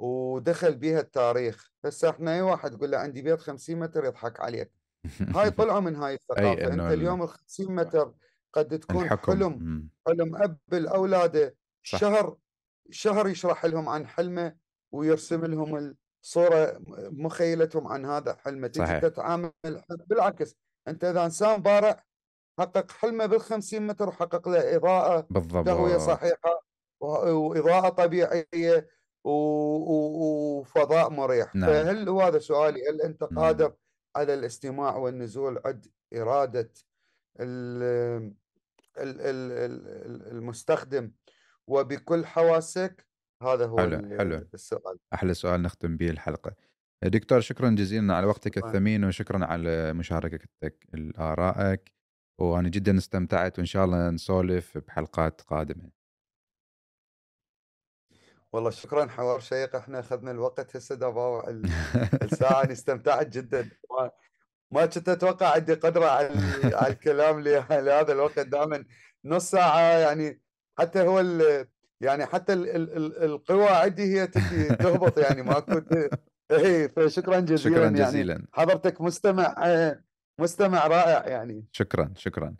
ودخل بها التاريخ. هسه إحنا أي واحد يقول له عندي بيت 50 متر يضحك عليك. هاي طلعوا من هاي الثقافة. أنت اليوم ال 50 متر قد تكون الحكم. حلم حلم أب لاولاده شهر شهر يشرح لهم عن حلمه ويرسم لهم الصورة مخيلتهم عن هذا حلمه. تجي تتعامل بالعكس. أنت إذا إنسان بارع حقق حلمه بال 50 متر وحقق له إضاءة بالضبط. تهويه صحيحة وإضاءة طبيعية وفضاء مريح. نعم. فهل هو هذا سؤالي هل أنت. قادر نعم. على الاستماع والنزول عند إرادة المستخدم وبكل حواسك؟ هذا هو حلو حلو. السؤال. أحلى سؤال نختم به الحلقة. دكتور شكرا جزيلا على وقتك الثمين وشكرا على مشاركتك لارائك وأنا جدا استمتعت وإن شاء الله نسولف بحلقات قادمة. والله شكرا حوار شيق إحنا أخذنا الوقت هسه دابا الساعة أنا استمتعت جدا. ما كنت أتوقع عندي قدرة على على الكلام لهذا الوقت. دائما نص ساعة يعني حتى هو يعني حتى القوى عندي هي تهبط يعني. ماكو اي فشكرا جزيلا شكرا جزيلا. يعني حضرتك مستمع مستمع رائع يعني. شكرا شكرا.